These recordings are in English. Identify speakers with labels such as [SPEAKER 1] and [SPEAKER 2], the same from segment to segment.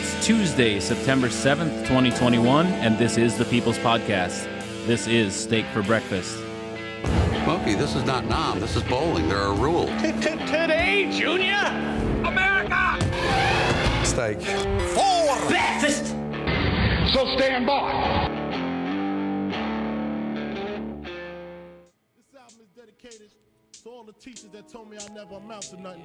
[SPEAKER 1] It's
[SPEAKER 2] Tuesday, September 7th, 2021, and this is the People's Podcast. This is Steak for Breakfast.
[SPEAKER 3] Smokey, this is not Nam. This is bowling. There are rules.
[SPEAKER 4] Today, Junior! America!
[SPEAKER 5] steak.
[SPEAKER 4] For breakfast! So stand by.
[SPEAKER 6] This album is dedicated to all the teachers that told me I never amount to nothing.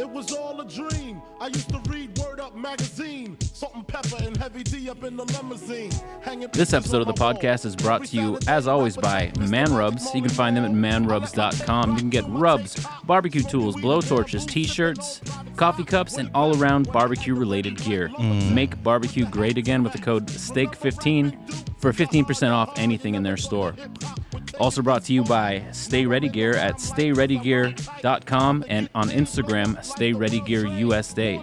[SPEAKER 6] it was all a dream. I used to read Word Up magazine, Salt-n-Pepa and Heavy D up in the limousine. Hanging
[SPEAKER 2] This episode of the podcast is brought to you, as always, by Man Rubs. You can find them at manrubs.com. You can get rubs, barbecue tools, blowtorches, t shirts, coffee cups, and all around barbecue related gear. Mm. Make barbecue great again with the code STEAK15 for 15% off anything in their store. Also brought to you by Stay Ready Gear at stayreadygear.com and on Instagram, Stay Ready Gear USA.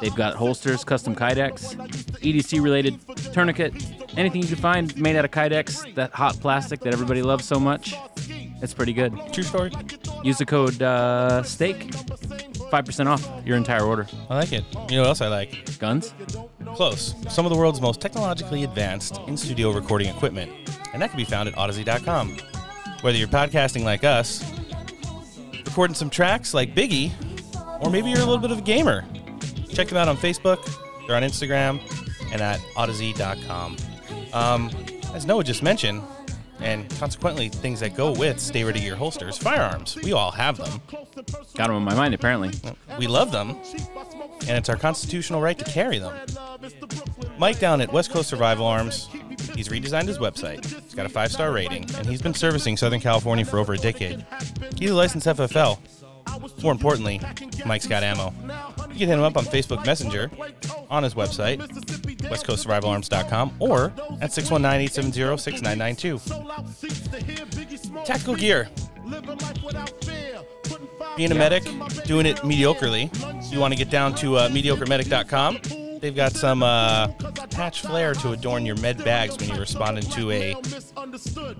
[SPEAKER 2] They've got holsters, custom kydex, EDC related tourniquet, anything you can find made out of kydex, that hot plastic that everybody loves so much. It's pretty good.
[SPEAKER 7] True story.
[SPEAKER 2] Use the code uh, STEAK, 5% off your entire order.
[SPEAKER 7] I like it. You know what else I like?
[SPEAKER 2] Guns?
[SPEAKER 7] Close. Some of the world's most technologically advanced in studio recording equipment. And that can be found at Audeze.com. Whether you're podcasting like us, recording some tracks like Biggie, or maybe you're a little bit of a gamer, check them out on Facebook, they're on Instagram, and at Audeze.com. Um, as Noah just mentioned, and consequently things that go with Stay Ready Gear holsters, firearms. We all have them.
[SPEAKER 2] Got them on my mind, apparently.
[SPEAKER 7] We love them, and it's our constitutional right to carry them. Mike down at West Coast Survival Arms, he's redesigned his website. He's got a five star rating, and he's been servicing Southern California for over a decade. He's a licensed FFL. More importantly, Mike's got ammo. You can hit him up on Facebook Messenger, on his website, westcoastsurvivalarms.com, or at 619 870 6992. Tactical gear. Being a medic, doing it mediocrely. You want to get down to uh, mediocremedic.com. They've got some uh, patch flare to adorn your med bags when you're responding to a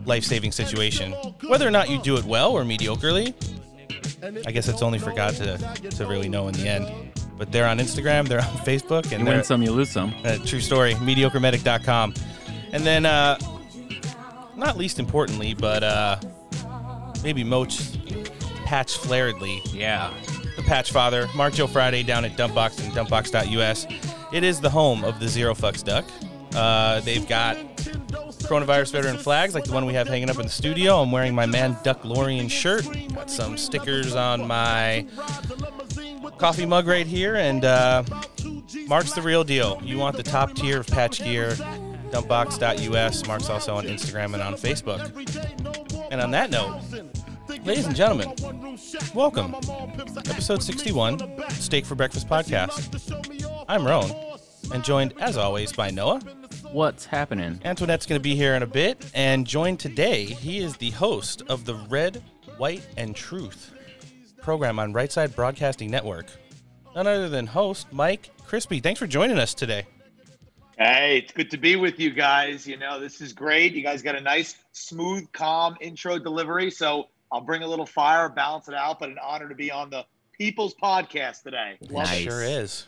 [SPEAKER 7] life saving situation. Whether or not you do it well or mediocrely, I guess it's only for God to, to really know in the end. But they're on Instagram, they're on Facebook, and
[SPEAKER 2] You win some, you lose some.
[SPEAKER 7] uh, true story, mediocremedic.com. And then, uh, not least importantly, but uh, maybe most patch flaredly,
[SPEAKER 2] Yeah.
[SPEAKER 7] the Patch Father, Mark Joe Friday down at Dumpbox and dumpbox.us. It is the home of the Zero Fucks Duck. Uh, they've got coronavirus veteran flags like the one we have hanging up in the studio. I'm wearing my Man Duck Lorian shirt. Got some stickers on my coffee mug right here, and uh, Mark's the real deal. You want the top tier of patch gear, dumpbox.us. Mark's also on Instagram and on Facebook. And on that note, ladies and gentlemen, welcome. Episode 61, Steak for Breakfast podcast. I'm Roan, and joined as always by Noah.
[SPEAKER 2] What's happening?
[SPEAKER 7] Antoinette's going to be here in a bit, and joined today, he is the host of the Red, White, and Truth program on Right Side Broadcasting Network. None other than host Mike Crispi. Thanks for joining us today.
[SPEAKER 8] Hey, it's good to be with you guys. You know, this is great. You guys got a nice, smooth, calm intro delivery. So I'll bring a little fire, balance it out, but an honor to be on the People's Podcast today. Love
[SPEAKER 2] Nice.
[SPEAKER 8] it.
[SPEAKER 7] Sure is.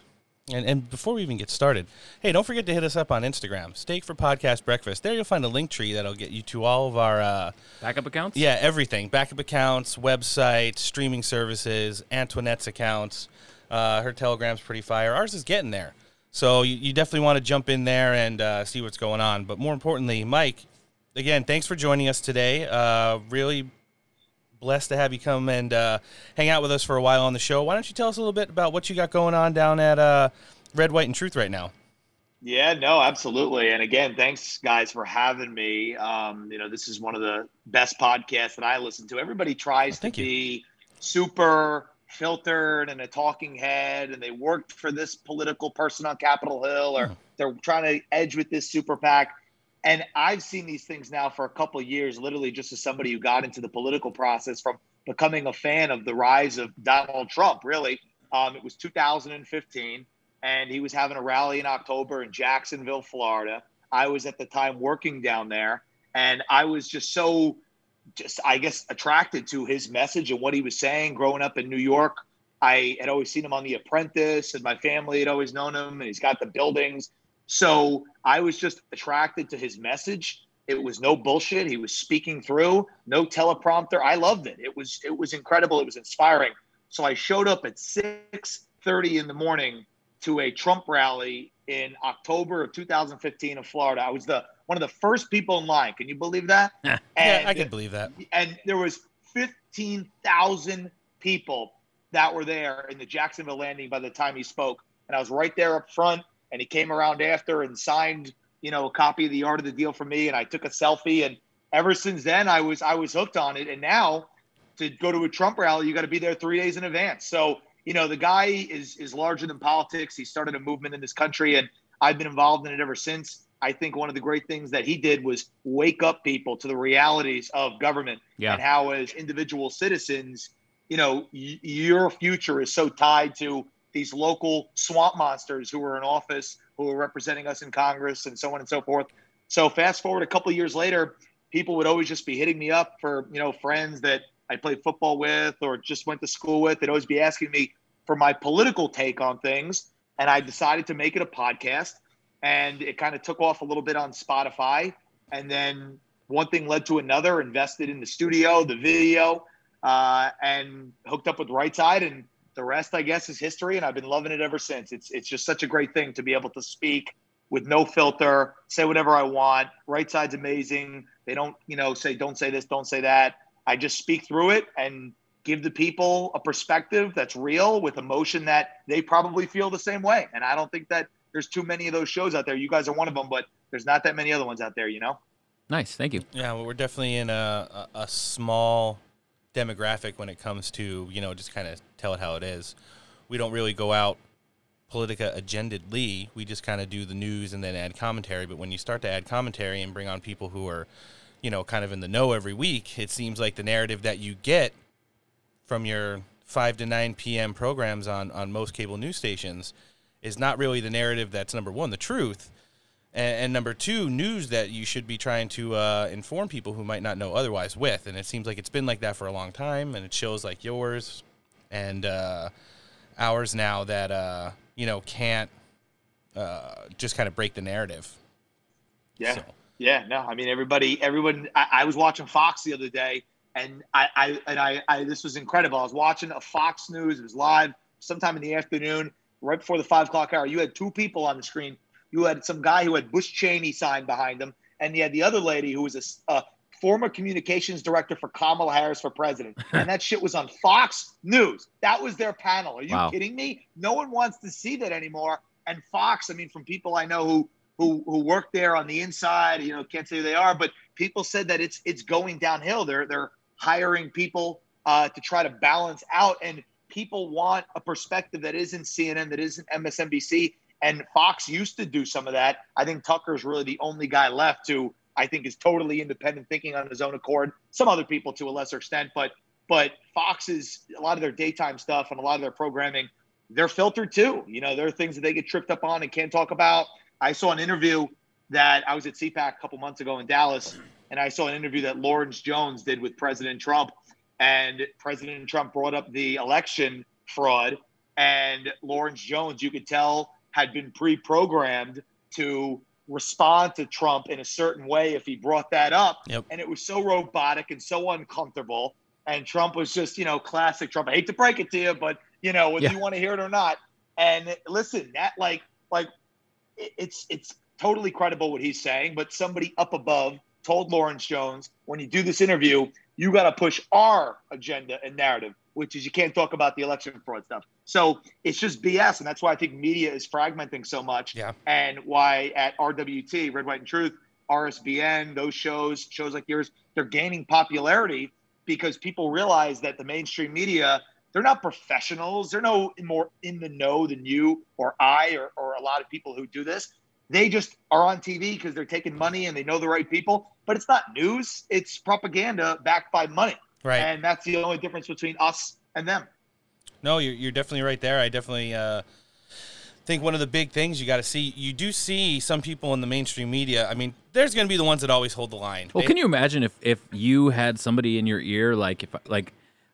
[SPEAKER 7] And, and before we even get started, hey, don't forget to hit us up on Instagram, Steak for Podcast Breakfast. There you'll find a link tree that'll get you to all of our uh,
[SPEAKER 2] Backup accounts?
[SPEAKER 7] Yeah, everything. Backup accounts, websites, streaming services, Antoinette's accounts. Uh, her Telegram's pretty fire. Ours is getting there. So you, you definitely want to jump in there and uh, see what's going on. But more importantly, Mike, again, thanks for joining us today. Uh, really blessed to have you come and uh, hang out with us for a while on the show. Why don't you tell us a little bit about what you got going on down at uh, Red, White, and Truth right now?
[SPEAKER 8] Yeah, no, absolutely. And again, thanks guys for having me. Um, you know, this is one of the best podcasts that I listen to. Everybody tries to
[SPEAKER 7] thank you.
[SPEAKER 8] be super filtered and a talking head and they worked for this political person on Capitol Hill or they're trying to edge with this super PAC. And I've seen these things now for a couple years, literally just as somebody who got into the political process from becoming a fan of the rise of Donald Trump, really. Um, it was 2015, and he was having a rally in October in Jacksonville, Florida. I was at the time working down there, and I was just so just I guess attracted to his message and what he was saying growing up in New York. I had always seen him on The Apprentice, and my family had always known him, and he's got the buildings. So I was just attracted to his message. It was no bullshit. He was speaking through, no teleprompter. I loved it. It was it was incredible. It was inspiring. So I showed up at 6:30 in the morning to a Trump rally in October of 2015 in Florida. I was the one of the first people in line. Can you believe that?
[SPEAKER 7] yeah, I can believe that.
[SPEAKER 8] And there was 15,000 people that were there in the Jacksonville landing by the time he spoke. And I was right there up front and he came around after and signed, you know, a copy of the art of the deal for me and I took a selfie and ever since then I was I was hooked on it and now to go to a Trump rally you got to be there 3 days in advance. So, you know, the guy is is larger than politics. He started a movement in this country and I've been involved in it ever since. I think one of the great things that he did was wake up people to the realities of government
[SPEAKER 2] Yeah.
[SPEAKER 8] and how, as individual citizens, you know, y- your future is so tied to these local swamp monsters who were in office, who were representing us in Congress, and so on and so forth. So, fast forward a couple years later, people would always just be hitting me up for, you know, friends that I played football with or just went to school with. They'd always be asking me for my political take on things. And I decided to make it a podcast and it kind of took off a little bit on Spotify. And then one thing led to another, invested in the studio, the video, uh, and hooked up with Right Side. And the rest, I guess, is history. And I've been loving it ever since. It's, it's just such a great thing to be able to speak with no filter, say whatever I want. Right Side's amazing. They don't, you know, say, don't say this, don't say that. I just speak through it and give the people a perspective that's real with emotion that they probably feel the same way. And I don't think that there's too many of those shows out there. You guys are one of them, but there's not that many other ones out there, you know?
[SPEAKER 2] Nice. Thank you.
[SPEAKER 7] Yeah, well, we're definitely in a, a, a small demographic when it comes to, you know, just kind of tell it how it is. We don't really go out politica agendedly. We just kind of do the news and then add commentary. But when you start to add commentary and bring on people who are, you know, kind of in the know every week, it seems like the narrative that you get from your 5 to 9 p.m. programs on, on most cable news stations is not really the narrative that's number one, the truth. And, and number two, news that you should be trying to uh, inform people who might not know otherwise with. And it seems like it's been like that for a long time. And it shows like yours and uh, ours now that, uh, you know, can't uh, just kind of break the narrative.
[SPEAKER 8] Yeah.
[SPEAKER 7] So-
[SPEAKER 8] Yeah, no, I mean everybody, everyone. I, I was watching Fox the other day, and I, I and I, I, this was incredible. I was watching a Fox News. It was live sometime in the afternoon, right before the five o'clock hour. You had two people on the screen. You had some guy who had Bush Cheney signed behind him, and you had the other lady who was a former communications director for Kamala Harris for president. and that shit was on Fox News. That was their panel. Are you
[SPEAKER 2] Wow.
[SPEAKER 8] kidding me? No one wants to see that anymore. And Fox, I mean, from people I know who who who work there on the inside, you know, can't say who they are, but people said that it's it's going downhill. They're they're hiring people uh, to try to balance out, and people want a perspective that isn't CNN, that isn't MSNBC, and Fox used to do some of that. I think Tucker's really the only guy left who I think is totally independent, thinking on his own accord. Some other people to a lesser extent, but but Fox is a lot of their daytime stuff and a lot of their programming. They're filtered too. You know, there are things that they get tripped up on and can't talk about. I saw an interview that I was at CPAC a couple months ago in Dallas, and I saw an interview that Lawrence Jones did with President Trump. And President Trump brought up the election fraud, and Lawrence Jones, you could tell, had been pre programmed to respond to Trump in a certain way if he brought that up.
[SPEAKER 7] Yep.
[SPEAKER 8] And it was so robotic and so uncomfortable. And Trump was just, you know, classic Trump. I hate to break it to you, but, you know, whether
[SPEAKER 2] Yeah.
[SPEAKER 8] you want to hear it or not. And listen, that like, like, it's it's totally credible what he's saying, but somebody up above told Lawrence Jones, when you do this interview, you got to push our agenda and narrative, which is you can't talk about the election fraud stuff. So it's just BS, and that's why I think media is fragmenting so much,
[SPEAKER 7] Yeah.
[SPEAKER 8] and why at RWT, Red, White, and Truth, RSBN, those shows, shows like yours, they're gaining popularity because people realize that the mainstream media they're not professionals. They're no more in the know than you or I or, or a lot of people who do this. They just are on TV because they're taking money and they know the right people. But it's not news; it's propaganda backed by money.
[SPEAKER 7] Right.
[SPEAKER 8] And that's the only difference between us and them.
[SPEAKER 7] No, you're, you're definitely right there. I definitely uh, think one of the big things you got to see, you do see some people in the mainstream media. I mean, there's going to be the ones that always hold the line.
[SPEAKER 2] Well,
[SPEAKER 7] They-
[SPEAKER 2] can you imagine if if you had somebody in your ear, like if like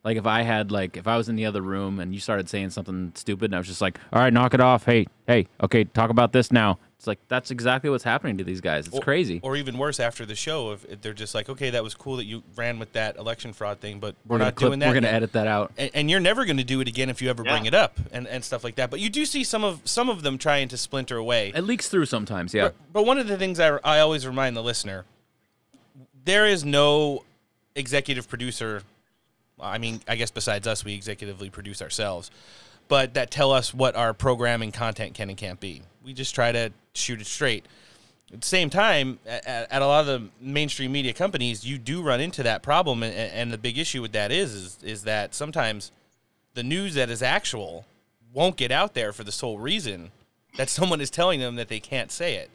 [SPEAKER 2] like if I had like if I was in the other room and you started saying something stupid, and I was just like, all right, knock it off. Hey, hey, okay, talk about this now. It's like that's exactly what's happening to these guys. It's
[SPEAKER 7] or-
[SPEAKER 2] crays.
[SPEAKER 7] Or even worse, after the show, if, if they're just like, okay, that was cool that you ran with that election fraud thing, but we're,
[SPEAKER 2] We're,
[SPEAKER 7] not
[SPEAKER 2] clip,
[SPEAKER 7] doing that.
[SPEAKER 2] We're gonna edit that out.
[SPEAKER 7] and, and you're never going to do it again if you ever bring it up and, and stuff like that. But you do see some of some of them trying to splinter away.
[SPEAKER 2] It leaks through sometimes. Yeah.
[SPEAKER 7] But, but one of the things I, I always remind the listener there is no executive producer. I mean, I guess besides us, we executively produce ourselves, but that tell us what our programming content can and can't be. We just try to shoot it straight. At the same time, at, at a lot of the mainstream media companies, you do run into that problem, and, and the big issue with that is, is is that sometimes the news that is actual won't get out there for the sole reason that someone is telling them that they can't say it.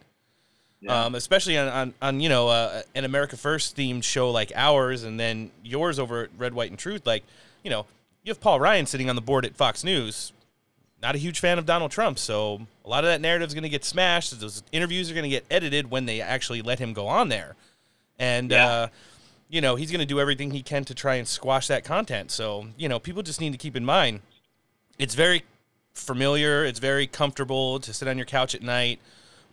[SPEAKER 7] Um, especially on, on, on you know uh, an America First themed show like ours, and then yours over at Red, White, and Truth. Like, you know, you have Paul Ryan sitting on the board at Fox News. Not a huge fan of Donald Trump, so a lot of that narrative is going to get smashed. Those interviews are going to get edited when they actually let him go on there, and
[SPEAKER 8] Yeah.
[SPEAKER 7] uh, you know he's going to do everything he can to try and squash that content. So you know, people just need to keep in mind it's very familiar. It's very comfortable to sit on your couch at night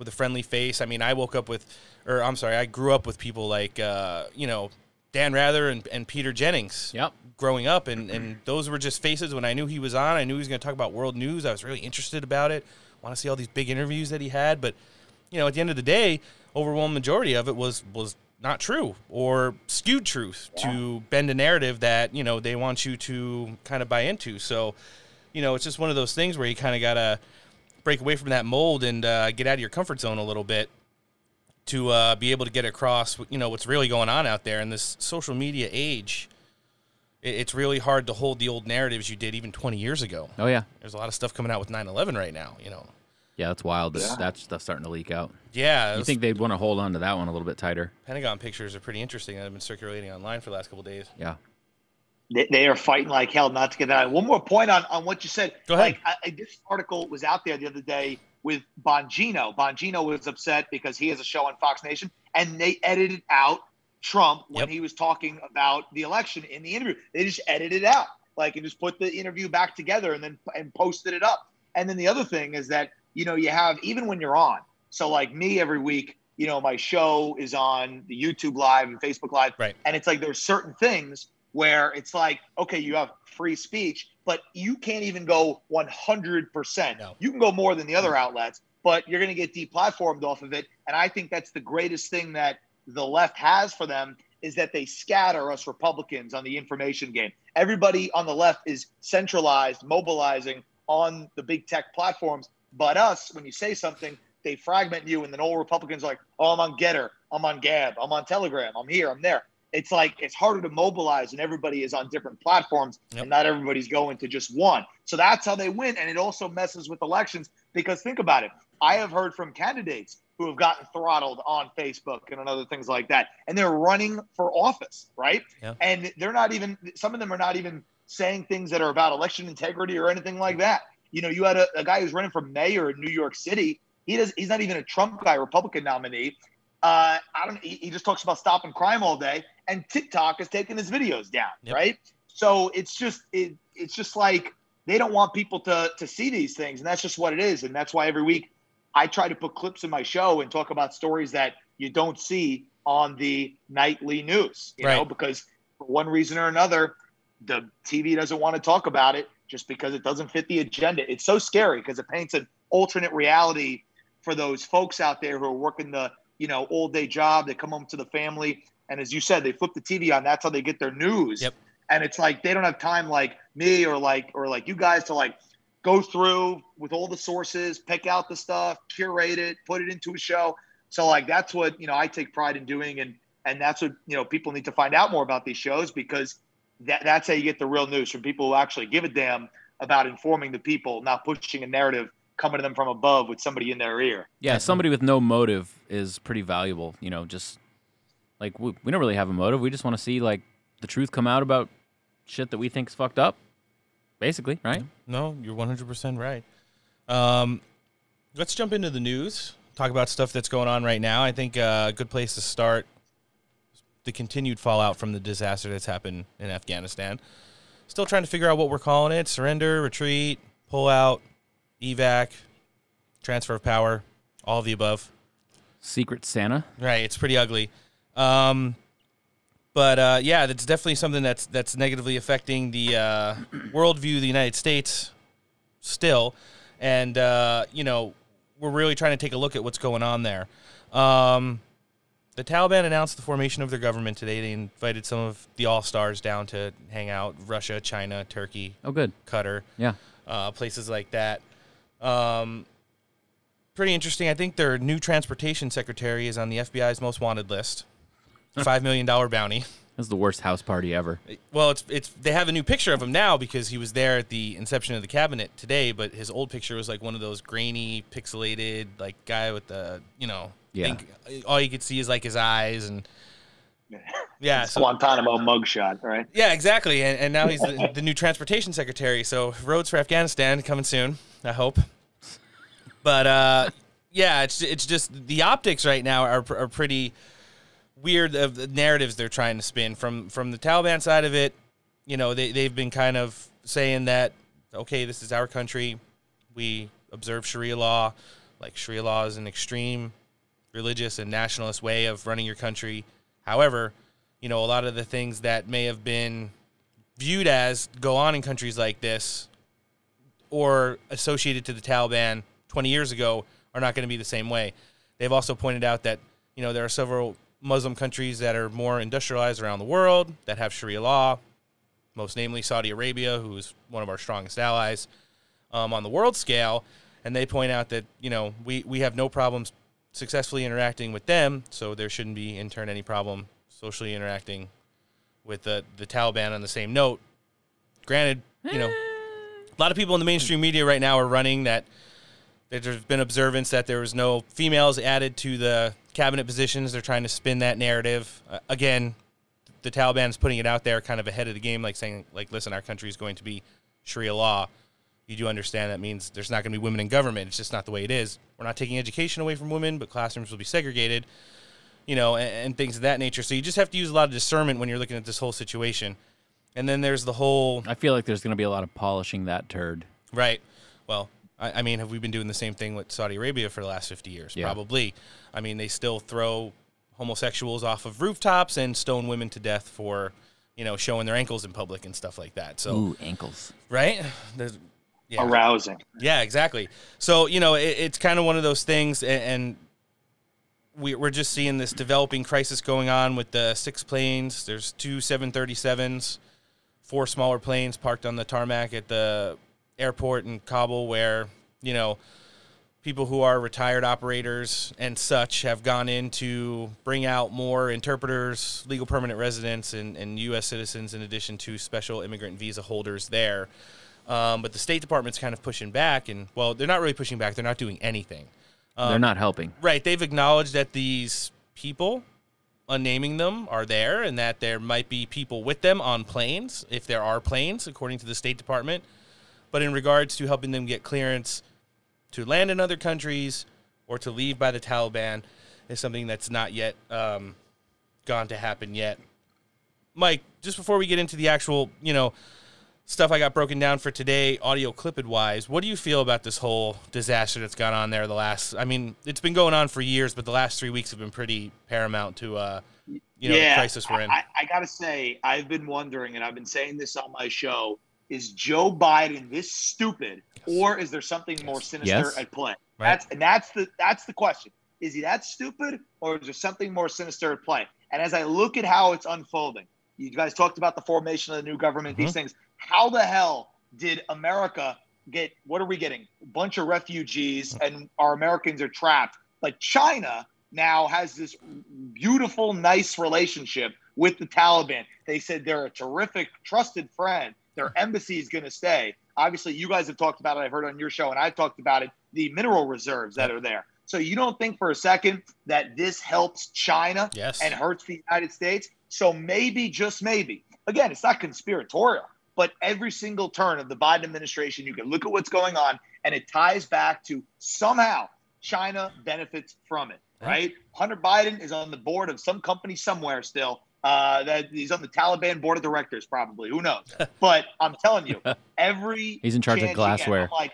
[SPEAKER 7] with a friendly face. I mean, I woke up with, or I'm sorry, I grew up with people like, uh, you know, Dan Rather and, and Peter Jennings.
[SPEAKER 2] Yep.
[SPEAKER 7] Growing up, and, and those were just faces when I knew he was on. I knew he was going to talk about world news. I was really interested about it. Want to see all these big interviews that he had, but you know, at the end of the day, overwhelming majority of it was was not true or skewed truth to bend a narrative that you know they want you to kind of buy into. So, you know, it's just one of those things where you kind of gotta break away from that mold and uh, get out of your comfort zone a little bit to uh, be able to get across, you know, what's really going on out there in this social media age. it- It's really hard to hold the old narratives you did even 20 years ago.
[SPEAKER 2] Oh yeah.
[SPEAKER 7] There's a lot of stuff coming out with 9/11 right now. You know.
[SPEAKER 2] Yeah, that's wild. That that stuff's starting to leak out.
[SPEAKER 7] Yeah,
[SPEAKER 2] You
[SPEAKER 7] those
[SPEAKER 2] think they'd want to hold on to that one a little bit tighter?
[SPEAKER 7] Pentagon pictures are pretty interesting that have been circulating online for the last couple days.
[SPEAKER 2] Yeah.
[SPEAKER 8] They, they are fighting like hell not to get that. One more point on, on what you said.
[SPEAKER 7] Go ahead.
[SPEAKER 8] Like I, this article was out there the other day with Bongino. Bongino was upset because he has a show on Fox Nation, and they edited out Trump when
[SPEAKER 7] Yep.
[SPEAKER 8] he was talking about the election in the interview. They just edited it out, like and just put the interview back together and then and posted it up. And then the other thing is that you know you have even when you're on. So like me every week, you know, my show is on the YouTube Live and Facebook Live,
[SPEAKER 7] Right.
[SPEAKER 8] and it's like there's certain things where it's like, okay, you have free speech, but you can't even go 100%.
[SPEAKER 7] No.
[SPEAKER 8] You can go more than the other mm-hmm. outlets, but you're going to get deplatformed off of it. And I think that's the greatest thing that the left has for them is that they scatter us Republicans on the information game. Everybody on the left is centralized, mobilizing on the big tech platforms, but us, when you say something, they fragment you, and then all Republicans are like, "Oh, I'm on Gettr, I'm on Gab, I'm on Telegram, I'm here, I'm there." It's like it's harder to mobilize, and everybody is on different platforms,
[SPEAKER 7] Yep.
[SPEAKER 8] and not everybody's going to just one. So that's how they win, and it also messes with elections because think about it. I have heard from candidates who have gotten throttled on Facebook and on other things like that, and they're running for office, right?
[SPEAKER 7] Yeah.
[SPEAKER 8] And they're not even. Some of them are not even saying things that are about election integrity or anything like that. You know, you had a, a guy who's running for mayor in New York City. He does. He's not even a Trump guy, Republican nominee. Uh, I don't. He, he just talks about stopping crime all day, and TikTok is taking his videos down,
[SPEAKER 7] Yep.
[SPEAKER 8] right? So it's just it, it's just like they don't want people to to see these things, and that's just what it is, and that's why every week I try to put clips in my show and talk about stories that you don't see on the nightly news, you know, because for one reason or another, the TV doesn't want to talk about it just because it doesn't fit the agenda. It's so scary because it paints an alternate reality for those folks out there who are working the you know all day job. They come home to the family, and as you said, they flip the TV on. That's how they get their news.
[SPEAKER 7] Yep.
[SPEAKER 8] And it's like they don't have time like me or like or like you guys to like go through with all the sources, pick out the stuff, curate it, put it into a show. So like that's what you know I take pride in doing, and and that's what you know people need to find out more about these shows because that that's how you get the real news from people who actually give a damn about informing the people, not pushing a narrative coming to them from above with somebody in their ear.
[SPEAKER 2] Yeah, somebody with no motive is pretty valuable. You know, just like we, we don't really have a motive. We just want to see like the truth come out about shit that we think is fucked up. Basically, right?
[SPEAKER 7] No, you're 100% right. Um, let's jump into the news. Talk about stuff that's going on right now. I think uh, a good place to start the continued fallout from the disaster that's happened in Afghanistan. Still trying to figure out what we're calling it surrender, retreat, pull out, evac, transfer of power, all of the above.
[SPEAKER 2] Secret Santa.
[SPEAKER 7] Right, it's pretty ugly. Um, but uh, yeah, that's definitely something that's that's negatively affecting the uh, worldview of the United States still, and uh, you know we're really trying to take a look at what's going on there. Um, the Taliban announced the formation of their government today. They invited some of the all stars down to hang out: Russia, China, Turkey,
[SPEAKER 2] Oh, good.
[SPEAKER 7] Qatar,
[SPEAKER 2] Yeah.
[SPEAKER 7] uh, places like that. Um, pretty interesting. I think their new transportation secretary is on the FBI's most wanted list. Five million dollar bounty.
[SPEAKER 2] That's the worst house party ever.
[SPEAKER 7] Well, it's it's they have a new picture of him now because he was there at the inception of the cabinet today, but his old picture was like one of those grainy, pixelated, like guy with the you know,
[SPEAKER 2] Yeah.
[SPEAKER 7] think all you could see is like his eyes and yeah, so
[SPEAKER 8] Guantanamo mugshot, right?
[SPEAKER 7] yeah, exactly. And, and now he's the, the new transportation secretary. So roads for Afghanistan coming soon. I hope. But uh, yeah, it's it's just the optics right now are are pretty weird of the narratives they're trying to spin from from the Taliban side of it. You know, they they've been kind of saying that okay, this is our country. We observe Sharia law. Like Sharia law is an extreme religious and nationalist way of running your country. However, you know, a lot of the things that may have been viewed as go on in countries like this or associated to the Taliban 20 years ago are not going to be the same way. They've also pointed out that, you know, there are several Muslim countries that are more industrialized around the world that have Sharia law, most namely Saudi Arabia, who is one of our strongest allies um, on the world scale. And they point out that, you know, we, we have no problems successfully interacting with them, so there shouldn't be, in turn, any problem socially interacting with the, the Taliban on the same note. Granted, you know, a lot of people in the mainstream media right now are running that that there's been observance that there was no females added to the cabinet positions. They're trying to spin that narrative. Uh, again, the Taliban is putting it out there kind of ahead of the game, like saying, like, listen, our country is going to be Sharia law. You do understand that means there's not going to be women in government. It's just not the way it is. We're not taking education away from women, but classrooms will be segregated, you know, and, and things of that nature. So you just have to use a lot of discernment when you're looking at this whole situation. And then there's the whole
[SPEAKER 2] I feel like there's going to be a lot of polishing that turd.
[SPEAKER 7] Right. Well, I, I mean, have we been doing the same thing with Saudi Arabia for the last 50 years?
[SPEAKER 2] Yeah.
[SPEAKER 7] Probably. I mean, they still throw homosexuals off of rooftops and stone women to death for, you know, showing their ankles in public and stuff like that. So,
[SPEAKER 2] Ooh, ankles.
[SPEAKER 7] right? There's, yeah.
[SPEAKER 8] Arousing.
[SPEAKER 7] Yeah, exactly. So you know, it, it's kind of one of those things, and, and we, we're just seeing this developing crisis going on with the six planes. There's two 737s, four smaller planes parked on the tarmac at the airport in Kabul, where you know people who are retired operators and such have gone in to bring out more interpreters, legal permanent residents, and, and U.S. citizens, in addition to special immigrant visa holders there. Um, but the State Department's kind of pushing back, and well, they're not really pushing back. They're not doing anything.
[SPEAKER 2] They're not helping.
[SPEAKER 7] Right. They've acknowledged that these people, unnaming them, are there and that there might be people with them on planes, if there are planes, according to the State Department. But in regards to helping them get clearance to land in other countries or to leave by the Taliban, is something that's not yet um, gone to happen yet. Mike, just before we get into the actual, you know, stuff I got broken down for today, audio clipped wise. What do you feel about this whole disaster that's gone on there the last? I mean, it's been going on for years, but the last three weeks have been pretty paramount to, uh, you know, the crisis we're in.
[SPEAKER 8] I, I got to say, I've been wondering, and I've been saying this on my show: Is Joe Biden this stupid, or is there something more sinister
[SPEAKER 2] Yes.
[SPEAKER 8] at play?
[SPEAKER 7] Right.
[SPEAKER 8] That's and that's the that's the question. Is he that stupid, or is there something more sinister at play? And as I look at how it's unfolding, you guys talked about the formation of the new government,
[SPEAKER 7] Mm-hmm.
[SPEAKER 8] these things. How the hell did America get? What are we getting? A bunch of refugees, and our Americans are trapped. But China now has this beautiful, nice relationship with the Taliban. They said they're a terrific, trusted friend. Their embassy is going to stay. Obviously, you guys have talked about it. I've heard on your show, and I've talked about it the mineral reserves that are there. So you don't think for a second that this helps China
[SPEAKER 7] Yes.
[SPEAKER 8] and hurts the United States? So maybe, just maybe, again, it's not conspiratorial, but every single turn of the Biden administration, you can look at what's going on, and it ties back to somehow China benefits from it, right? Hunter Biden is on the board of some company somewhere still. Uh, that he's on the Taliban board of directors, probably. Who knows? but I'm telling you, every
[SPEAKER 2] He's in charge of glassware.
[SPEAKER 8] Like,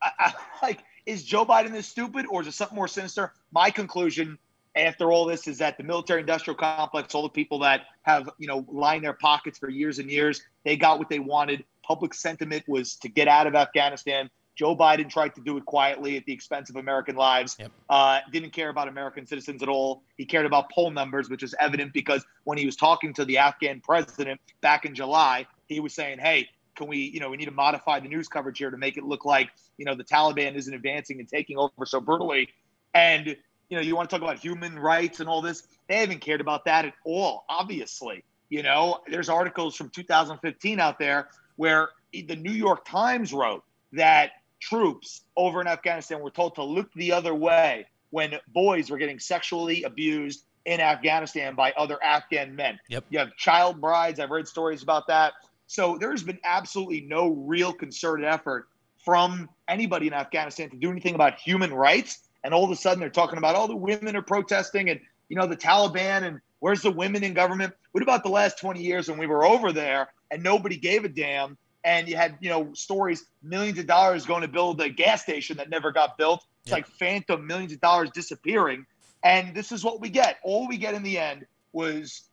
[SPEAKER 8] I, I, like, is Joe Biden this stupid or is it something more sinister? My conclusion after all this is that the military industrial complex, all the people that have, you know, lined their pockets for years and years, they got what they wanted. Public sentiment was to get out of Afghanistan. Joe Biden tried to do it quietly at the expense of American lives.
[SPEAKER 7] Yep.
[SPEAKER 8] Uh, didn't care about American citizens at all. He cared about poll numbers, which is evident because when he was talking to the Afghan president back in July, he was saying, "Hey, can we, you know, we need to modify the news coverage here to make it look like, you know, the Taliban isn't advancing and taking over so brutally." And you know, you want to talk about human rights and all this. They haven't cared about that at all. Obviously, you know, there's articles from 2015 out there where the New York Times wrote that troops over in Afghanistan were told to look the other way when boys were getting sexually abused in Afghanistan by other Afghan men.
[SPEAKER 7] Yep.
[SPEAKER 8] You have child brides. I've read stories about that. So there's been absolutely no real concerted effort from anybody in Afghanistan to do anything about human rights. And all of a sudden they're talking about all the women are protesting and, you know, the Taliban and where's the women in government? What about the last 20 years when we were over there and nobody gave a damn? And you had, you know, stories, millions of dollars going to build a gas station that never got built. It's
[SPEAKER 7] Yep.
[SPEAKER 8] like phantom millions of dollars disappearing. And this is what we get. All we get in the end was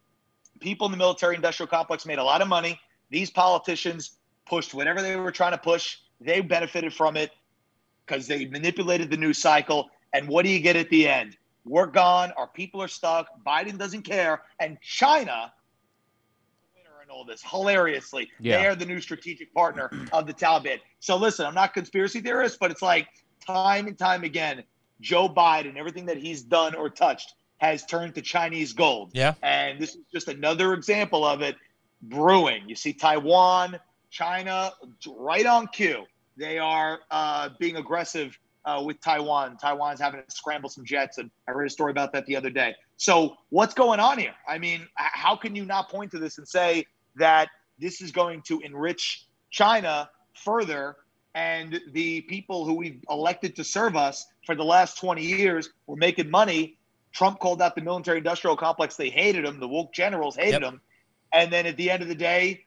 [SPEAKER 8] people in the military industrial complex made a lot of money. These politicians pushed whatever they were trying to push. They benefited from it because they manipulated the news cycle. And what do you get at the end? We're gone. Our people are stuck. Biden doesn't care. And China, winner in all this, hilariously,
[SPEAKER 2] Yeah.
[SPEAKER 8] they are the new strategic partner of the Taliban. So listen, I'm not conspiracy theorist, but it's like time and time again, Joe Biden, everything that he's done or touched has turned to Chinese gold.
[SPEAKER 7] Yeah.
[SPEAKER 8] And this is just another example of it brewing. You see Taiwan, China, right on cue. They are uh, being aggressive uh, with Taiwan. Taiwan's having to scramble some jets, and I read a story about that the other day. So, what's going on here? I mean, how can you not point to this and say that this is going to enrich China further? And the people who we've elected to serve us for the last 20 years were making money. Trump called out the military industrial complex. They hated him. The woke generals hated
[SPEAKER 7] Yep.
[SPEAKER 8] him. And then at the end of the day,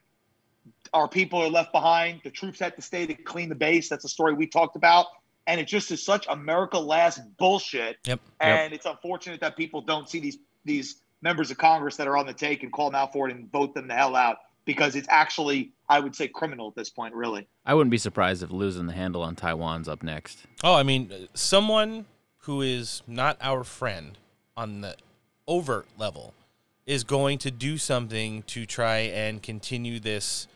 [SPEAKER 8] our people are left behind. The troops had to stay to clean the base. That's a story we talked about. And it just is such America last bullshit.
[SPEAKER 7] Yep.
[SPEAKER 8] And it's unfortunate that people don't see these these members of Congress that are on the take and call them out for it and vote them the hell out because it's actually, I would say, criminal at this point, really.
[SPEAKER 2] I wouldn't be surprised if losing the handle on Taiwan's up next.
[SPEAKER 7] Oh, I mean, someone who is not our friend on the overt level is going to do something to try and continue this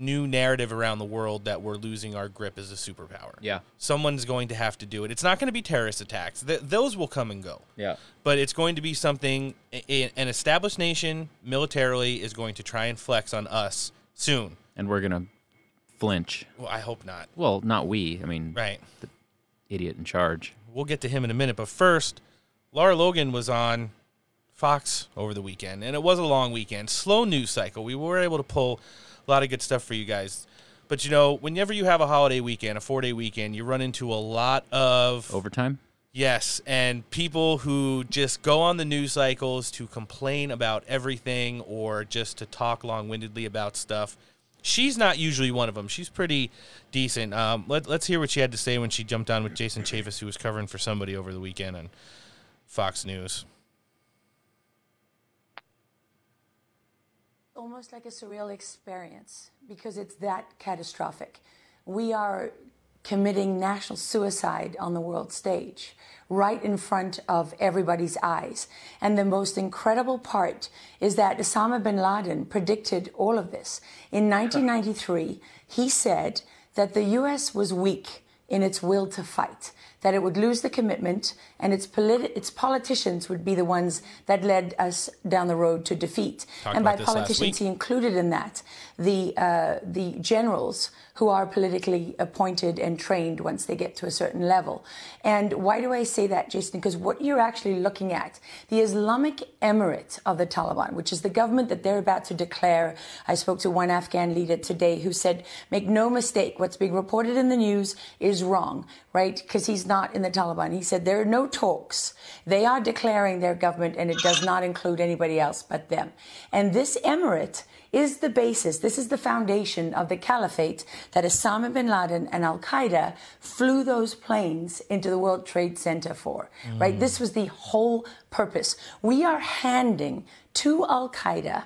[SPEAKER 7] new narrative around the world that we're losing our grip as a superpower.
[SPEAKER 2] Yeah.
[SPEAKER 7] Someone's going to have to do it. It's not going to be terrorist attacks. Th- those will come and go.
[SPEAKER 2] Yeah.
[SPEAKER 7] But it's going to be something i- an established nation militarily is going to try and flex on us soon.
[SPEAKER 2] And we're gonna flinch.
[SPEAKER 7] Well, I hope not.
[SPEAKER 2] Well, not we. I mean,
[SPEAKER 7] Right.
[SPEAKER 2] The idiot in charge.
[SPEAKER 7] We'll get to him in a minute. But first, Lara Logan was on Fox over the weekend, and it was a long weekend. Slow news cycle. We were able to pull a lot of good stuff for you guys. But you know, whenever you have a holiday weekend, a four day weekend, you run into a lot of
[SPEAKER 2] Overtime.
[SPEAKER 7] Yes, and people who just go on the news cycles to complain about everything or just to talk long-windedly about stuff. She's not usually one of them. She's pretty decent. Um, let, let's hear what she had to say when she jumped on with Jason Chaffetz, who was covering for somebody over the weekend on Fox News.
[SPEAKER 5] Almost like a surreal experience because it's that catastrophic. We are committing national suicide on the world stage, right in front of everybody's eyes. And the most incredible part is that Osama bin Laden predicted all of this. In 1993, he said that the US was weak in its will to fight, that it would lose the commitment and its, politi- its politicians would be the ones that led us down the road to defeat.
[SPEAKER 7] Talked
[SPEAKER 5] and by
[SPEAKER 7] about this last
[SPEAKER 5] politicians, he included in that the, uh, the generals who are politically appointed and trained once they get to a certain level. And why do I say that, Jason? Because what you're actually looking at, the Islamic Emirate of the Taliban, which is the government that they're about to declare. I spoke to one Afghan leader today who said, make no mistake, what's being reported in the news is wrong, right? Because he's not in the Taliban. He said, there are no talks. They are declaring their government and it does not include anybody else but them. And this emirate is the basis, this is the foundation of the caliphate that Osama bin Laden and Al Qaeda flew those planes into the World Trade Center for, right? This was the whole purpose. We are handing to Al Qaeda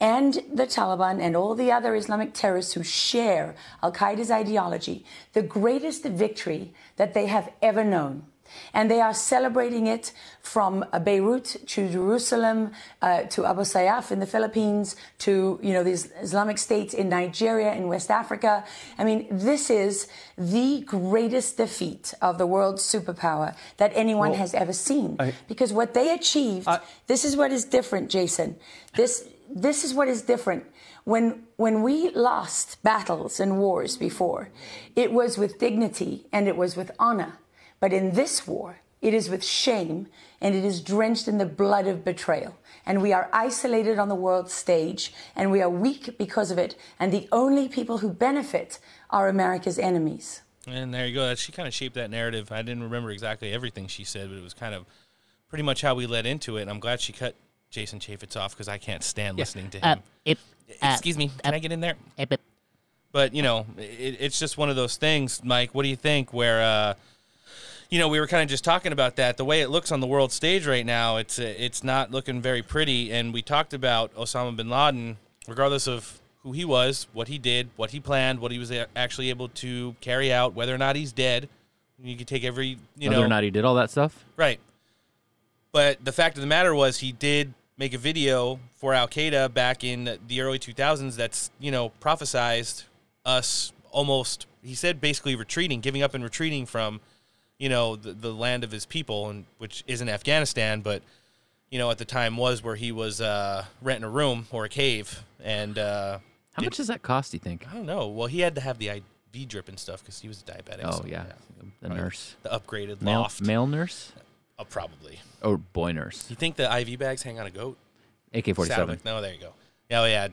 [SPEAKER 5] and the Taliban and all the other Islamic terrorists who share Al Qaeda's ideology the greatest victory that they have ever known. And they are celebrating it from uh, Beirut to Jerusalem uh, to Abu Sayyaf in the Philippines to you know these Islamic states in Nigeria in West Africa. I mean, this is the greatest defeat of the world superpower that anyone has ever seen. because what they achieved, this is what is different, Jason. This this is what is different. When when we lost battles and wars before, it was with dignity and it was with honor. But in this war, it is with shame and it is drenched in the blood of betrayal. And we are isolated on the world stage and we are weak because of it. And the only people who benefit are America's enemies.
[SPEAKER 7] And there you go. She kind of shaped that narrative. I didn't remember exactly everything she said, but it was kind of pretty much how we led into it. And I'm glad she cut Jason Chaffetz off because I can't stand listening to him.
[SPEAKER 9] Uh, it, uh,
[SPEAKER 7] Excuse me, can I get in there?
[SPEAKER 9] uh, but-
[SPEAKER 7] But you know, it, it's just one of those things, Mike. What do you think? Where uh, you know, we were kind of just talking about that. The way it looks on the world stage right now, it's it's not looking very pretty. And we talked about Osama bin Laden, regardless of who he was, what he did, what he planned, what he was actually able to carry out, whether or not he's dead. You could take every you know, Whether
[SPEAKER 2] or not he did all that stuff.
[SPEAKER 7] Right. But the fact of the matter was, he did make a video for Al Qaeda back in the early 2000s that's, you know, prophesized us almost, he said basically retreating, giving up and retreating from, you know, the, the land of his people, and which isn't Afghanistan, but, you know, at the time was where he was uh, renting a room or a cave. And uh,
[SPEAKER 2] How much does that cost? Do you think?
[SPEAKER 7] I don't know. Well, he had to have the IV drip and stuff because he was a diabetic.
[SPEAKER 2] Oh
[SPEAKER 7] so,
[SPEAKER 2] yeah, the
[SPEAKER 7] Probably
[SPEAKER 2] nurse,
[SPEAKER 7] The upgraded
[SPEAKER 2] male,
[SPEAKER 7] loft.
[SPEAKER 2] male nurse,
[SPEAKER 7] Oh, probably.
[SPEAKER 2] or boy nurse.
[SPEAKER 7] You think the IV bags hang on a goat?
[SPEAKER 2] AK forty seven.
[SPEAKER 7] No, there you go. Yeah, oh, yeah.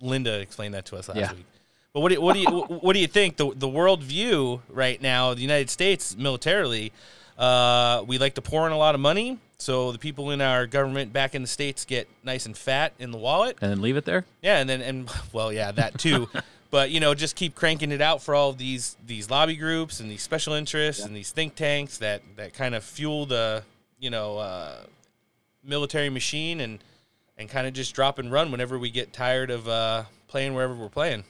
[SPEAKER 7] Linda explained that to us last
[SPEAKER 2] Yeah.
[SPEAKER 7] week. But what do you, what do you what do you think the the world view right now? The United States militarily, uh, we like to pour in a lot of money, so the people in our government back in the states get nice and fat in the wallet.
[SPEAKER 2] And then leave it there.
[SPEAKER 7] Yeah, and then and well, yeah, that too. but you know, just keep cranking it out for all these these lobby groups and these special interests and these think tanks that that kind of fuel the you know uh, military machine and and kind of just drop and run whenever we get tired of uh, playing wherever we're playing.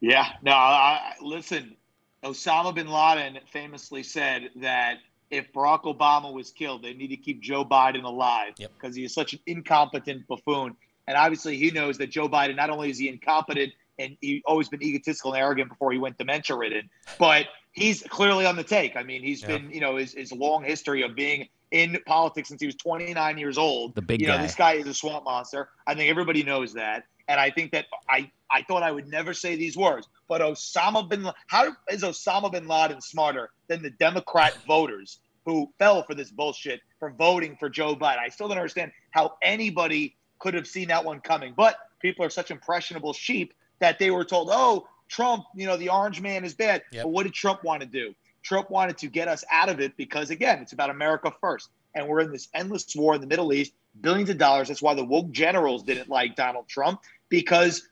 [SPEAKER 8] Yeah, no, I, listen. Osama bin Laden famously said that if Barack Obama was killed, they need to keep Joe Biden alive
[SPEAKER 7] Yep.
[SPEAKER 8] because he is such an incompetent buffoon. And obviously, he knows that Joe Biden not only is he incompetent and he always been egotistical and arrogant before he went dementia ridden, but he's clearly on the take. I mean, he's
[SPEAKER 7] Yeah.
[SPEAKER 8] been, you know, his, his long history of being in politics since he was 29 years old.
[SPEAKER 2] The big
[SPEAKER 8] you know, this guy is a swamp monster. I think everybody knows that. And I think that I, I thought I would never say these words, but Osama bin how is Osama bin Laden smarter than the Democrat voters who fell for this bullshit for voting for Joe Biden? I still don't understand how anybody could have seen that one coming. But people are such impressionable sheep that they were told, "Oh, Trump, you know, the orange man is bad."
[SPEAKER 7] Yep.
[SPEAKER 8] But what did Trump want to do? Trump wanted to get us out of it because again, it's about America first. And we're in this endless war in the Middle East, billions of dollars. That's why the woke generals didn't like Donald Trump because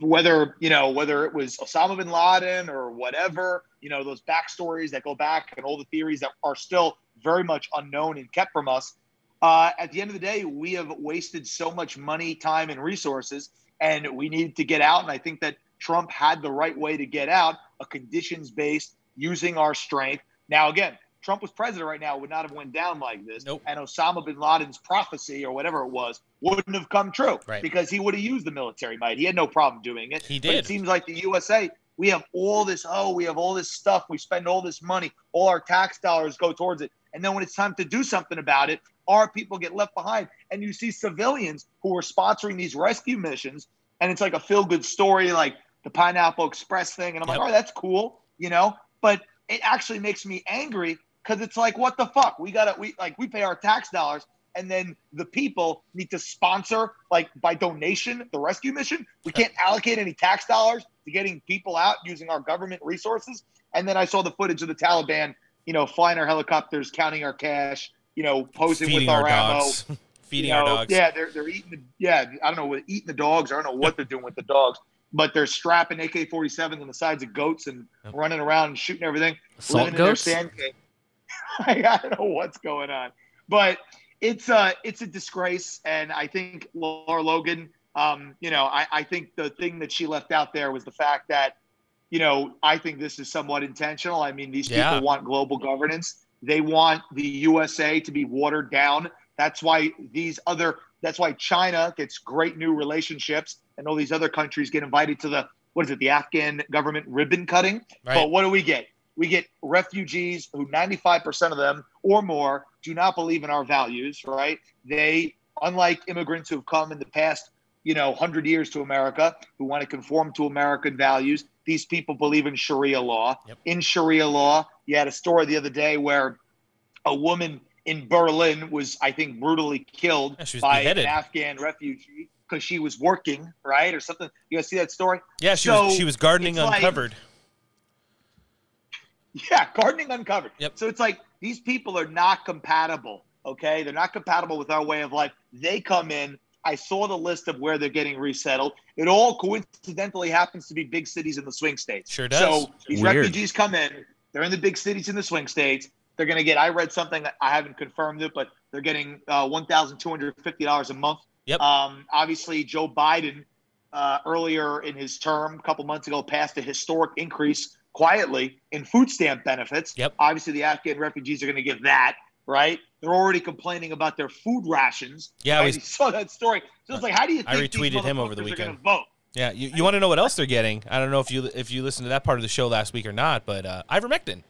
[SPEAKER 8] whether you know whether it was Osama bin Laden or whatever, you know those backstories that go back and all the theories that are still very much unknown and kept from us. Uh, at the end of the day, we have wasted so much money, time, and resources, and we need to get out. And I think that Trump had the right way to get out, a conditions-based, using our strength. Now, again, Trump was president right now, would not have went down like this.
[SPEAKER 7] Nope.
[SPEAKER 8] And Osama bin Laden's prophecy or whatever it was wouldn't have come true
[SPEAKER 7] Right.
[SPEAKER 8] because he would have used the military might. He had no problem doing it.
[SPEAKER 7] He
[SPEAKER 8] But
[SPEAKER 7] did.
[SPEAKER 8] it seems like the USA we have all this, oh, we have all this stuff. We spend all this money. All our tax dollars go towards it. And then when it's time to do something about it, our people get left behind. And you see civilians who are sponsoring these rescue missions, and it's like a feel good story, like the Pineapple Express thing. And I'm
[SPEAKER 7] Yep.
[SPEAKER 8] like, oh, that's cool, you know? But it actually makes me angry because it's like, what the fuck? We gotta, we like, we pay our tax dollars. And then the people need to sponsor, like by donation, the rescue mission. We can't allocate any tax dollars to getting people out using our government resources. And then I saw the footage of the Taliban, you know, flying our helicopters, counting our cash, you know, posing
[SPEAKER 7] Feeding
[SPEAKER 8] with our,
[SPEAKER 7] our
[SPEAKER 8] ammo.
[SPEAKER 7] dogs. Feeding
[SPEAKER 8] you
[SPEAKER 7] our dogs.
[SPEAKER 8] Yeah, they're they're eating. The, yeah, I don't know what eating the dogs. I don't know what they're doing with the dogs, but they're strapping AK-47s on the sides of goats and running around and shooting everything.
[SPEAKER 2] Assault
[SPEAKER 8] living
[SPEAKER 2] goats?
[SPEAKER 8] in their sand cave. I don't know what's going on, but it's uh it's a disgrace, and I think Lara Logan. Um, you know, I, I think the thing that she left out there was the fact that, you know, I think this is somewhat intentional. I mean, these
[SPEAKER 7] Yeah.
[SPEAKER 8] people want global governance. They want the USA to be watered down. That's why these other that's why China gets great new relationships and all these other countries get invited to the what is it, the Afghan government ribbon cutting.
[SPEAKER 7] Right.
[SPEAKER 8] But what do we get? We get refugees who 95% of them or more do not believe in our values, right? They, unlike immigrants who've come in the past, you know, 100 years to America, who want to conform to American values, these people believe in Sharia law.
[SPEAKER 7] Yep.
[SPEAKER 8] In Sharia law, you had a story the other day where a woman in Berlin was, I think, brutally killed
[SPEAKER 7] Yeah,
[SPEAKER 8] by
[SPEAKER 7] beheaded.
[SPEAKER 8] an Afghan refugee because she was working, right? Or something. You guys see that story?
[SPEAKER 7] Yeah, she
[SPEAKER 8] So,
[SPEAKER 7] was she was gardening
[SPEAKER 8] it's like-
[SPEAKER 7] uncovered.
[SPEAKER 8] Yeah, gardening uncovered.
[SPEAKER 7] Yep.
[SPEAKER 8] So it's like these people are not compatible. Okay, they're not compatible with our way of life. They come in. I saw the list of where they're getting resettled. It all coincidentally happens to be big cities in the swing states.
[SPEAKER 7] Sure does.
[SPEAKER 8] So these
[SPEAKER 2] Weird.
[SPEAKER 8] refugees come in. They're in the big cities in the swing states. They're going to get. I read something. I haven't confirmed it, but they're getting uh, one thousand two hundred fifty dollars a month.
[SPEAKER 7] Yep.
[SPEAKER 8] Um, obviously, Joe Biden uh, earlier in his term, a couple months ago, passed a historic increase quietly in food stamp benefits.
[SPEAKER 7] Yep.
[SPEAKER 8] Obviously, the Afghan refugees are going to get that, right? They're already complaining about their food rations.
[SPEAKER 7] Yeah,
[SPEAKER 8] right?
[SPEAKER 7] we-
[SPEAKER 8] saw that story. So it's like, how do you
[SPEAKER 7] I
[SPEAKER 8] think these
[SPEAKER 7] retweeted him over the
[SPEAKER 8] motherfuckers are
[SPEAKER 7] weekend.
[SPEAKER 8] vote?
[SPEAKER 7] Yeah, you, you want to know what else they're getting? I don't know if you if you listened to that part of the show last week or not, but uh, ivermectin,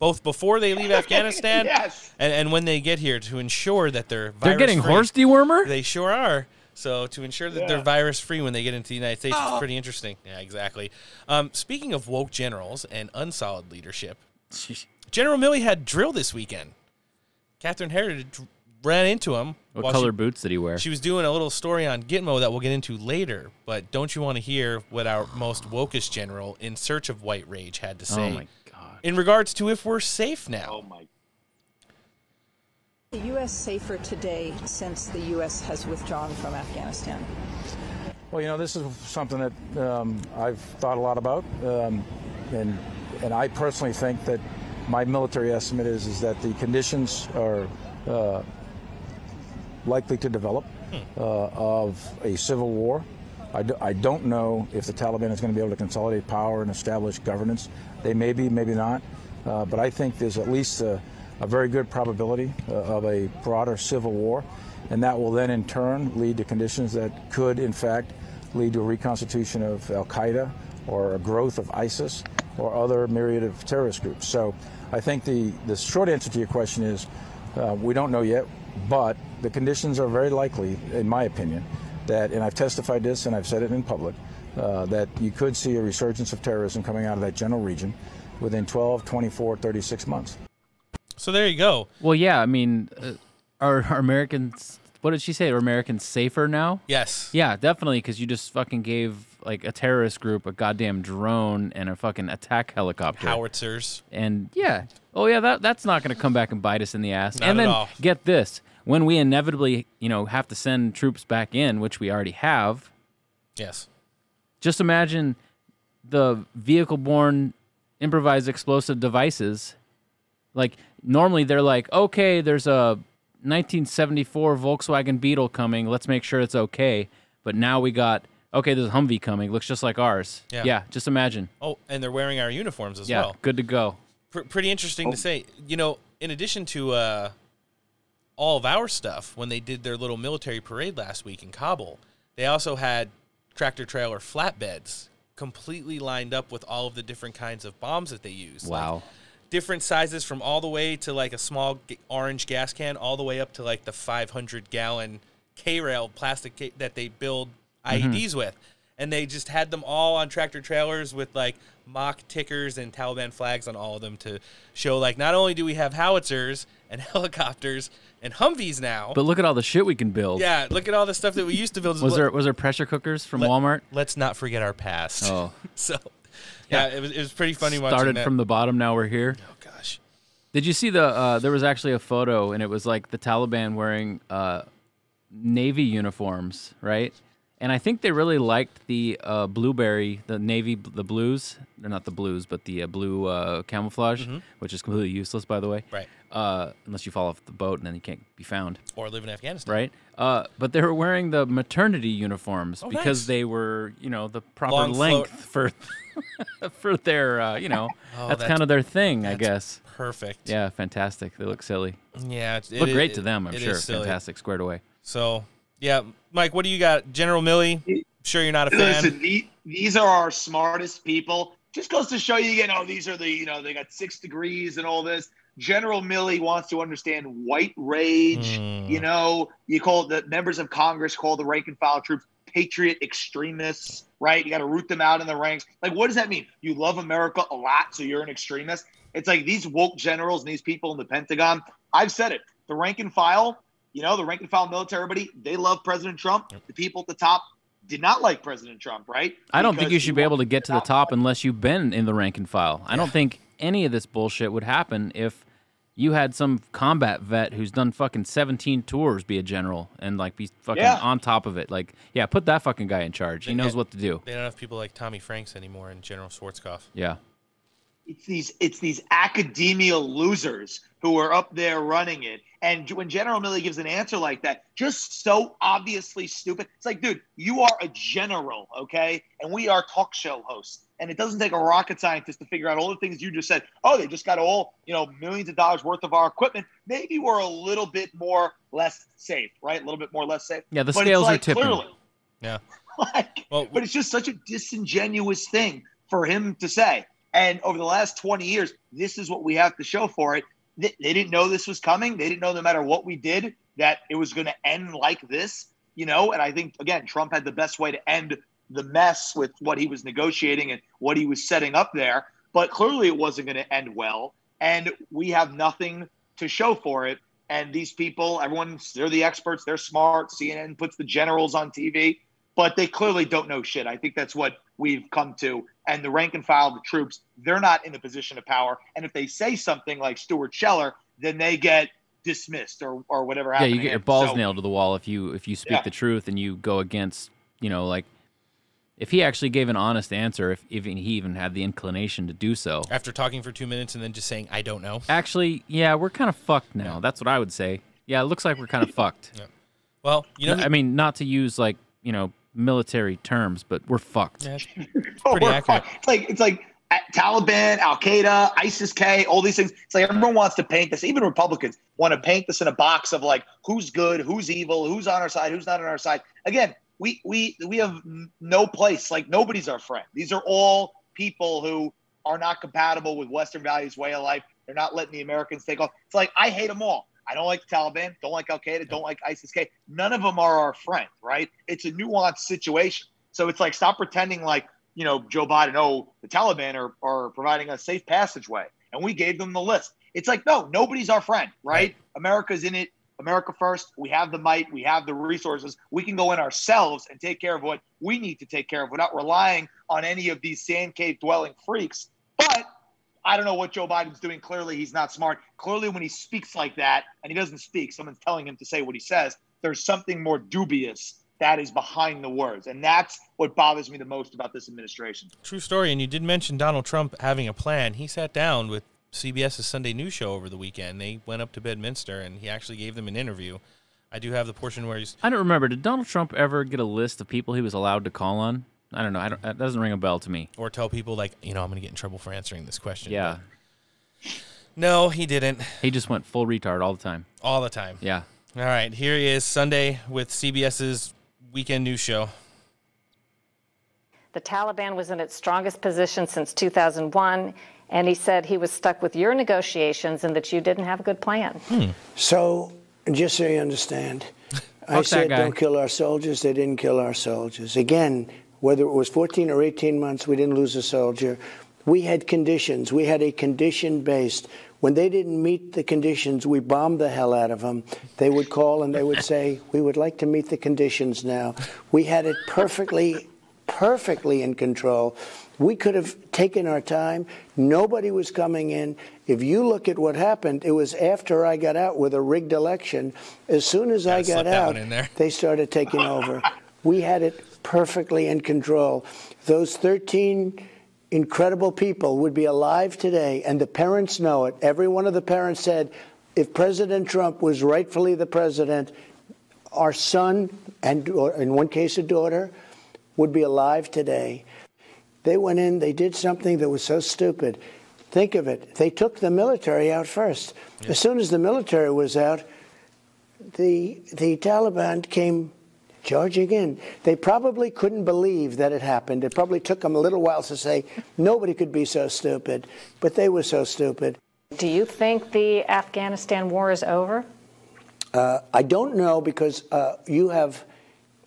[SPEAKER 7] both before they leave Afghanistan
[SPEAKER 8] yes.
[SPEAKER 7] and, and when they get here to ensure that they're
[SPEAKER 2] They're getting
[SPEAKER 7] virus-free.
[SPEAKER 2] horse dewormer?
[SPEAKER 7] They sure are. So to ensure that they're virus free when they get into the United States,
[SPEAKER 8] Oh.
[SPEAKER 7] it's pretty interesting. Yeah, exactly. Um, speaking of woke generals and unsolid leadership, General Milley had drill this weekend. Catherine Herridge ran into him.
[SPEAKER 2] What color
[SPEAKER 7] she-
[SPEAKER 2] boots did he wear?
[SPEAKER 7] She was doing a little story on Gitmo that we'll get into later, but don't you want to hear what our most wokest general in search of white rage had to
[SPEAKER 2] oh
[SPEAKER 7] say
[SPEAKER 2] my god.
[SPEAKER 7] in regards to if we're safe now?
[SPEAKER 8] Oh my.
[SPEAKER 9] The U.S. safer today since the U.S. has withdrawn from Afghanistan?
[SPEAKER 10] Well, you know, this is something that um, I've thought a lot about, um, and and I personally think that my military estimate is is that the conditions are uh, likely to develop uh, of a civil war. I, do, I don't know if the Taliban is going to be able to consolidate power and establish governance. They may be, maybe not, uh, but I think there's at least a, a very good probability uh, of a broader civil war, and that will then in turn lead to conditions that could, in fact, lead to a reconstitution of Al Qaeda or a growth of ISIS or other myriad of terrorist groups. So I think the, the short answer to your question is uh, we don't know yet, but the conditions are very likely, in my opinion, that, and I've testified this and I've said it in public, uh, that you could see a resurgence of terrorism coming out of that general region within 12, 24, 36 months.
[SPEAKER 7] So there you go.
[SPEAKER 2] Well, yeah, I mean, uh, are, are Americans? What did she say? Are Americans safer now?
[SPEAKER 7] Yes.
[SPEAKER 2] Yeah, definitely, because you just fucking gave like a terrorist group a goddamn drone and a fucking attack helicopter.
[SPEAKER 7] Howitzers.
[SPEAKER 2] And yeah, oh yeah, that that's not going to come back and bite us in the ass.
[SPEAKER 7] Not
[SPEAKER 2] and then
[SPEAKER 7] all.
[SPEAKER 2] get this: when we inevitably, you know, have to send troops back in, which we already have,
[SPEAKER 7] Yes.
[SPEAKER 2] just imagine the vehicle-borne improvised explosive devices. Like normally, they're like, okay, there's a 1974 Volkswagen Beetle coming. Let's make sure it's okay. But now we got okay, there's a Humvee coming. Looks just like ours. Yeah.
[SPEAKER 7] yeah
[SPEAKER 2] just imagine.
[SPEAKER 7] Oh, and they're wearing our uniforms as
[SPEAKER 2] yeah,
[SPEAKER 7] well.
[SPEAKER 2] good to go.
[SPEAKER 7] Pr- pretty interesting to say. You know, in addition to uh, all of our stuff, when they did their little military parade last week in Kabul, they also had tractor trailer flatbeds completely lined up with all of the different kinds of bombs that they use. Like,
[SPEAKER 2] Wow.
[SPEAKER 7] Different sizes from all the way to like a small g- orange gas can, all the way up to like the 500 gallon K rail plastic ca- that they build mm-hmm. IEDs with. And they just had them all on tractor trailers with like mock tickers and Taliban flags on all of them to show like not only do we have howitzers and helicopters and Humvees now,
[SPEAKER 2] But look at all the shit we can build.
[SPEAKER 7] yeah, look at all the stuff that we used to build.
[SPEAKER 2] Was there was there pressure cookers from
[SPEAKER 7] Let-
[SPEAKER 2] Walmart?
[SPEAKER 7] Let's not forget our past.
[SPEAKER 2] Oh.
[SPEAKER 7] so yeah, it was it was pretty funny watching
[SPEAKER 2] Started from the bottom. Now we're here.
[SPEAKER 7] oh gosh.
[SPEAKER 2] Did you see the? Uh, there was actually a photo, and it was like the Taliban wearing uh, navy uniforms, right? And I think they really liked the uh, blueberry, the navy, the blues. They're not the blues, but the uh, blue uh, camouflage, which is completely useless, by the way.
[SPEAKER 7] Mm-hmm. Right.
[SPEAKER 2] Uh, unless you fall off the boat and then you can't be found.
[SPEAKER 7] Or live in Afghanistan.
[SPEAKER 2] Right. Uh, but they were wearing the maternity uniforms
[SPEAKER 7] Oh,
[SPEAKER 2] because
[SPEAKER 7] nice.
[SPEAKER 2] they were, you know, the proper
[SPEAKER 7] Long float.
[SPEAKER 2] length for for their, uh, you know,
[SPEAKER 7] Oh,
[SPEAKER 2] that's,
[SPEAKER 7] that's-
[SPEAKER 2] kind of their thing, I guess.
[SPEAKER 7] Perfect.
[SPEAKER 2] Yeah, fantastic. They look silly.
[SPEAKER 7] Yeah. It,
[SPEAKER 2] Look
[SPEAKER 7] it-
[SPEAKER 2] great
[SPEAKER 7] it-
[SPEAKER 2] to them, I'm sure. Fantastic, squared away.
[SPEAKER 7] So yeah, Mike, what do you got? General Milley. Sure, you're not a fan.
[SPEAKER 8] Listen, the, these are our smartest people. Just goes to show you, you know, these are the, you know, they got six degrees and all this. General Milley wants to understand white rage.
[SPEAKER 7] Mm.
[SPEAKER 8] You know, you call the members of Congress call the rank and file troops patriot extremists, right? You got to root them out in the ranks. Like, what does that mean? You love America a lot, so you're an extremist. It's like these woke generals and these people in the Pentagon. I've said it. The rank and file, you know, the rank and file military, everybody, they love President Trump. The people at the top did not like President Trump, right?
[SPEAKER 2] I don't think you should be able to get to the top unless you've been in the rank and file. I don't think any of this bullshit would happen if you had some combat vet who's done fucking 17 tours be a general and like be fucking
[SPEAKER 8] Yeah.
[SPEAKER 2] on top of it. Like, yeah, put that fucking guy in charge. He
[SPEAKER 7] They-
[SPEAKER 2] knows what to do.
[SPEAKER 7] They don't have people like Tommy Franks anymore and General Schwarzkopf.
[SPEAKER 2] Yeah.
[SPEAKER 8] It's these it's these academia losers who are up there running it. And when General Milley gives an answer like that, just so obviously stupid, it's like, dude, you are a general, okay? And we are talk show hosts. And it doesn't take a rocket scientist to figure out all the things you just said. Oh, they just got all, you know, millions of dollars worth of our equipment. Maybe we're a little bit more less safe, right? A little bit more less safe.
[SPEAKER 2] Yeah, the
[SPEAKER 8] But it's
[SPEAKER 2] scales are
[SPEAKER 8] like,
[SPEAKER 2] tipping.
[SPEAKER 8] Clearly,
[SPEAKER 7] Yeah.
[SPEAKER 8] like,
[SPEAKER 7] Well,
[SPEAKER 8] but it's just such a disingenuous thing for him to say. And over the last 20 years, this is what we have to show for it. They, they didn't know this was coming. They didn't know no matter what we did that it was going to end like this, you know. And I think again, Trump had the best way to end the mess with what he was negotiating and what he was setting up there. But clearly, it wasn't going to end well. And we have nothing to show for it. And these people, everyone's they're the experts. They're smart. CNN puts the generals on TV but they clearly don't know shit. I think that's what we've come to. And the rank and file, of the troops, they're not in a position of power. And if they say something like Stuart Scheller, then they get dismissed or, or whatever
[SPEAKER 2] Yeah, you
[SPEAKER 8] to
[SPEAKER 2] get your balls
[SPEAKER 8] So-
[SPEAKER 2] nailed to the wall if you if you speak
[SPEAKER 8] Yeah.
[SPEAKER 2] the truth and you go against, you know, like if he actually gave an honest answer, if even he even had the inclination to do so.
[SPEAKER 7] After talking for two minutes and then just saying I don't know.
[SPEAKER 2] Actually, yeah, we're kind of fucked now. That's what I would say. Yeah, it looks like we're kind of fucked.
[SPEAKER 7] Well, you know,
[SPEAKER 2] I mean, not to use like you know military terms, but we're fucked.
[SPEAKER 7] Yeah, it's
[SPEAKER 8] Oh,
[SPEAKER 7] pretty
[SPEAKER 8] we're
[SPEAKER 7] accurate.
[SPEAKER 8] fine. It's like it's like uh, Taliban, Al Qaeda, ISIS K, all these things. It's like everyone wants to paint this. Even Republicans want to paint this in a box of like who's good, who's evil, who's on our side, who's not on our side. Again, we we we have no place. Like nobody's our friend. These are all people who are not compatible with Western values, way of life. They're not letting the Americans take off. It's like I hate them all. I don't like the Taliban, don't like Al Qaeda, don't like ISIS K. None of them are our friend, right? It's a nuanced situation. So it's like stop pretending like you know Joe Biden. Oh, the Taliban are are providing a safe passageway, and we gave them the list. It's like no, nobody's our friend, right? America's in it. America first. We have the might. We have the resources. We can go in ourselves and take care of what we need to take care of without relying on any of these sand cave dwelling freaks. But I don't know what Joe Biden's doing. Clearly, he's not smart. Clearly, when he speaks like that, and he doesn't speak, someone's telling him to say what he says. There's something more dubious that is behind the words, and that's what bothers me the most about this administration.
[SPEAKER 7] True story. And you did mention Donald Trump having a plan. He sat down with CBS's Sunday News Show over the weekend. They went up to Bedminster and he actually gave them an interview. I do have the portion where he's
[SPEAKER 2] I don't remember. Did Donald Trump ever get a list of people he was allowed to call on? I don't know. I don't, that doesn't ring a bell to me.
[SPEAKER 7] or tell people like, you know, I'm going to get in trouble for answering this question.
[SPEAKER 2] Yeah,
[SPEAKER 7] But no, he didn't.
[SPEAKER 2] he just went full retard all the time.
[SPEAKER 7] All the time.
[SPEAKER 2] Yeah.
[SPEAKER 7] All right, here he is Sunday with CBS's weekend news show.
[SPEAKER 11] The Taliban was in its strongest position since 2001, and he said he was stuck with your negotiations and that you didn't have a good plan. Hmm.
[SPEAKER 12] So, just so you understand, I said don't kill our soldiers. They didn't kill our soldiers. Again, whether it was 14 or 18 months, we didn't lose a soldier. We had conditions. We had a condition based. When they didn't meet the conditions, we bombed the hell out of them. They would call and they would say, We would like to meet the conditions now. We had it perfectly, perfectly in control. We could have taken our time. Nobody was coming in. If you look at what happened, it was after I got out with a rigged election. As soon as I
[SPEAKER 7] Gotta
[SPEAKER 12] got out, they started taking over. We had it perfectly in control. Those 13 incredible people would be alive today, and the parents know it. Every one of the parents said, if President Trump was rightfully the president, our son, and or in one case a daughter, would be alive today. They went in, they did something that was so stupid. Think of it. They took the military out first. As soon as the military was out, the the Taliban came charging in. They probably couldn't believe that it happened. It probably took them a little while to say nobody could be so stupid, but they were so stupid.
[SPEAKER 11] Do you think the Afghanistan war is over?
[SPEAKER 12] Uh, I don't know because uh, you have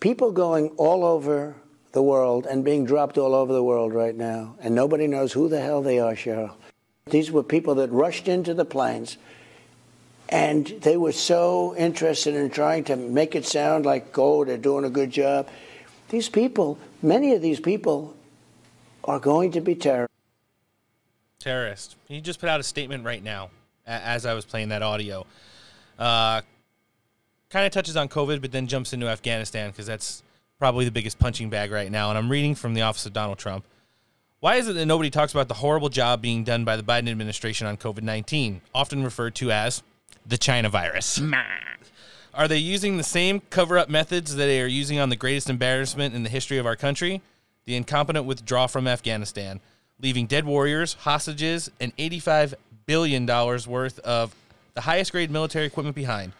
[SPEAKER 12] people going all over the world and being dropped all over the world right now, and nobody knows who the hell they are, Cheryl. These were people that rushed into the planes, and they were so interested in trying to make it sound like, oh, they're doing a good job. These people, many of these people, are going to be terrorists.
[SPEAKER 7] terrorist. He just put out a statement right now as I was playing that audio. Uh, kind of touches on COVID, but then jumps into Afghanistan because that's probably the biggest punching bag right now. And I'm reading from the office of Donald Trump. Why is it that nobody talks about the horrible job being done by the Biden administration on COVID 19, often referred to as the China virus? Are they using the same cover up methods that they are using on the greatest embarrassment in the history of our country? The incompetent withdrawal from Afghanistan, leaving dead warriors, hostages, and $85 billion worth of the highest grade military equipment behind.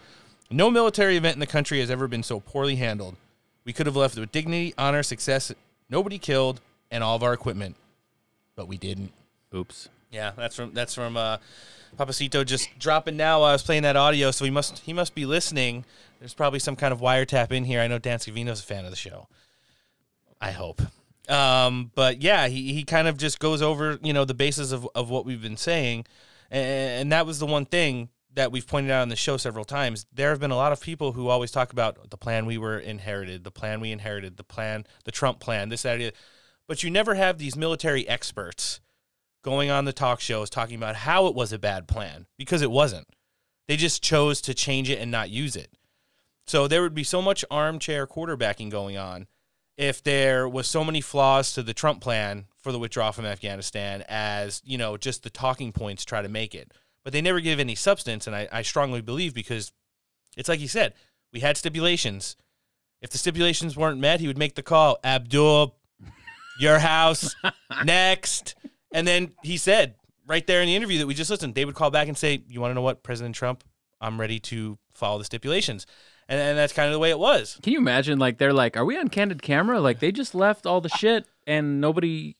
[SPEAKER 7] No military event in the country has ever been so poorly handled. We could have left with dignity, honor, success, nobody killed, and all of our equipment. But we didn't.
[SPEAKER 2] Oops.
[SPEAKER 7] Yeah, that's from that's from uh, Papacito just dropping now. while I was playing that audio, so he must he must be listening. There's probably some kind of wiretap in here. I know Dan Scavino's a fan of the show. I hope. Um, but yeah, he, he kind of just goes over you know the basis of, of what we've been saying, and, and that was the one thing that we've pointed out on the show several times. There have been a lot of people who always talk about the plan we were inherited, the plan we inherited, the plan, the Trump plan, this idea, but you never have these military experts going on the talk shows talking about how it was a bad plan because it wasn't. They just chose to change it and not use it. So there would be so much armchair quarterbacking going on if there was so many flaws to the Trump plan for the withdrawal from Afghanistan as, you know, just the talking points try to make it. But they never give any substance, and I, I strongly believe because it's like he said, we had stipulations. If the stipulations weren't met, he would make the call, Abdul, your house, next. And then he said right there in the interview that we just listened, they would call back and say, You want to know what, President Trump? I'm ready to follow the stipulations. And, and that's kind of the way it was.
[SPEAKER 2] Can you imagine? Like they're like, "Are we on candid camera?" Like they just left all the shit and nobody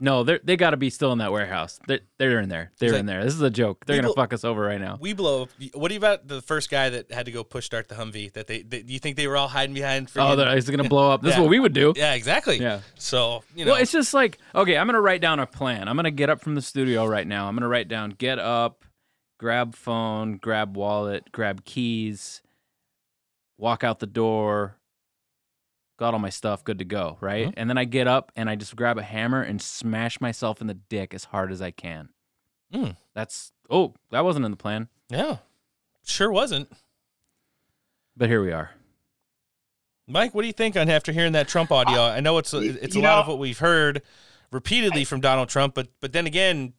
[SPEAKER 2] No, they they got to be still in that warehouse. They're they're in there. They're
[SPEAKER 7] He's
[SPEAKER 2] in there. This is a joke. They're gonna
[SPEAKER 7] "We
[SPEAKER 2] fuck us over right now.
[SPEAKER 7] We blow. Up. What about the first guy that had to go push start the Humvee? That they, they do you think they were all hiding behind?
[SPEAKER 2] Oh,
[SPEAKER 7] friggin-
[SPEAKER 2] they're- is gonna blow up? This is what we would do.
[SPEAKER 7] Yeah, exactly.
[SPEAKER 2] Yeah.
[SPEAKER 7] So you know,
[SPEAKER 2] Well, it's just like, okay, I'm gonna write down a plan. I'm gonna get up from the studio right now. I'm gonna write down, get up, grab phone, grab wallet, grab keys, walk out the door, got all my stuff, good to go, right?
[SPEAKER 7] Mhm.
[SPEAKER 2] And then I get up and I just grab a hammer and smash myself in the dick as hard as I can.
[SPEAKER 7] Mm.
[SPEAKER 2] That's oh, that wasn't in the plan,
[SPEAKER 7] yeah, sure wasn't.
[SPEAKER 2] but here we are.
[SPEAKER 7] Mike, what do you think on after hearing that Trump audio? I know it's a, it's a
[SPEAKER 8] you
[SPEAKER 7] lot of what we've heard repeatedly from Donald Trump, but but then again,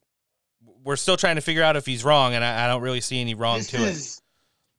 [SPEAKER 7] we're still trying to figure out if he's wrong, and I, I don't really see any wrong
[SPEAKER 8] this
[SPEAKER 7] to it.
[SPEAKER 8] is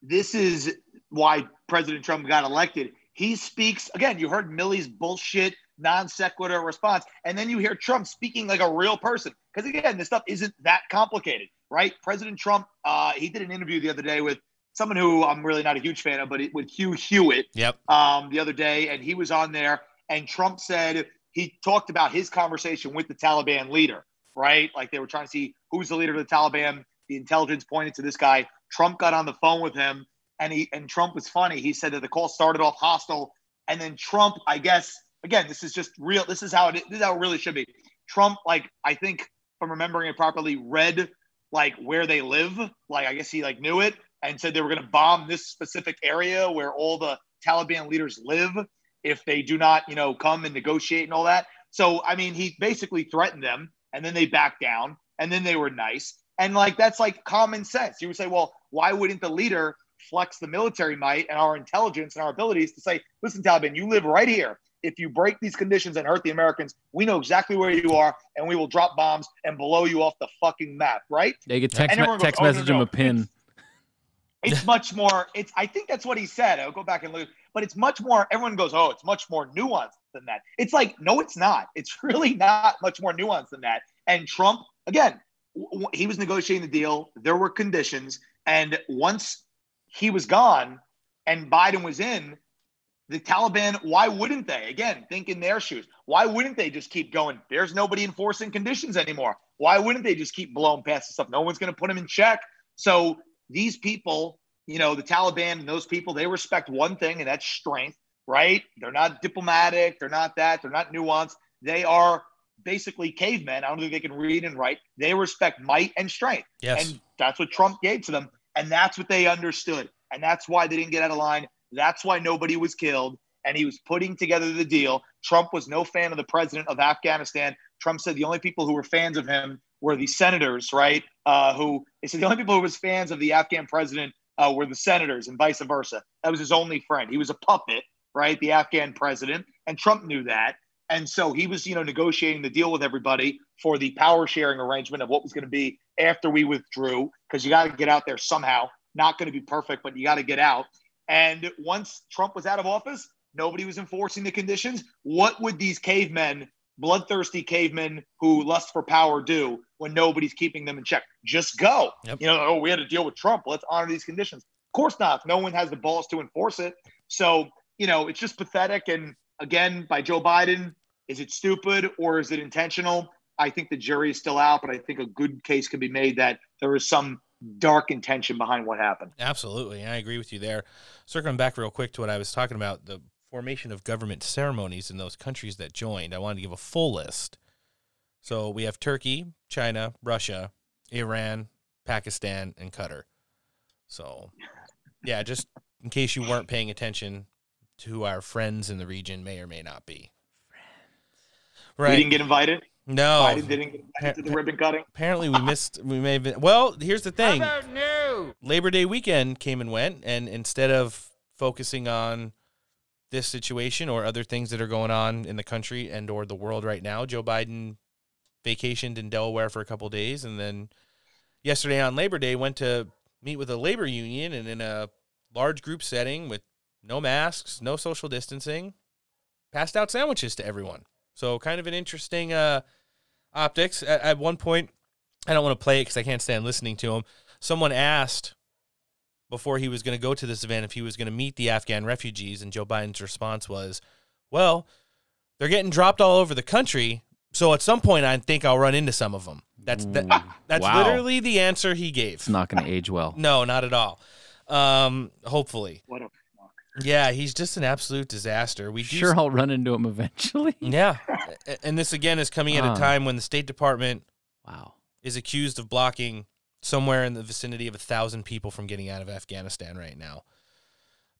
[SPEAKER 8] this is why President Trump got elected. He speaks again. You heard Milley's bullshit non sequitur response, and then you hear Trump speaking like a real person. Because again, this stuff isn't that complicated, right? President Trump, uh, he did an interview the other day with someone who I'm really not a huge fan of, but it, with Hugh Hewitt
[SPEAKER 7] Yep.
[SPEAKER 8] um, the other day, and he was on there, and Trump said, he talked about his conversation with the Taliban leader, right? Like they were trying to see who's the leader of the Taliban. The intelligence pointed to this guy. Trump got on the phone with him, and he and Trump was funny. He said that the call started off hostile, and then Trump, I guess, again, this is just real. This is how it. This is how it really should be. Trump, like I think, if I'm remembering it properly, read like where they live. Like I guess he like knew it and said they were going to bomb this specific area where all the Taliban leaders live if they do not, you know, come and negotiate and all that. So I mean, he basically threatened them, and then they backed down, and then they were nice, and like that's like common sense. You would say, well, why wouldn't the leader flex the military might and our intelligence and our abilities to say, listen, Taliban, you live right here. If you break these conditions and hurt the Americans, we know exactly where you are, and we will drop bombs and blow you off the fucking map, right?
[SPEAKER 2] They could text, me-
[SPEAKER 8] everyone goes,
[SPEAKER 2] text
[SPEAKER 8] "Oh, no,
[SPEAKER 2] message
[SPEAKER 8] no,
[SPEAKER 2] him a pin.
[SPEAKER 8] It's much more. It's. I think that's what he said. I'll go back and look, but it's much more. Everyone goes, "Oh, it's much more nuanced than that." It's like, no, it's not. It's really not much more nuanced than that. And Trump, again, he was negotiating the deal. There were conditions, and once he was gone and Biden was in, the Taliban, why wouldn't they? Again, think in their shoes. Why wouldn't they just keep going? There's nobody enforcing conditions anymore. Why wouldn't they just keep blowing past the stuff? No one's going to put them in check. So these people, you know, the Taliban and those people, they respect one thing, and that's strength, right? They're not diplomatic. They're not that. They're not nuanced. They are basically cavemen. I don't think they can read and write. They respect might and strength.
[SPEAKER 7] Yes.
[SPEAKER 8] And that's what Trump gave to them. And that's what they understood. And that's why they didn't get out of line. That's why nobody was killed. And he was putting together the deal. Trump was no fan of the president of Afghanistan. Trump said the only people who were fans of him were the senators, right? Uh, who he said the only people who was fans of the Afghan president uh, were the senators and vice versa. That was his only friend. He was a puppet, right? The Afghan president. And Trump knew that. And so he was, you know, negotiating the deal with everybody for the power sharing arrangement of what was going to be after we withdrew, because you got to get out there somehow. Not going to be perfect, but you got to get out. And once Trump was out of office, nobody was enforcing the conditions. What would these cavemen, bloodthirsty cavemen who lust for power, do when nobody's keeping them in check? Just go. You know, oh, we had to deal with Trump. Let's honor these conditions. Of course not. No one has the balls to enforce it. So, you know, it's just pathetic. And again, by Joe Biden, is it stupid or is it intentional? I think the jury is still out, but I think a good case can be made that there is some dark intention behind what happened.
[SPEAKER 7] Absolutely. I agree with you there. Circling back real quick to what I was talking about, the formation of government ceremonies in those countries that joined, I wanted to give a full list. So we have Turkey, China, Russia, Iran, Pakistan, and Qatar. So, yeah, just in case you weren't paying attention to who our friends in the region may or may not be. Friends. Right.
[SPEAKER 8] We didn't get invited.
[SPEAKER 7] No,
[SPEAKER 8] Biden didn't get invited to the ribbon cutting.
[SPEAKER 7] Apparently, we missed. We may have been. Well, here's the thing. Labor Day weekend came and went, and instead of focusing on this situation or other things that are going on in the country and or the world right now, Joe Biden vacationed in Delaware for a couple days, and then yesterday on Labor Day went to meet with a labor union, and in a large group setting with no masks, no social distancing, passed out sandwiches to everyone. So kind of an interesting uh, optics. At, at one point, I don't want to play it because I can't stand listening to him. Someone asked before he was going to go to this event if he was going to meet the Afghan refugees, and Joe Biden's response was, "Well, they're getting dropped all over the country, so at some point I think I'll run into some of them." That's that, that's
[SPEAKER 2] Wow.
[SPEAKER 7] literally the answer he gave.
[SPEAKER 2] It's not going to age well.
[SPEAKER 7] No, not at all. Um, hopefully.
[SPEAKER 8] What a
[SPEAKER 7] Yeah, he's just an absolute disaster. We
[SPEAKER 2] Sure, I'll run into him eventually.
[SPEAKER 7] yeah. And this again is coming at a time when the State Department
[SPEAKER 2] wow
[SPEAKER 7] is accused of blocking somewhere in the vicinity of a thousand people from getting out of Afghanistan right now.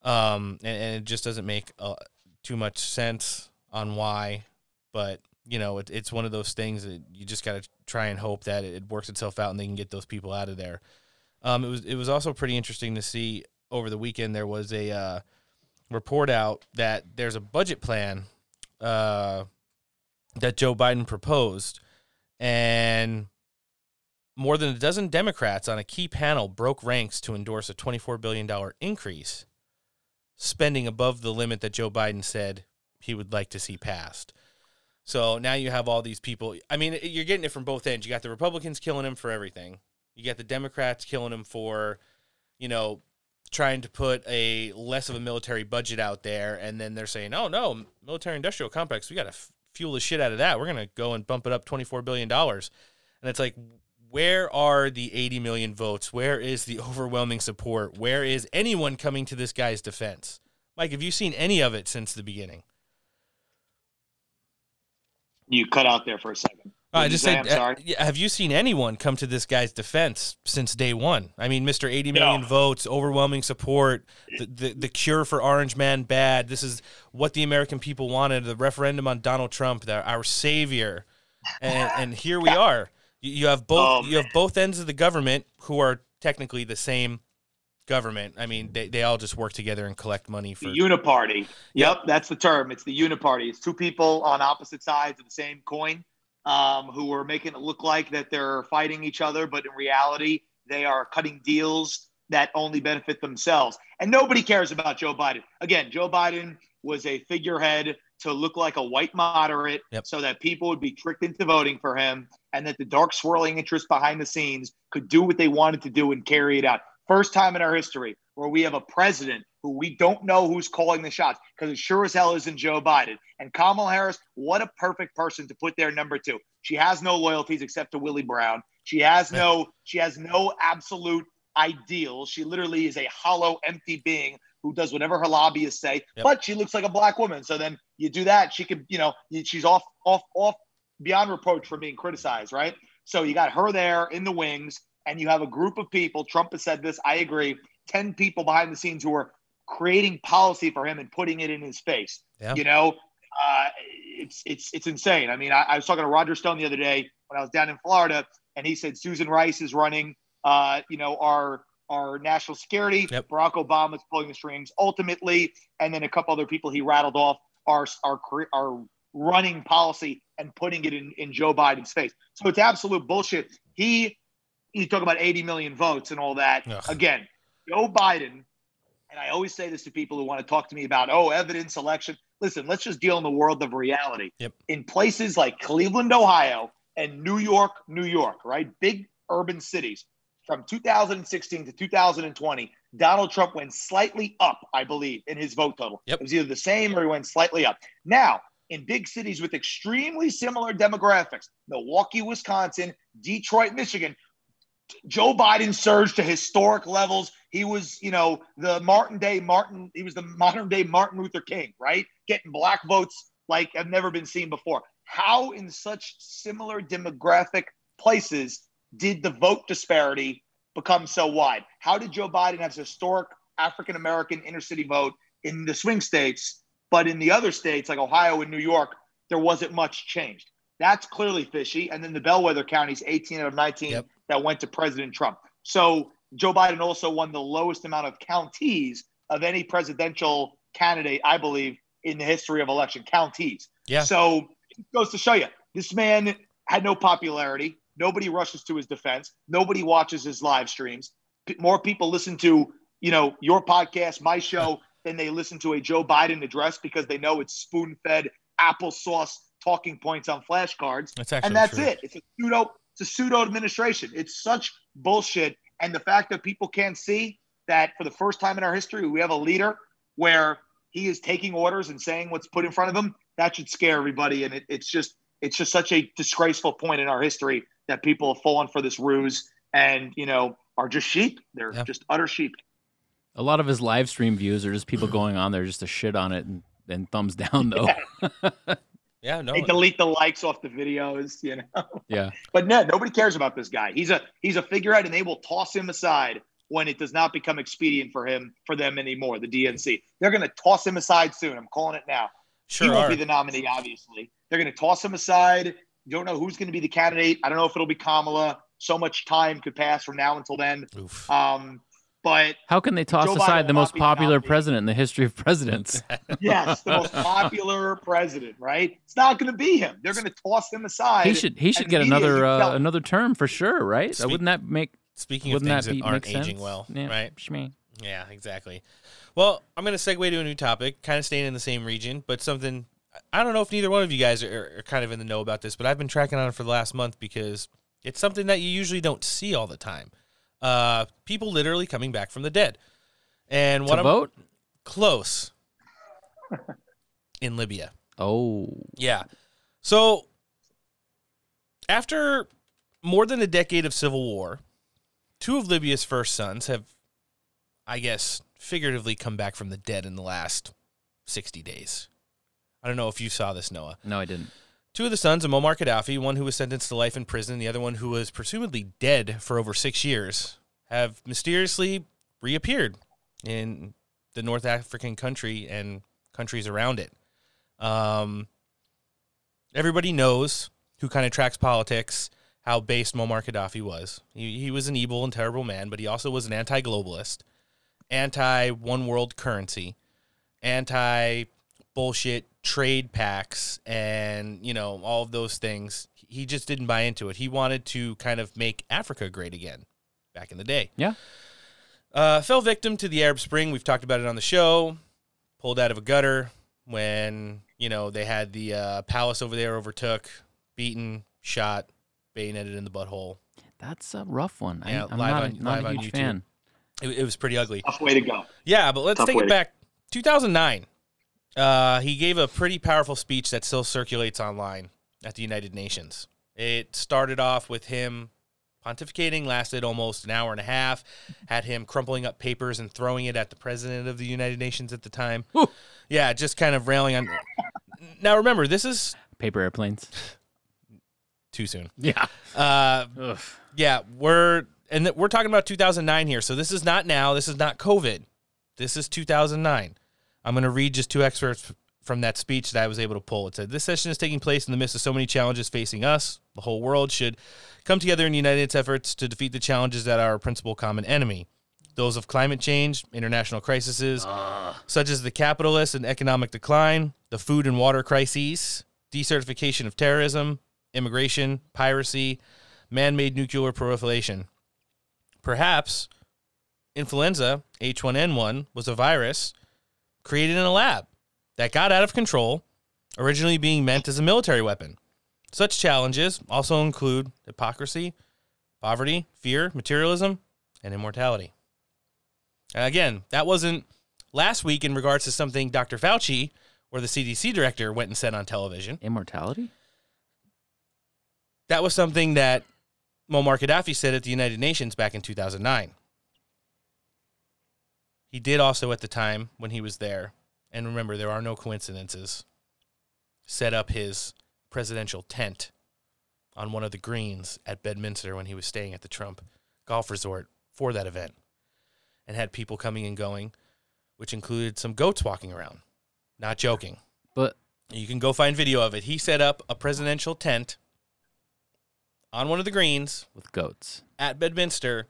[SPEAKER 7] Um, and, and it just doesn't make uh, too much sense on why, but you know, it, it's one of those things that you just got to try and hope that it, it works itself out and they can get those people out of there. Um, it was it was also pretty interesting to see over the weekend. There was a uh, report out that there's a budget plan uh, that Joe Biden proposed, and more than a dozen Democrats on a key panel broke ranks to endorse a $24 billion increase, spending above the limit that Joe Biden said he would like to see passed. So now you have all these people. I mean, you're getting it from both ends. You got the Republicans killing him for everything. You got the Democrats killing him for, you know, trying to put a less of a military budget out there, and then they're saying, "Oh no, military industrial complex. We got to f- fuel the shit out of that. We're gonna go and bump it up twenty four billion dollars, and it's like, where are the eighty million votes? Where is the overwhelming support? Where is anyone coming to this guy's defense? Mike, have you seen any of it since the beginning?
[SPEAKER 8] You cut out there for a second.
[SPEAKER 7] I just
[SPEAKER 8] say?
[SPEAKER 7] said, uh, have you seen anyone come to this guy's defense since day one? I mean, Mr. 80 million votes, overwhelming support, the, the, the cure for Orange Man bad. This is what the American people wanted the referendum on Donald Trump, the, our savior. And, and here we are. You, you have both
[SPEAKER 8] Oh,
[SPEAKER 7] you have both ends of the government who are technically the same government. I mean, they, they all just work together and collect money for
[SPEAKER 8] The uniparty. Yep, that's the term. It's the uniparty. It's two people on opposite sides of the same coin um, who are making it look like that they're fighting each other, but in reality, they are cutting deals that only benefit themselves. And nobody cares about Joe Biden. Again, Joe Biden was a figurehead to look like a white moderate so that people would be tricked into voting for him and that the dark swirling interests behind the scenes could do what they wanted to do and carry it out. First time in our history where we have a president who we don't know who's calling the shots because it sure as hell isn't Joe Biden. And Kamala Harris, what a perfect person to put there number two. She has no loyalties except to Willie Brown. She has no, she has no absolute ideals. She literally is a hollow, empty being who does whatever her lobbyists say.
[SPEAKER 7] Yep.
[SPEAKER 8] But she looks like a black woman. So then you do that, she could, you know, she's off, off, off beyond reproach for being criticized, right? So you got her there in the wings, and you have a group of people. Trump has said this. I agree. Ten people behind the scenes who are creating policy for him and putting it in his face.
[SPEAKER 7] Yeah.
[SPEAKER 8] You know, uh, it's it's it's insane. I mean, I, I was talking to Roger Stone the other day when I was down in Florida, and he said Susan Rice is running. Uh, you know, our our national security. Barack Obama's pulling the strings ultimately, and then a couple other people he rattled off are are are running policy and putting it in, in Joe Biden's face. So it's absolute bullshit. He you talk about 80 million votes and all that.
[SPEAKER 7] Ugh.
[SPEAKER 8] Again, Joe Biden, and I always say this to people who want to talk to me about, oh, evidence, election. Listen, let's just deal in the world of reality.
[SPEAKER 7] Yep.
[SPEAKER 8] In places like Cleveland, Ohio, and New York, New York, right? Big urban cities. From 2016 to 2020, Donald Trump went slightly up, I believe, in his vote total.
[SPEAKER 7] Yep.
[SPEAKER 8] It was either the same or he went slightly up. Now, in big cities with extremely similar demographics, Milwaukee, Wisconsin, Detroit, Michigan, Joe Biden surged to historic levels. He was, you know, the Martin Day Martin, he was the modern day Martin Luther King, right? Getting black votes like have never been seen before. How in such similar demographic places did the vote disparity become so wide? How did Joe Biden have historic African American inner city vote in the swing states, but in the other states like Ohio and New York, there wasn't much changed? That's clearly fishy. And then the bellwether counties, 18 out of 19, that went to President Trump. So Joe Biden also won the lowest amount of counties of any presidential candidate, I believe, in the history of election counties.
[SPEAKER 7] Yeah.
[SPEAKER 8] So it goes to show you this man had no popularity. Nobody rushes to his defense. Nobody watches his live streams. P- more people listen to, you know, your podcast, my show, than they listen to a Joe Biden address because they know it's spoon-fed applesauce talking points on flashcards.
[SPEAKER 7] That's actually
[SPEAKER 8] and that's
[SPEAKER 7] true.
[SPEAKER 8] it. It's a pseudo, it's a pseudo administration. It's such bullshit. And the fact that people can't see that for the first time in our history, we have a leader where he is taking orders and saying what's put in front of him, that should scare everybody. And it, it's just it's just such a disgraceful point in our history that people have fallen for this ruse and you know are just sheep. They're just utter sheep.
[SPEAKER 2] A lot of his live stream views are just people mm-hmm. going on there just to shit on it and, and thumbs down though.
[SPEAKER 7] Yeah, no.
[SPEAKER 8] They delete the likes off the videos, you know.
[SPEAKER 2] yeah.
[SPEAKER 8] But no, nobody cares about this guy. He's a he's a figurehead, and they will toss him aside when it does not become expedient for him for them anymore. The DNC, they're going to toss him aside soon. I'm calling it now.
[SPEAKER 7] Sure
[SPEAKER 8] he won't
[SPEAKER 7] are.
[SPEAKER 8] be the nominee, obviously. They're going to toss him aside. You don't know who's going to be the candidate. I don't know if it'll be Kamala. So much time could pass from now until then. Um, but
[SPEAKER 2] How can they toss
[SPEAKER 8] Joe Biden
[SPEAKER 2] aside the most
[SPEAKER 8] not be
[SPEAKER 2] popular president in the history of presidents?
[SPEAKER 8] yes, the most popular president, right? It's not going to be him. They're going to toss him aside.
[SPEAKER 2] he should he should get another uh, another term for sure, right?
[SPEAKER 7] Speak-
[SPEAKER 2] wouldn't that make
[SPEAKER 7] Speaking of things
[SPEAKER 2] that
[SPEAKER 7] that, aren't aging
[SPEAKER 2] sense?
[SPEAKER 7] well,
[SPEAKER 2] Yeah,
[SPEAKER 7] right?
[SPEAKER 2] shmee.
[SPEAKER 7] Yeah, exactly. Well, I'm going to segue to a new topic, kind of staying in the same region, but something I don't know if neither one of you guys are, are kind of in the know about this, but I've been tracking on it for the last month because it's something that you usually don't see all the time. Uh, people literally coming back from the dead, and
[SPEAKER 2] To
[SPEAKER 7] what I'm
[SPEAKER 2] vote?
[SPEAKER 7] close in Libya.
[SPEAKER 2] Oh,
[SPEAKER 7] Yeah. So, after more than a decade of civil war, two of Libya's first sons have, I guess, figuratively come back from the dead in the last 60 days. I don't know if you saw this, Noah.
[SPEAKER 2] No, I didn't.
[SPEAKER 7] Two of the sons of Muammar Gaddafi, one who was sentenced to life in prison, the other one who was presumably dead for over six years, have mysteriously reappeared in the North African country and countries around it. Um, everybody knows who kind of tracks politics how based Muammar Gaddafi was. He, he was an evil and terrible man, but he also was an anti globalist, anti one world currency, anti bullshit trade packs, and, you know, all of those things. He just didn't buy into it. He wanted to kind of make Africa great again back in the day.
[SPEAKER 2] Yeah.
[SPEAKER 7] Uh, fell victim to the Arab Spring. We've talked about it on the show. Pulled out of a gutter when, you know, they had the uh, palace over there overtook, beaten, shot, bayoneted in the butthole.
[SPEAKER 2] That's a rough one.
[SPEAKER 7] Yeah,
[SPEAKER 2] I, I'm
[SPEAKER 7] live
[SPEAKER 2] not,
[SPEAKER 7] on-
[SPEAKER 2] a, not
[SPEAKER 7] live
[SPEAKER 2] a huge
[SPEAKER 7] YouTube.
[SPEAKER 2] fan.
[SPEAKER 7] It, it was pretty ugly.
[SPEAKER 8] Tough way to go.
[SPEAKER 7] Yeah, but let's
[SPEAKER 8] Tough
[SPEAKER 7] take
[SPEAKER 8] way
[SPEAKER 7] it
[SPEAKER 8] to-
[SPEAKER 7] back. 2009. Uh, he gave a pretty powerful speech that still circulates online at the United Nations. It started off with him pontificating, lasted almost an hour and a half, had him crumpling up papers and throwing it at the president of the United Nations at the time. Yeah, just kind of railing on. Now remember, this is
[SPEAKER 2] Paper airplanes.
[SPEAKER 7] too soon.
[SPEAKER 2] Yeah.
[SPEAKER 7] Uh, yeah, we're and th- we're talking about 2009 here. So this is not now. This is not COVID. This is 2009. I'm going to read just two excerpts from that speech that I was able to pull. It said, "This session is taking place in the midst of so many challenges facing us. The whole world should come together and unite its efforts to defeat the challenges that are our principal common enemy." Those of climate change, international crises, ah. such as the capitalist and economic decline, the food and water crises, decertification of terrorism, immigration, piracy, man made nuclear proliferation. Perhaps influenza, H1N1, was a virus created in a lab that got out of control, originally being meant as a military weapon. Such challenges also include hypocrisy, poverty, fear, materialism, and immortality. And again, that wasn't last week in regards to something Dr. Fauci or the CDC director went and said on television.
[SPEAKER 2] Immortality?
[SPEAKER 7] That was something that Muammar Gaddafi said at the United Nations back in 2009. He did also at the time when he was there, and remember, there are no coincidences, set up his presidential tent on one of the greens at Bedminster when he was staying at the Trump golf resort for that event and had people coming and going, which included some goats walking around. Not joking.
[SPEAKER 2] But
[SPEAKER 7] You can go find video of it. He set up a presidential tent on one of the greens
[SPEAKER 2] with goats.
[SPEAKER 7] at Bedminster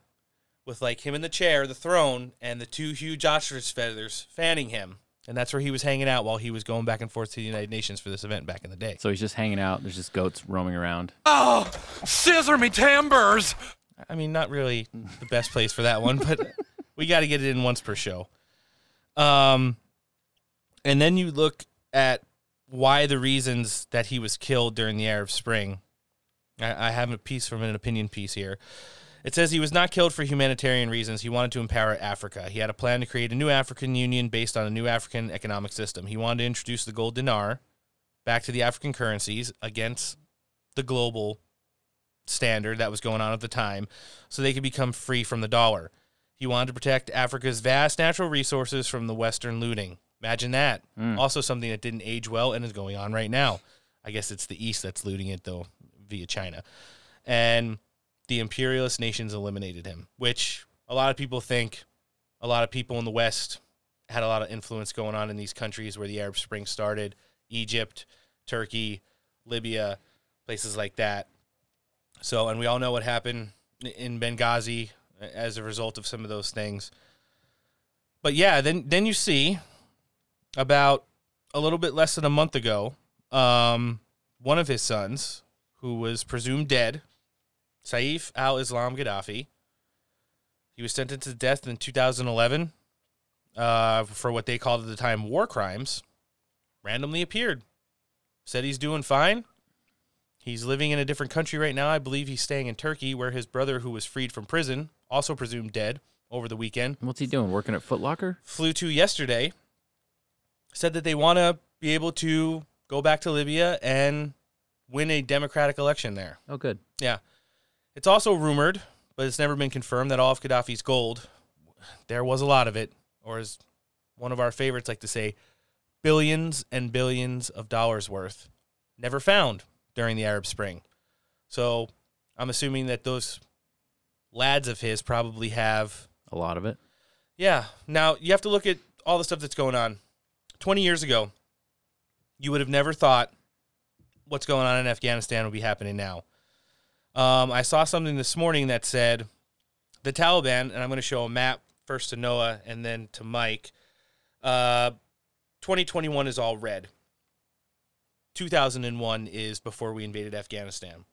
[SPEAKER 7] with like him in the chair, the throne, and the two huge ostrich feathers fanning him. And that's where he was hanging out while he was going back and forth to the United Nations for this event back in the day.
[SPEAKER 2] So he's just hanging out. There's just goats roaming around.
[SPEAKER 4] Oh, scissor me timbers.
[SPEAKER 7] I mean, not really the best place for that one, but we got to get it in once per show. Um, and then you look at why the reasons that he was killed during the Arab Spring. I, I have a piece from an opinion piece here. It says he was not killed for humanitarian reasons. He wanted to empower Africa. He had a plan to create a new African Union based on a new African economic system. He wanted to introduce the gold dinar back to the African currencies against the global standard that was going on at the time so they could become free from the dollar. He wanted to protect Africa's vast natural resources from the Western looting. Imagine that.
[SPEAKER 2] Mm.
[SPEAKER 7] Also, something that didn't age well and is going on right now. I guess it's the East that's looting it, though, via China. And the imperialist nations eliminated him, which a lot of people think a lot of people in the West had a lot of influence going on in these countries where the Arab Spring started Egypt, Turkey, Libya, places like that. So, and we all know what happened in Benghazi as a result of some of those things. But yeah, then then you see about a little bit less than a month ago, um, one of his sons, who was presumed dead, Saif al-Islam Gaddafi, he was sentenced to death in 2011 uh, for what they called at the time war crimes. Randomly appeared, said he's doing fine. He's living in a different country right now. I believe he's staying in Turkey, where his brother, who was freed from prison, also presumed dead over the weekend,
[SPEAKER 2] What's he doing? Working at Foot Locker?
[SPEAKER 7] flew to yesterday. Said that they want to be able to go back to Libya and win a democratic election there.
[SPEAKER 2] Oh, good.
[SPEAKER 7] Yeah. It's also rumored, but it's never been confirmed that all of Gaddafi's gold, there was a lot of it, or as one of our favorites like to say, billions and billions of dollars worth, never found during the Arab Spring. So I'm assuming that those lads of his probably have
[SPEAKER 2] a lot of it.
[SPEAKER 7] Yeah. Now you have to look at all the stuff that's going on. 20 years ago, you would have never thought what's going on in Afghanistan would be happening now. Um, I saw something this morning that said the Taliban, and I'm going to show a map first to Noah and then to Mike. Uh, 2021 is all red. 2001 is before we invaded Afghanistan.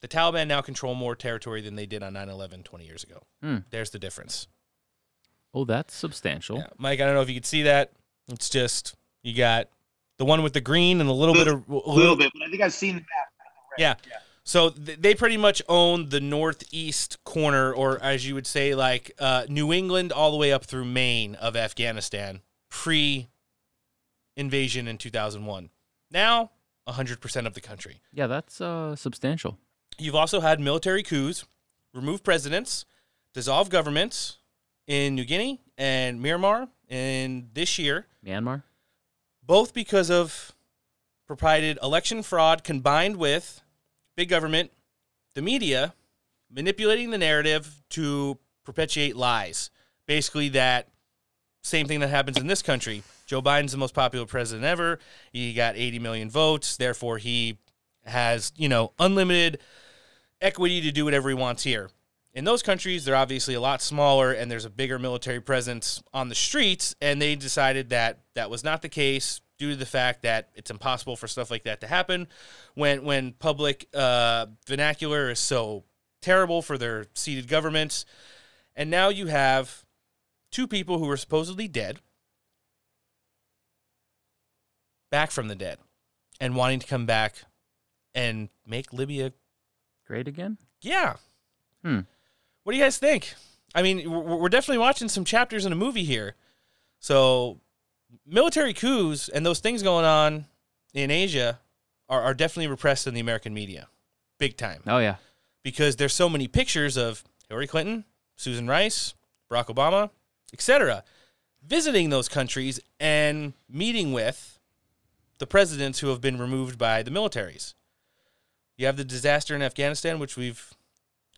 [SPEAKER 7] The Taliban now control more territory than they did on 9 11 20 years ago.
[SPEAKER 2] Hmm.
[SPEAKER 7] There's the difference.
[SPEAKER 2] Oh, that's substantial.
[SPEAKER 7] Yeah. Mike, I don't know if you can see that. It's just, you got the one with the green and a little, bit of.
[SPEAKER 8] A little bit, but I think I've seen that.
[SPEAKER 7] Yeah. So th- they pretty much own the northeast corner, or as you would say, like uh, New England all the way up through Maine of Afghanistan pre invasion in 2001. Now, 100% of the country.
[SPEAKER 2] Yeah, that's uh, substantial.
[SPEAKER 7] You've also had military coups, remove presidents, dissolve governments in New Guinea and Myanmar in this year.
[SPEAKER 2] Myanmar?
[SPEAKER 7] Both because of proprietary election fraud combined with big government, the media manipulating the narrative to perpetuate lies. Basically, that same thing that happens in this country. Joe Biden's the most popular president ever. He got 80 million votes. Therefore, he has, you know, unlimited equity to do whatever he wants here. In those countries, they're obviously a lot smaller and there's a bigger military presence on the streets. And they decided that that was not the case due to the fact that it's impossible for stuff like that to happen when, when public uh, vernacular is so terrible for their seated governments. And now you have two people who are supposedly dead back from the dead and wanting to come back and make Libya
[SPEAKER 2] great again.
[SPEAKER 7] Yeah.
[SPEAKER 2] Hmm.
[SPEAKER 7] What do you guys think? I mean, we're we're definitely watching some chapters in a movie here. So, military coups and those things going on in Asia are, are definitely repressed in the American media, big time.
[SPEAKER 2] Oh yeah,
[SPEAKER 7] because there's so many pictures of Hillary Clinton, Susan Rice, Barack Obama, etc., visiting those countries and meeting with the presidents who have been removed by the militaries. You have the disaster in Afghanistan, which we've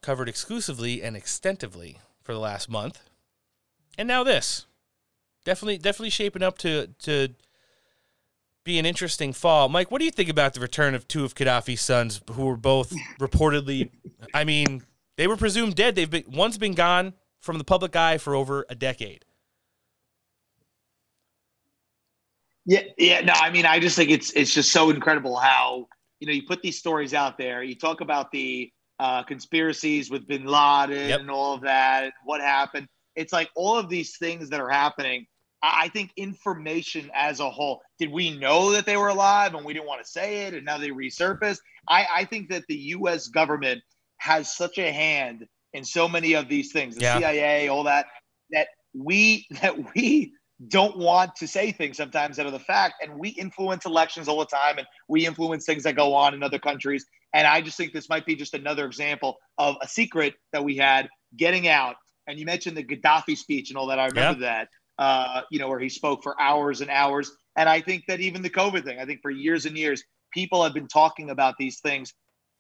[SPEAKER 7] covered exclusively and extensively for the last month. And now this. Definitely definitely shaping up to to be an interesting fall. Mike, what do you think about the return of two of Gaddafi's sons who were both reportedly I mean, they were presumed dead. They've been one's been gone from the public eye for over a decade.
[SPEAKER 8] Yeah, yeah. No, I mean, I just think it's it's just so incredible how you know you put these stories out there. You talk about the uh, conspiracies with Bin Laden
[SPEAKER 7] Yep.
[SPEAKER 8] and all of that. What happened? It's like all of these things that are happening. I I think information as a whole. Did we know that they were alive and we didn't want to say it, and now they resurfaced? I, I think that the U.S. government has such a hand in so many of these things. The
[SPEAKER 7] Yeah.
[SPEAKER 8] CIA, all that. That we that we don't want to say things sometimes that are the fact and we influence elections all the time and we influence things that go on in other countries and i just think this might be just another example of a secret that we had getting out and you mentioned the gaddafi speech and all that i remember that uh, you know where he spoke for hours and hours. And i think that even the covid thing i think for years and years people have been talking about these things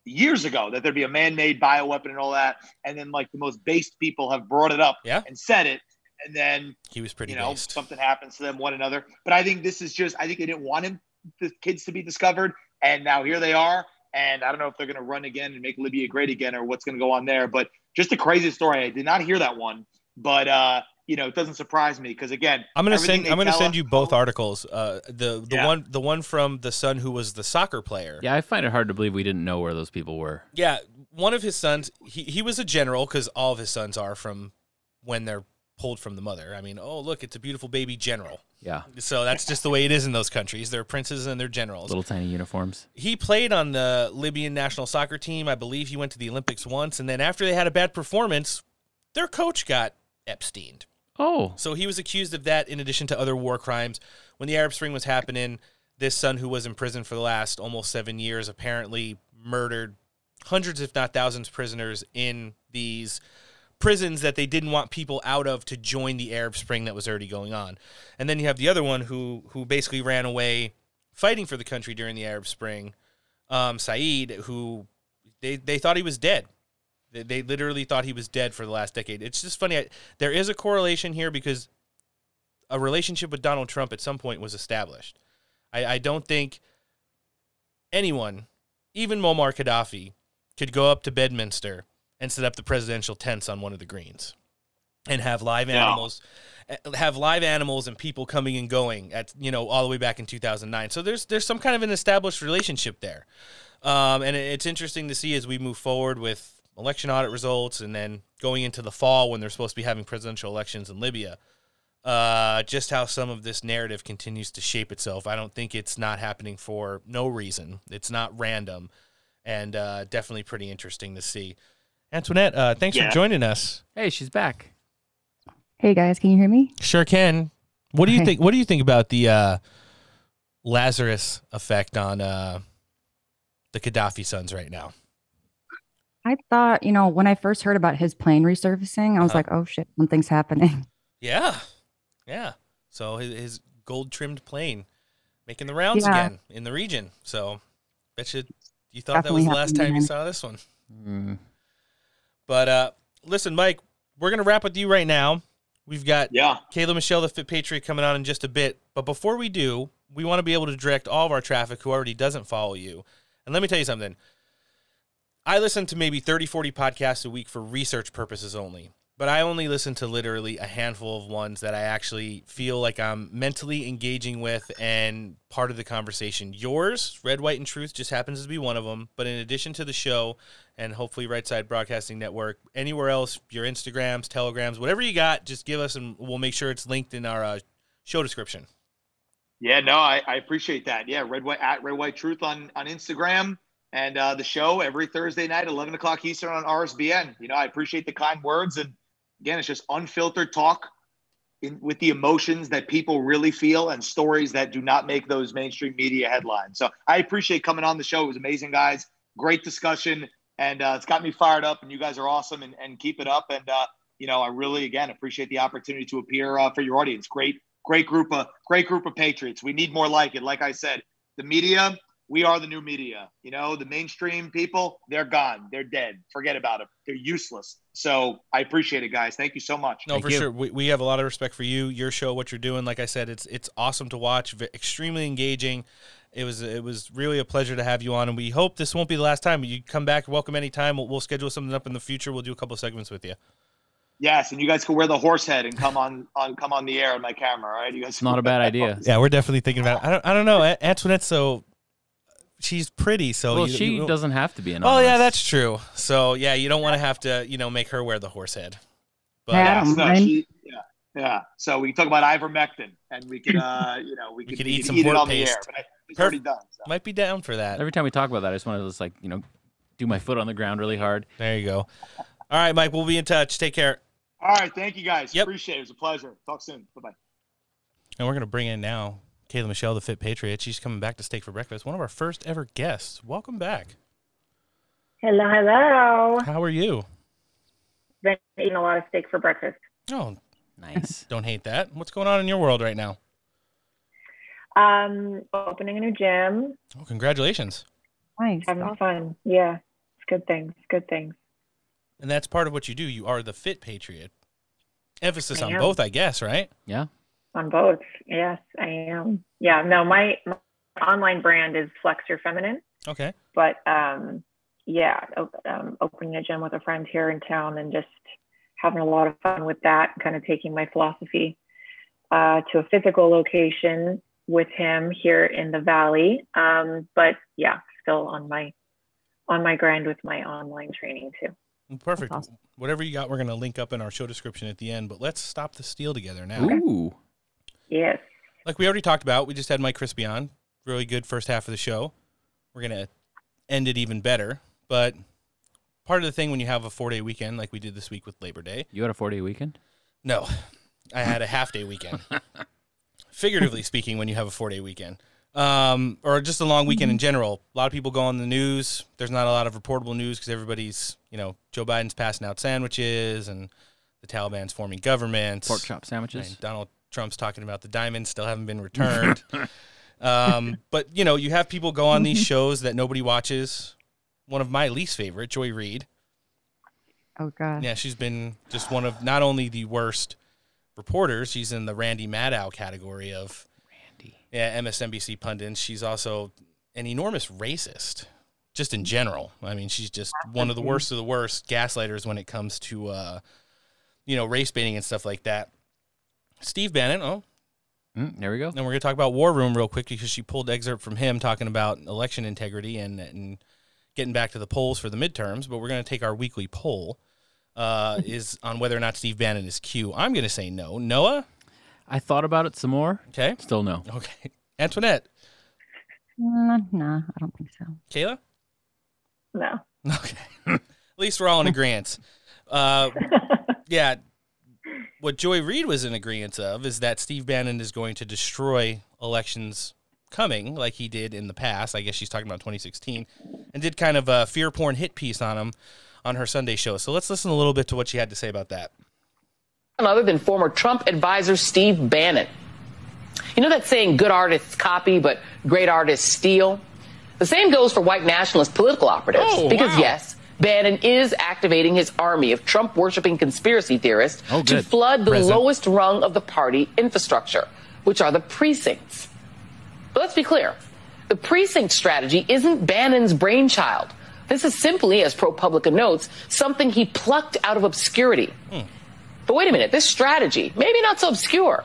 [SPEAKER 8] years ago that there'd be a man-made bioweapon and all that. And then like the most based people have brought it up
[SPEAKER 7] Yeah.
[SPEAKER 8] and said it. And then
[SPEAKER 7] He was pretty
[SPEAKER 8] you know
[SPEAKER 7] based.
[SPEAKER 8] something happens to them one another. But i think this is just i think they didn't want him the kids to be discovered. And now here they are and i don't know if they're going to run again and make libya great again or what's going to go on there but just a crazy story i did not hear that one but uh you know it doesn't surprise me because again
[SPEAKER 7] I'm gonna send. I'm gonna send
[SPEAKER 8] us-
[SPEAKER 7] you both articles. Uh, the the
[SPEAKER 8] Yeah.
[SPEAKER 7] one the one from the son who was the soccer player.
[SPEAKER 2] Yeah, I find it hard to believe we didn't know where those people were.
[SPEAKER 7] Yeah, one of his sons. He he was a general because all of his sons are from when they're pulled from the mother. I mean, oh look, it's a beautiful baby general.
[SPEAKER 2] Yeah,
[SPEAKER 7] So that's just the way it is in those countries. They're princes and they're generals.
[SPEAKER 2] little tiny uniforms.
[SPEAKER 7] He played on the Libyan national soccer team. I believe he went to the Olympics once, and then after they had a bad performance, their coach got Epsteined.
[SPEAKER 2] Oh,
[SPEAKER 7] So he was accused of that in addition to other war crimes. When the Arab Spring was happening, this son who was in prison for the last almost seven years apparently murdered hundreds, if not thousands, of prisoners in these prisons that they didn't want people out of to join the Arab Spring that was already going on. And then you have the other one who who basically ran away fighting for the country during the Arab Spring, um, Saeed, who they, they thought he was dead. They, they literally thought he was dead for the last decade. It's just funny. I, there is a correlation here because a relationship with Donald Trump at some point was established. I, I don't think anyone, even Muammar Gaddafi, could go up to Bedminster and set up the presidential tents on one of the greens. And have live
[SPEAKER 8] No.
[SPEAKER 7] animals eh, have live animals and people coming and going at you know all the way back in 2009 so there's there's some kind of an established relationship there. Um, and it's interesting to see as we move forward with election audit results and then going into the fall when they're supposed to be having presidential elections in libya uh, just how some of this narrative continues to shape itself. I don't think it's not happening for no reason. It's not random. And uh, definitely pretty interesting to see antoinette uh, thanks
[SPEAKER 2] Yeah.
[SPEAKER 7] for joining us
[SPEAKER 2] Hey, she's back.
[SPEAKER 13] Hey guys, can you hear me?
[SPEAKER 7] Sure can. What do you think? What do you think about the uh, Lazarus effect on uh, the Gaddafi sons right now?
[SPEAKER 13] I thought, you know, when I first heard about his plane resurfacing, I was
[SPEAKER 7] Uh-huh.
[SPEAKER 13] like, oh shit, something's happening.
[SPEAKER 7] Yeah, yeah. So his, his gold trimmed plane making the rounds
[SPEAKER 13] Yeah.
[SPEAKER 7] again in the region. So bet you you thought
[SPEAKER 13] Definitely
[SPEAKER 7] that was the last
[SPEAKER 13] happening
[SPEAKER 7] time you saw this one. But uh, listen, Mike, we're gonna wrap with you right now. We've got
[SPEAKER 8] yeah.
[SPEAKER 7] Kayla Michelle, the Fit Patriot, coming on in just a bit. But before we do, we want to be able to direct all of our traffic who already doesn't follow you. And let me tell you something. I listen to maybe 30, 40 podcasts a week for research purposes only. But I only listen to literally a handful of ones that I actually feel like I'm mentally engaging with and part of the conversation. Yours, Red, White, and Truth, just happens to be one of them. But in addition to the show and hopefully Right Side Broadcasting Network, anywhere else, your Instagrams, Telegrams, whatever you got, just give us and we'll make sure it's linked in our uh, show description.
[SPEAKER 8] Yeah, no, I, I appreciate that. Yeah, red white at red white truth on on Instagram and uh, the show every Thursday night, eleven o'clock Eastern on RSBN. You know, I appreciate the kind words, and again, it's just unfiltered talk in, with the emotions that people really feel and stories that do not make those mainstream media headlines. So I appreciate coming on the show. It was amazing, guys. Great discussion, and uh, it's got me fired up. And you guys are awesome, and, and keep it up. And uh, you know, I really again appreciate the opportunity to appear uh, for your audience. Great great group of great group of patriots. We need more like it. Like I said, the media, we are the new media. You know, the mainstream people, they're gone. They're dead. Forget about them. They're useless. So I appreciate it, guys. Thank you so much.
[SPEAKER 7] No, for sure. We, we have a lot of respect for you, your show, what you're doing. Like I said, it's it's awesome to watch. Extremely engaging. It was it was really a pleasure to have you on, and we hope this won't be the last time. You come back, welcome anytime. We'll, we'll schedule something up in the future. We'll do a couple segments with you.
[SPEAKER 8] Yes, and you guys can wear the horse head and come on on come on the air on my camera. All right, you guys.
[SPEAKER 2] Not a bad idea.
[SPEAKER 7] Yeah, we're definitely thinking about. It. I don't I don't know. A- Antoinette's so she's pretty, so
[SPEAKER 2] well,
[SPEAKER 7] you-
[SPEAKER 2] she
[SPEAKER 7] you-
[SPEAKER 2] doesn't have to be an.
[SPEAKER 7] Oh yeah, that's true. So yeah, you don't want to have to you know make her wear the horse head. But
[SPEAKER 8] Yes, no, she- yeah, yeah. So we can talk about ivermectin, and we can uh, you know, we
[SPEAKER 7] we
[SPEAKER 8] could,
[SPEAKER 7] could
[SPEAKER 8] we
[SPEAKER 7] eat some
[SPEAKER 8] eat it
[SPEAKER 7] pork
[SPEAKER 8] on the
[SPEAKER 7] paste.
[SPEAKER 8] air. But I, it's already done. So.
[SPEAKER 7] Might be down for that.
[SPEAKER 2] Every time we talk about that, I just want to just like you know, do my foot on the ground really hard.
[SPEAKER 7] There you go. All right, Mike. We'll be in touch. Take care.
[SPEAKER 8] All right, thank you guys. Appreciate it. It was a pleasure. Talk soon. Bye bye.
[SPEAKER 7] And we're going to bring in now Kayla Michelle, the Fit Patriot. She's coming back to Steak for Breakfast. One of our first ever guests. Welcome back.
[SPEAKER 14] Hello, hello.
[SPEAKER 7] How are you?
[SPEAKER 14] Been eating a lot of steak for breakfast.
[SPEAKER 7] Oh,
[SPEAKER 2] nice.
[SPEAKER 7] Don't hate that. What's going on in your world right now?
[SPEAKER 14] Um, opening a new gym.
[SPEAKER 7] Oh, congratulations.
[SPEAKER 13] Nice.
[SPEAKER 14] Having fun. Yeah, it's good things. Good things.
[SPEAKER 7] And that's part of what you do. You are the Fit Patriot. Emphasis
[SPEAKER 14] I
[SPEAKER 7] on
[SPEAKER 14] am.
[SPEAKER 7] both, I guess, right?
[SPEAKER 2] Yeah.
[SPEAKER 14] On both. Yes, I am. Yeah. No, my, my online brand is Flex Your Feminine,
[SPEAKER 7] Okay.
[SPEAKER 14] but um, yeah, um, opening a gym with a friend here in town and just having a lot of fun with that. Kind of taking my philosophy uh, to a physical location with him here in the valley. Um, but yeah, still on my on my grind with my online training too.
[SPEAKER 7] Perfect. Whatever you got, we're going to link up in our show description at the end. But let's stop the steal together now.
[SPEAKER 2] Ooh.
[SPEAKER 14] Yes.
[SPEAKER 7] Like we already talked about, we just had Mike Crispi on. Really good first half of the show. We're going to end it even better. But part of the thing when you have a four day weekend, like we did this week with Labor Day.
[SPEAKER 2] You had a four day weekend?
[SPEAKER 7] No, I had a half day weekend. Figuratively speaking, when you have a four day weekend, um, or just a long weekend in general. A lot of people go on the news. There's not a lot of reportable news because everybody's, you know, Joe Biden's passing out sandwiches and the Taliban's forming government.
[SPEAKER 2] Pork chop sandwiches.
[SPEAKER 7] And Donald Trump's talking about the diamonds still haven't been returned. um, but you know, you have people go on these shows that nobody watches. One of my least favorite, Joy Reid.
[SPEAKER 13] Oh God.
[SPEAKER 7] Yeah, she's been just one of not only the worst reporters. She's in the Randy Maddow category of Randy. Yeah, MSNBC pundits. She's also an enormous racist, just in general. I mean, she's just one of the worst of the worst gaslighters when it comes to, uh, you know, race baiting and stuff like that. Steve Bannon. Oh,
[SPEAKER 2] Mm, there we go.
[SPEAKER 7] and we're going to talk about War Room real quick because she pulled excerpt from him talking about election integrity and, and getting back to the polls for the midterms. But we're going to take our weekly poll uh, is on whether or not Steve Bannon is Q. I'm going to say no. Noah?
[SPEAKER 2] I thought about it some more.
[SPEAKER 7] Okay.
[SPEAKER 2] Still no.
[SPEAKER 7] Okay. Antoinette?
[SPEAKER 13] Mm, nah, I don't think so.
[SPEAKER 7] Kayla?
[SPEAKER 14] No.
[SPEAKER 7] Okay. At least we're all in agreement. Uh, yeah. What Joy Reid was in agreement of is that Steve Bannon is going to destroy elections coming, like he did in the past. I guess she's talking about 2016, and did kind of a fear porn hit piece on him on her Sunday show. So let's listen a little bit to what she had to say about that.
[SPEAKER 15] Other than former Trump advisor Steve Bannon. You know that saying, good artists copy, but great artists steal? The same goes for white nationalist political operatives.
[SPEAKER 16] Oh,
[SPEAKER 15] because,
[SPEAKER 16] wow.
[SPEAKER 15] yes, Bannon is activating his army of Trump worshiping conspiracy theorists
[SPEAKER 16] Oh,
[SPEAKER 15] to flood the
[SPEAKER 16] Present.
[SPEAKER 15] lowest rung of the party infrastructure, which are the precincts. But let's be clear the precinct strategy isn't Bannon's brainchild. This is simply, as ProPublica notes, something he plucked out of obscurity. Hmm. But wait a minute, this strategy, maybe not so obscure.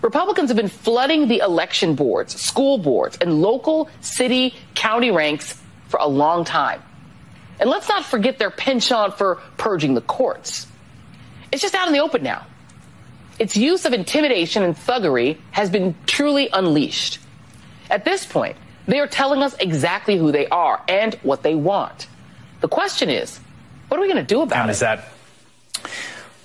[SPEAKER 15] Republicans have been flooding the election boards, school boards, and local, city, county ranks for a long time. And let's not forget their penchant for purging the courts. It's just out in the open now. Its use of intimidation and thuggery has been truly unleashed. At this point, they are telling us exactly who they are and what they want. The question is, what are we going to do about it?
[SPEAKER 17] is that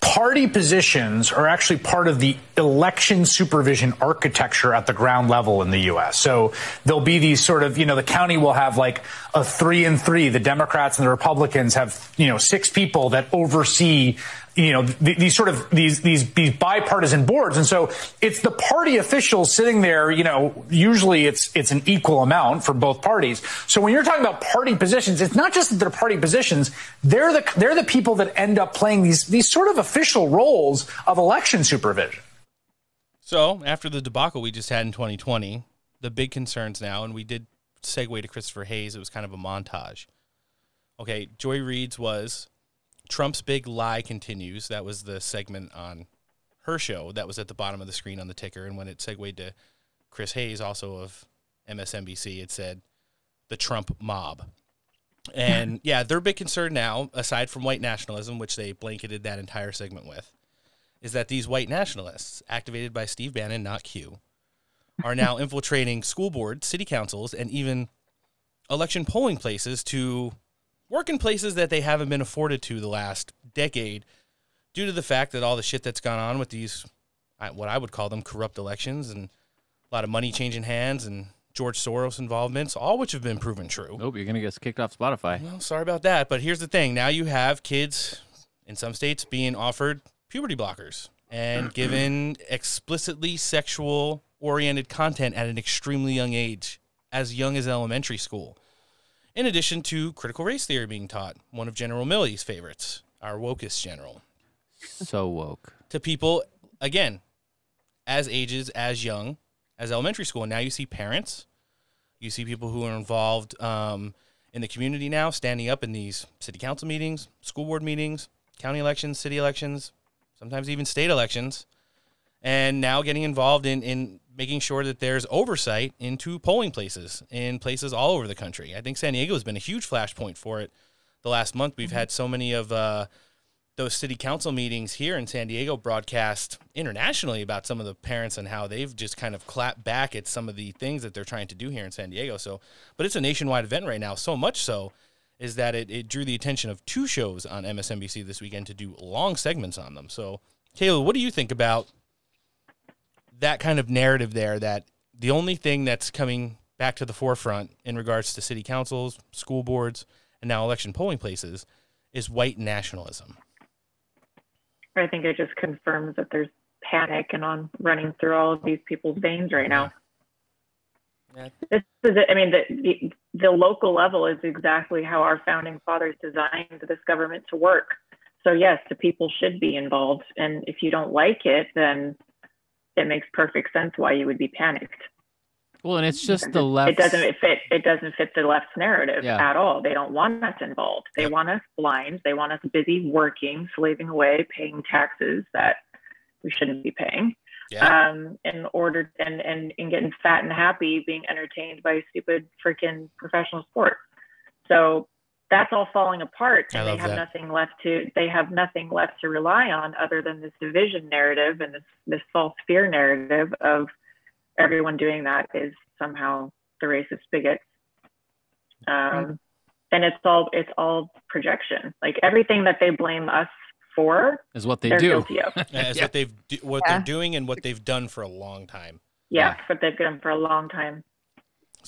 [SPEAKER 17] party positions are actually part of the election supervision architecture at the ground level in the U.S. So there'll be these sort of, you know, the county will have like a three and three. The Democrats and the Republicans have, you know, six people that oversee, you know, th- these sort of these these these bipartisan boards. And so it's the party officials sitting there, you know, usually it's it's an equal amount for both parties. So when you're talking about party positions, it's not just that they're party positions, they're the they're the people that end up playing these these sort of official roles of election supervision.
[SPEAKER 7] So after the debacle we just had in 2020, the big concerns now, and we did segue to Christopher Hayes. It was kind of a montage. Okay, Joy Reid's was Trump's big lie continues. That was the segment on her show that was at the bottom of the screen on the ticker. And when it segued to Chris Hayes, also of MSNBC, it said the Trump mob. And yeah, their big concern now, aside from white nationalism, which they blanketed that entire segment with, is that these white nationalists, activated by Steve Bannon, not Q, are now infiltrating school boards, city councils, and even election polling places to work in places that they haven't been afforded to the last decade due to the fact that all the shit that's gone on with these, what I would call them corrupt elections and a lot of money changing hands and George Soros involvements, all which have been proven true.
[SPEAKER 2] Nope, you're gonna get kicked off Spotify.
[SPEAKER 7] Well, sorry about that, but here's the thing: now you have kids in some states being offered puberty blockers and given explicitly sexual oriented content at an extremely young age, as young as elementary school. In addition to critical race theory being taught, one of General Milley's favorites, our wokest general,
[SPEAKER 2] So woke.
[SPEAKER 7] to people again as ages as young as elementary school. And now you see parents, you see people who are involved um, in the community now, standing up in these city council meetings, school board meetings, county elections, city elections, sometimes even state elections, and now getting involved in in making sure that there's oversight into polling places in places all over the country. I think San Diego has been a huge flashpoint for it. The last month, we've had so many of uh, those city council meetings here in San Diego broadcast internationally about some of the parents and how they've just kind of clapped back at some of the things that they're trying to do here in San Diego. So, but it's a nationwide event right now. So much so is that it, it drew the attention of two shows on MSNBC this weekend to do long segments on them. So, Kayla, what do you think about that kind of narrative there that the only thing that's coming back to the forefront in regards to city councils, school boards, and now election polling places is white nationalism.
[SPEAKER 14] I think it just confirms that there's panic and on running through all of these people's veins right now. This is, I mean, the, the the local level is exactly how our founding fathers designed this government to work. So yes, the people should be involved, and if you don't like it, then it makes perfect sense why you would be panicked.
[SPEAKER 2] Well, and it's just the left.
[SPEAKER 14] It doesn't fit. It doesn't fit the left's narrative
[SPEAKER 2] Yeah.
[SPEAKER 14] at all. They don't want us involved. They want us blind. They want us busy working, slaving away, paying taxes that we shouldn't be paying. Um, in order and, and and getting fat and happy, being entertained by stupid freaking professional sports. So that's all falling apart, and they have
[SPEAKER 7] that.
[SPEAKER 14] nothing left to. They have nothing left to rely on other than this division narrative and this this false fear narrative of everyone doing that is somehow the racist bigots. Um, and it's all it's all projection. Like everything that they blame us for
[SPEAKER 2] Is what they do.
[SPEAKER 14] guilty of.
[SPEAKER 7] Yeah, it's
[SPEAKER 2] Yeah.
[SPEAKER 7] what they've do, what
[SPEAKER 14] Yeah.
[SPEAKER 7] they're doing and what they've done for a long time.
[SPEAKER 14] Yeah, but they've done for a long time.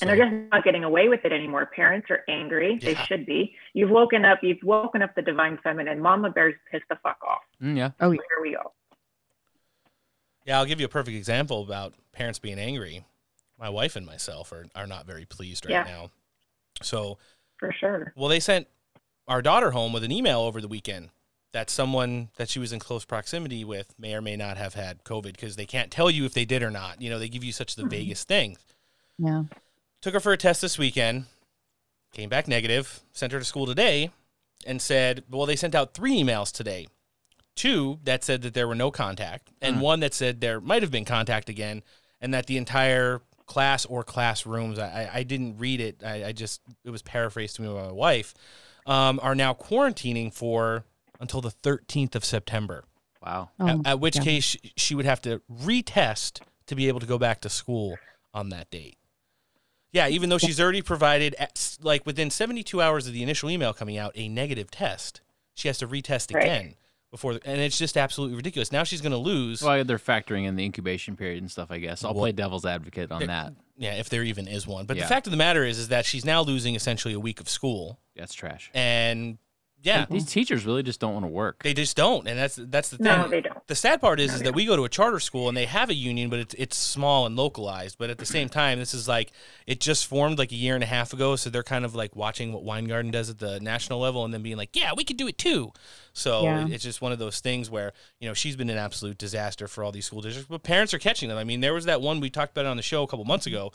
[SPEAKER 14] And they're just not getting away with it anymore. Parents are angry. They should be. You've woken up. You've woken up the divine feminine. Mama bear's pissed the fuck off.
[SPEAKER 2] Mm, yeah.
[SPEAKER 13] Oh,
[SPEAKER 14] Here we go.
[SPEAKER 7] Yeah, I'll give you a perfect example about parents being angry. My wife and myself are, are not very pleased right
[SPEAKER 14] Yeah.
[SPEAKER 7] now. So,
[SPEAKER 14] For sure.
[SPEAKER 7] well, they sent our daughter home with an email over the weekend that someone that she was in close proximity with may or may not have had COVID because they can't tell you if they did or not. You know, they give you such the vaguest things.
[SPEAKER 13] Yeah.
[SPEAKER 7] Took her for a test this weekend, came back negative, sent her to school today, and said, well, they sent out three emails today. Two that said that there were no contact, and
[SPEAKER 2] Hmm.
[SPEAKER 7] one that said there might have been contact again, and that the entire class or classrooms, I, I, I didn't read it, I, I just, it was paraphrased to me by my wife, um, are now quarantining for until the 13th of September.
[SPEAKER 2] Wow.
[SPEAKER 13] Oh,
[SPEAKER 7] at, at which
[SPEAKER 13] yeah.
[SPEAKER 7] case she, she would have to retest to be able to go back to school on that date. Yeah, even though she's already provided, at, like within 72 hours of the initial email coming out, a negative test, she has to retest
[SPEAKER 14] Right.
[SPEAKER 7] again before, and it's just absolutely ridiculous. Now she's going to lose.
[SPEAKER 2] Well, they're factoring in the incubation period and stuff. I guess I'll
[SPEAKER 7] Well-
[SPEAKER 2] play devil's advocate on that.
[SPEAKER 7] Yeah, if there even is one. But
[SPEAKER 2] Yeah.
[SPEAKER 7] the fact of the matter is, is that she's now losing essentially a week of school,
[SPEAKER 2] That's trash.
[SPEAKER 7] and yeah,
[SPEAKER 2] These teachers really just don't want to work.
[SPEAKER 7] They just don't, and that's that's the thing.
[SPEAKER 14] No, they don't.
[SPEAKER 7] The sad part is, is that we go to a charter school and they have a union, but it's it's small and localized. But at the same time, this is like it just formed like a year and a half ago, so they're kind of like watching what Weingarten does at the national level, and then being like, yeah, we could do it too. So
[SPEAKER 14] Yeah.
[SPEAKER 7] it's just one of those things where you know she's been an absolute disaster for all these school districts, but parents are catching them. I mean, there was that one we talked about on the show a couple months ago.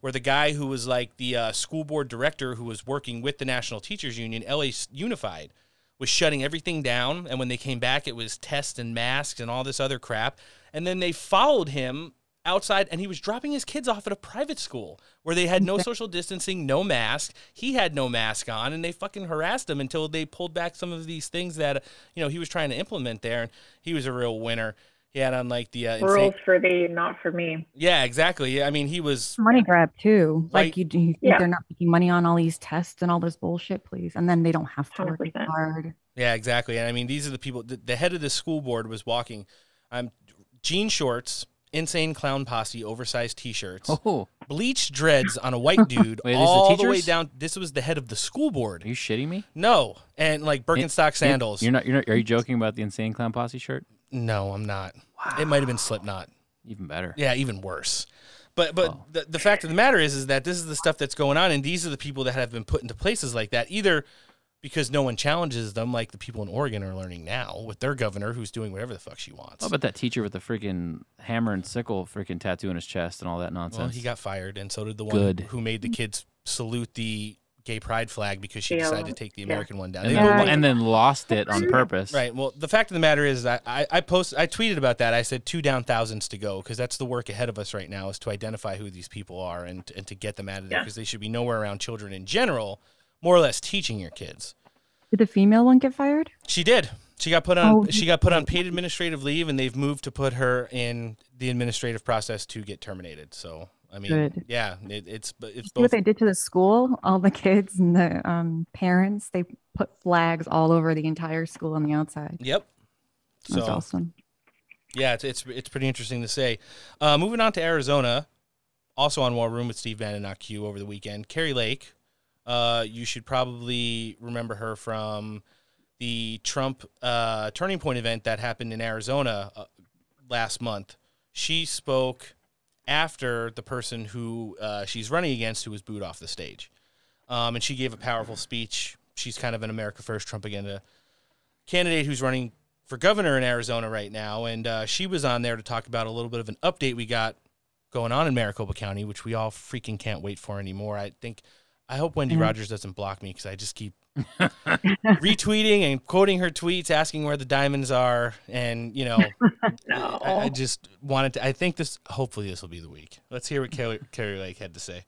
[SPEAKER 7] Where the guy who was like the uh, school board director who was working with the National Teachers Union, LA Unified, was shutting everything down. And when they came back, it was tests and masks and all this other crap. And then they followed him outside and he was dropping his kids off at a private school where they had no social distancing, no mask. He had no mask on and they fucking harassed him until they pulled back some of these things that, you know, he was trying to implement there. And he was a real winner. He had on like the uh, insane-
[SPEAKER 14] Rules for thee, not for me.
[SPEAKER 7] Yeah, exactly. I mean, he was
[SPEAKER 13] Money grab too.
[SPEAKER 7] Right.
[SPEAKER 13] Like you, do you think
[SPEAKER 14] Yeah.
[SPEAKER 13] they're not making money on all these tests and all this bullshit, please? And then they don't have to work
[SPEAKER 14] 100%.
[SPEAKER 13] hard.
[SPEAKER 7] Yeah, exactly. And I mean, these are the people. The, the head of the school board was walking, um, jean shorts, insane clown posse, oversized t-shirts,
[SPEAKER 2] Oh,
[SPEAKER 7] bleached dreads on a white dude,
[SPEAKER 2] Wait, these the
[SPEAKER 7] all the, way down. This was the head of the school board.
[SPEAKER 2] are you shitting me?
[SPEAKER 7] No, and like Birkenstock sandals.
[SPEAKER 2] You're not. You're not. Are you joking about the insane clown posse shirt?
[SPEAKER 7] No, I'm not. It might have been Slipknot.
[SPEAKER 2] Even better.
[SPEAKER 7] Yeah, even worse. But but
[SPEAKER 2] Oh.
[SPEAKER 7] the, the fact of the matter is is that this is the stuff that's going on, and these are the people that have been put into places like that, either because no one challenges them, like the people in Oregon are learning now with their governor, who's doing whatever the fuck she wants.
[SPEAKER 2] How about that teacher with the freaking hammer and sickle freaking tattoo on his chest and all that nonsense?
[SPEAKER 7] Well, he got fired, and so did the one
[SPEAKER 2] Good.
[SPEAKER 7] who made the kids salute the gay pride flag because she
[SPEAKER 14] Yeah.
[SPEAKER 7] decided to take the
[SPEAKER 14] Yeah.
[SPEAKER 7] American one down.
[SPEAKER 2] and,
[SPEAKER 7] They
[SPEAKER 2] then, and then lost it on purpose.
[SPEAKER 7] Right. Well, the fact of the matter is, I, I, I posted, I tweeted about that. I said two down thousands to go because that's the work ahead of us right now is to identify who these people are and and to get them out of there
[SPEAKER 14] Yeah.
[SPEAKER 7] because they should be nowhere around children in general, more or less teaching your kids.
[SPEAKER 13] Did the female one get fired?
[SPEAKER 7] She did. She got put on.
[SPEAKER 13] Oh.
[SPEAKER 7] She got put on paid administrative leave, and they've moved to put her in the administrative process to get terminated. So, I mean,
[SPEAKER 13] Good.
[SPEAKER 7] yeah, it, it's it's
[SPEAKER 13] See what they did to the school? All the kids and the um, parents, they put flags all over the entire school on the outside.
[SPEAKER 7] Yep.
[SPEAKER 13] That's
[SPEAKER 7] So
[SPEAKER 13] awesome.
[SPEAKER 7] yeah, it's it's it's pretty interesting to say. Uh, moving on to Arizona, also on War Room with Steve Bannon, not Q, over the weekend. Kari Lake, uh, you should probably remember her from the Trump uh, Turning Point event that happened in Arizona uh, last month. She spoke after the person who uh, she's running against, who was booed off the stage, um, and she gave a powerful speech. She's kind of an America First Trump agenda candidate who's running for governor in Arizona right now, and uh, she was on there to talk about a little bit of an update we got going on in Maricopa County, which we all freaking can't wait for anymore. I think I hope Wendy
[SPEAKER 2] Mm-hmm.
[SPEAKER 13] Mhm.
[SPEAKER 7] Rogers doesn't block me because I just keep retweeting and quoting her tweets, asking where the diamonds are, and you know, I, I just wanted to. I think this. Hopefully, this will be the week. Let's hear what Kari, Kari Lake had to say.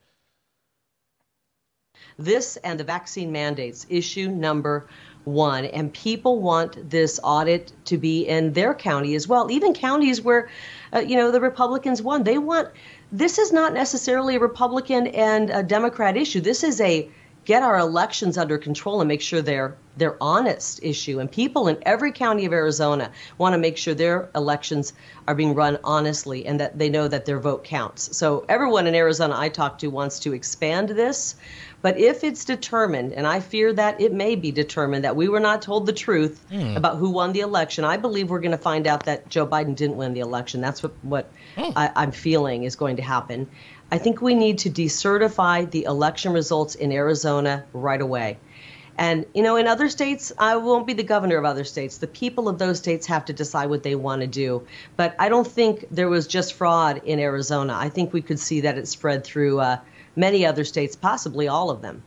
[SPEAKER 16] This and the vaccine mandates, issue number one. And people want this audit to be in their county as well, even counties where, uh, you know, the Republicans won. They want this is not necessarily a Republican and a Democrat issue. This is a get our elections under control and make sure they're they're honest issue. And people in every county of Arizona want to make sure their elections are being run honestly and that they know that their vote counts. So everyone in Arizona I talk to wants to expand this. But if it's determined, and I fear that it may be determined that we were not told the truth
[SPEAKER 18] Hmm.
[SPEAKER 16] about who won the election, I believe we're going to find out that Joe Biden didn't win the election. That's what, what I, I'm feeling is going to happen. I think we need to decertify the election results in Arizona right away. And, you know, in other states, I won't be the governor of other states. The people of those states have to decide what they want to do. But I don't think there was just fraud in Arizona. I think we could see that it spread through uh, many other states, possibly all of them.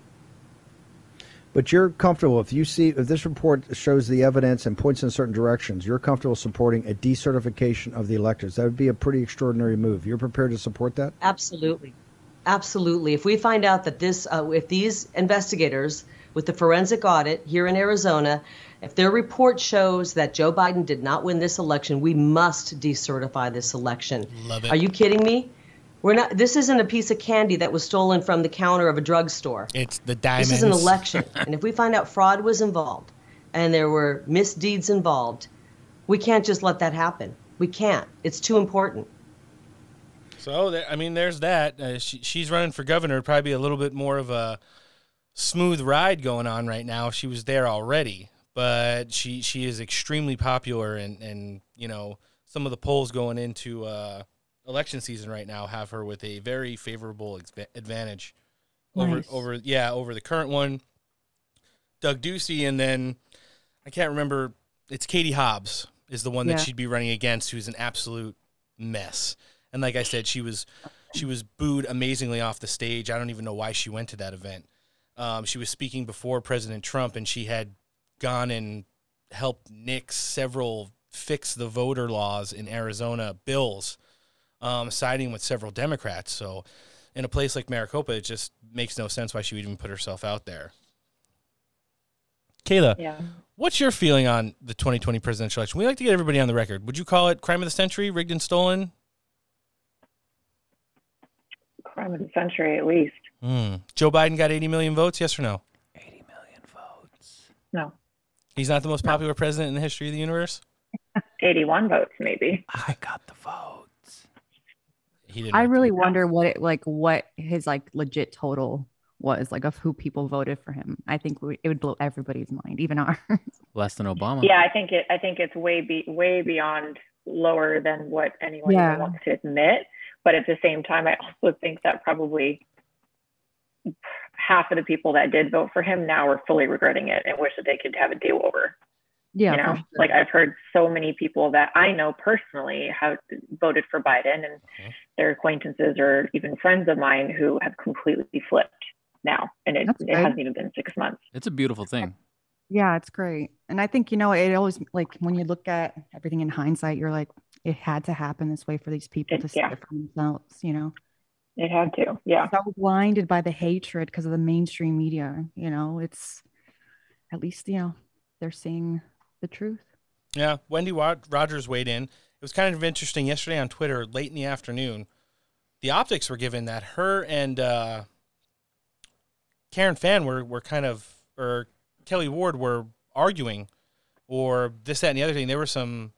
[SPEAKER 18] But you're comfortable if you see if this report shows the evidence and points in certain directions, you're comfortable supporting a decertification of the electors. That would be a pretty extraordinary move. You're prepared to support that?
[SPEAKER 16] Absolutely. Absolutely. If we find out that this, uh, if these investigators with the forensic audit here in Arizona, if their report shows that Joe Biden did not win this election, we must decertify this election.
[SPEAKER 7] Love it.
[SPEAKER 16] Are you kidding me? We're not. This isn't a piece of candy that was stolen from the counter of a drugstore.
[SPEAKER 7] It's the diamonds.
[SPEAKER 16] This is an election, and if we find out fraud was involved and there were misdeeds involved, we can't just let that happen. We can't. It's too important.
[SPEAKER 7] So I mean, there's that. Uh, she, she's running for governor. It'd probably be a little bit more of a smooth ride going on right now. if She was there already, but she she is extremely popular, and and you know some of the polls going into uh, election season right now have her with a very favorable exva- advantage over
[SPEAKER 13] Nice.
[SPEAKER 7] over yeah over the current one. Doug Ducey, and then I can't remember. It's Katie Hobbs is the one that she'd be running against, who's an absolute mess. And like I said, she was she was booed amazingly off the stage. I don't even know why she went to that event. Um, she was speaking before President Trump, and she had gone and helped nix several fix the voter laws in Arizona bills, um, siding with several Democrats. So, in a place like Maricopa, it just makes no sense why she would even put herself out there. Kayla,
[SPEAKER 14] Yeah.
[SPEAKER 7] what's your feeling on the 2020 presidential election? We like to get everybody on the record. Would you call it crime of the century, rigged and stolen?
[SPEAKER 14] Crime of the century, at least.
[SPEAKER 7] Hmm. Joe Biden got 80 million votes, yes or no? 80 million votes.
[SPEAKER 14] No.
[SPEAKER 7] He's not the most popular president in the history of the universe?
[SPEAKER 14] 81 votes, maybe.
[SPEAKER 2] I got the votes.
[SPEAKER 7] He didn't.
[SPEAKER 13] I really wonder what it like what his like legit total was like of who people voted for him. I think we, it would blow everybody's mind, even ours.
[SPEAKER 2] Less than Obama.
[SPEAKER 14] Yeah, I think it. I think it's way be way beyond lower than what anyone
[SPEAKER 13] Yeah.
[SPEAKER 14] wants to admit. But at the same time, I also think that probably half of the people that did vote for him now are fully regretting it and wish that they could have a do over.
[SPEAKER 13] Yeah,
[SPEAKER 14] you know,
[SPEAKER 13] sure.
[SPEAKER 14] like I've heard so many people that I know personally have voted for Biden, and mm-hmm. their acquaintances or even friends of mine who have completely flipped now, and it, it hasn't even been six months.
[SPEAKER 2] It's a beautiful thing.
[SPEAKER 13] Yeah, it's great. And I think, you know, it always like when you look at everything in hindsight, you're like, it had to happen this way for these people
[SPEAKER 14] It-
[SPEAKER 13] to see
[SPEAKER 14] yeah.
[SPEAKER 13] it for themselves, you know.
[SPEAKER 14] It had to, yeah.
[SPEAKER 13] So I was blinded by the hatred because of the mainstream media, you know, it's at least, you know, they're seeing the truth.
[SPEAKER 7] Yeah, Wendy Rogers weighed in. It was kind of interesting yesterday on Twitter, late in the afternoon. The optics were given that her and uh, Karen Fann were, were kind of, or Kelli Ward were arguing, or this, that, and the other thing. There were some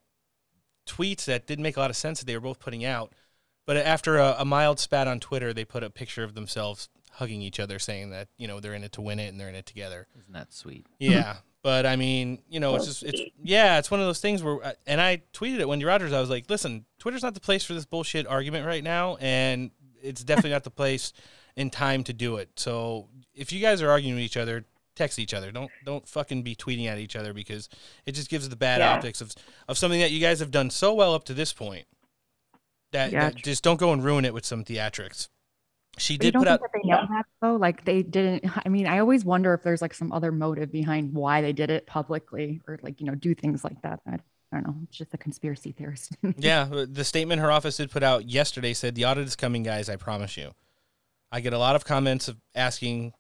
[SPEAKER 7] tweets that didn't make a lot of sense that they were both putting out. But after a, a mild spat on Twitter, they put a picture of themselves hugging each other, saying that you know they're in it to win it and they're in it together.
[SPEAKER 2] Isn't that sweet?
[SPEAKER 7] Yeah, but I mean, you know, it's just it's yeah, it's one of those things where, uh, and I tweeted it Wendy Rogers. I was like, listen, Twitter's not the place for this bullshit argument right now, and it's definitely not the place in time to do it. So if you guys are arguing with each other, text each other. Don't don't fucking be tweeting at each other because it just gives the bad
[SPEAKER 11] Yeah.
[SPEAKER 7] optics of of something that you guys have done so well up to this point. That,
[SPEAKER 13] Yeah,
[SPEAKER 7] that just don't go and ruin it with some theatrics. She did put out
[SPEAKER 13] they know that though? Like they didn't. I mean, I always wonder if there's like some other motive behind why they did it publicly or like you know do things like that. I, I don't know. It's just a conspiracy theorist.
[SPEAKER 7] yeah, uh, the statement her office did put out yesterday said the audit is coming, guys. I promise you. I get a lot of comments of asking,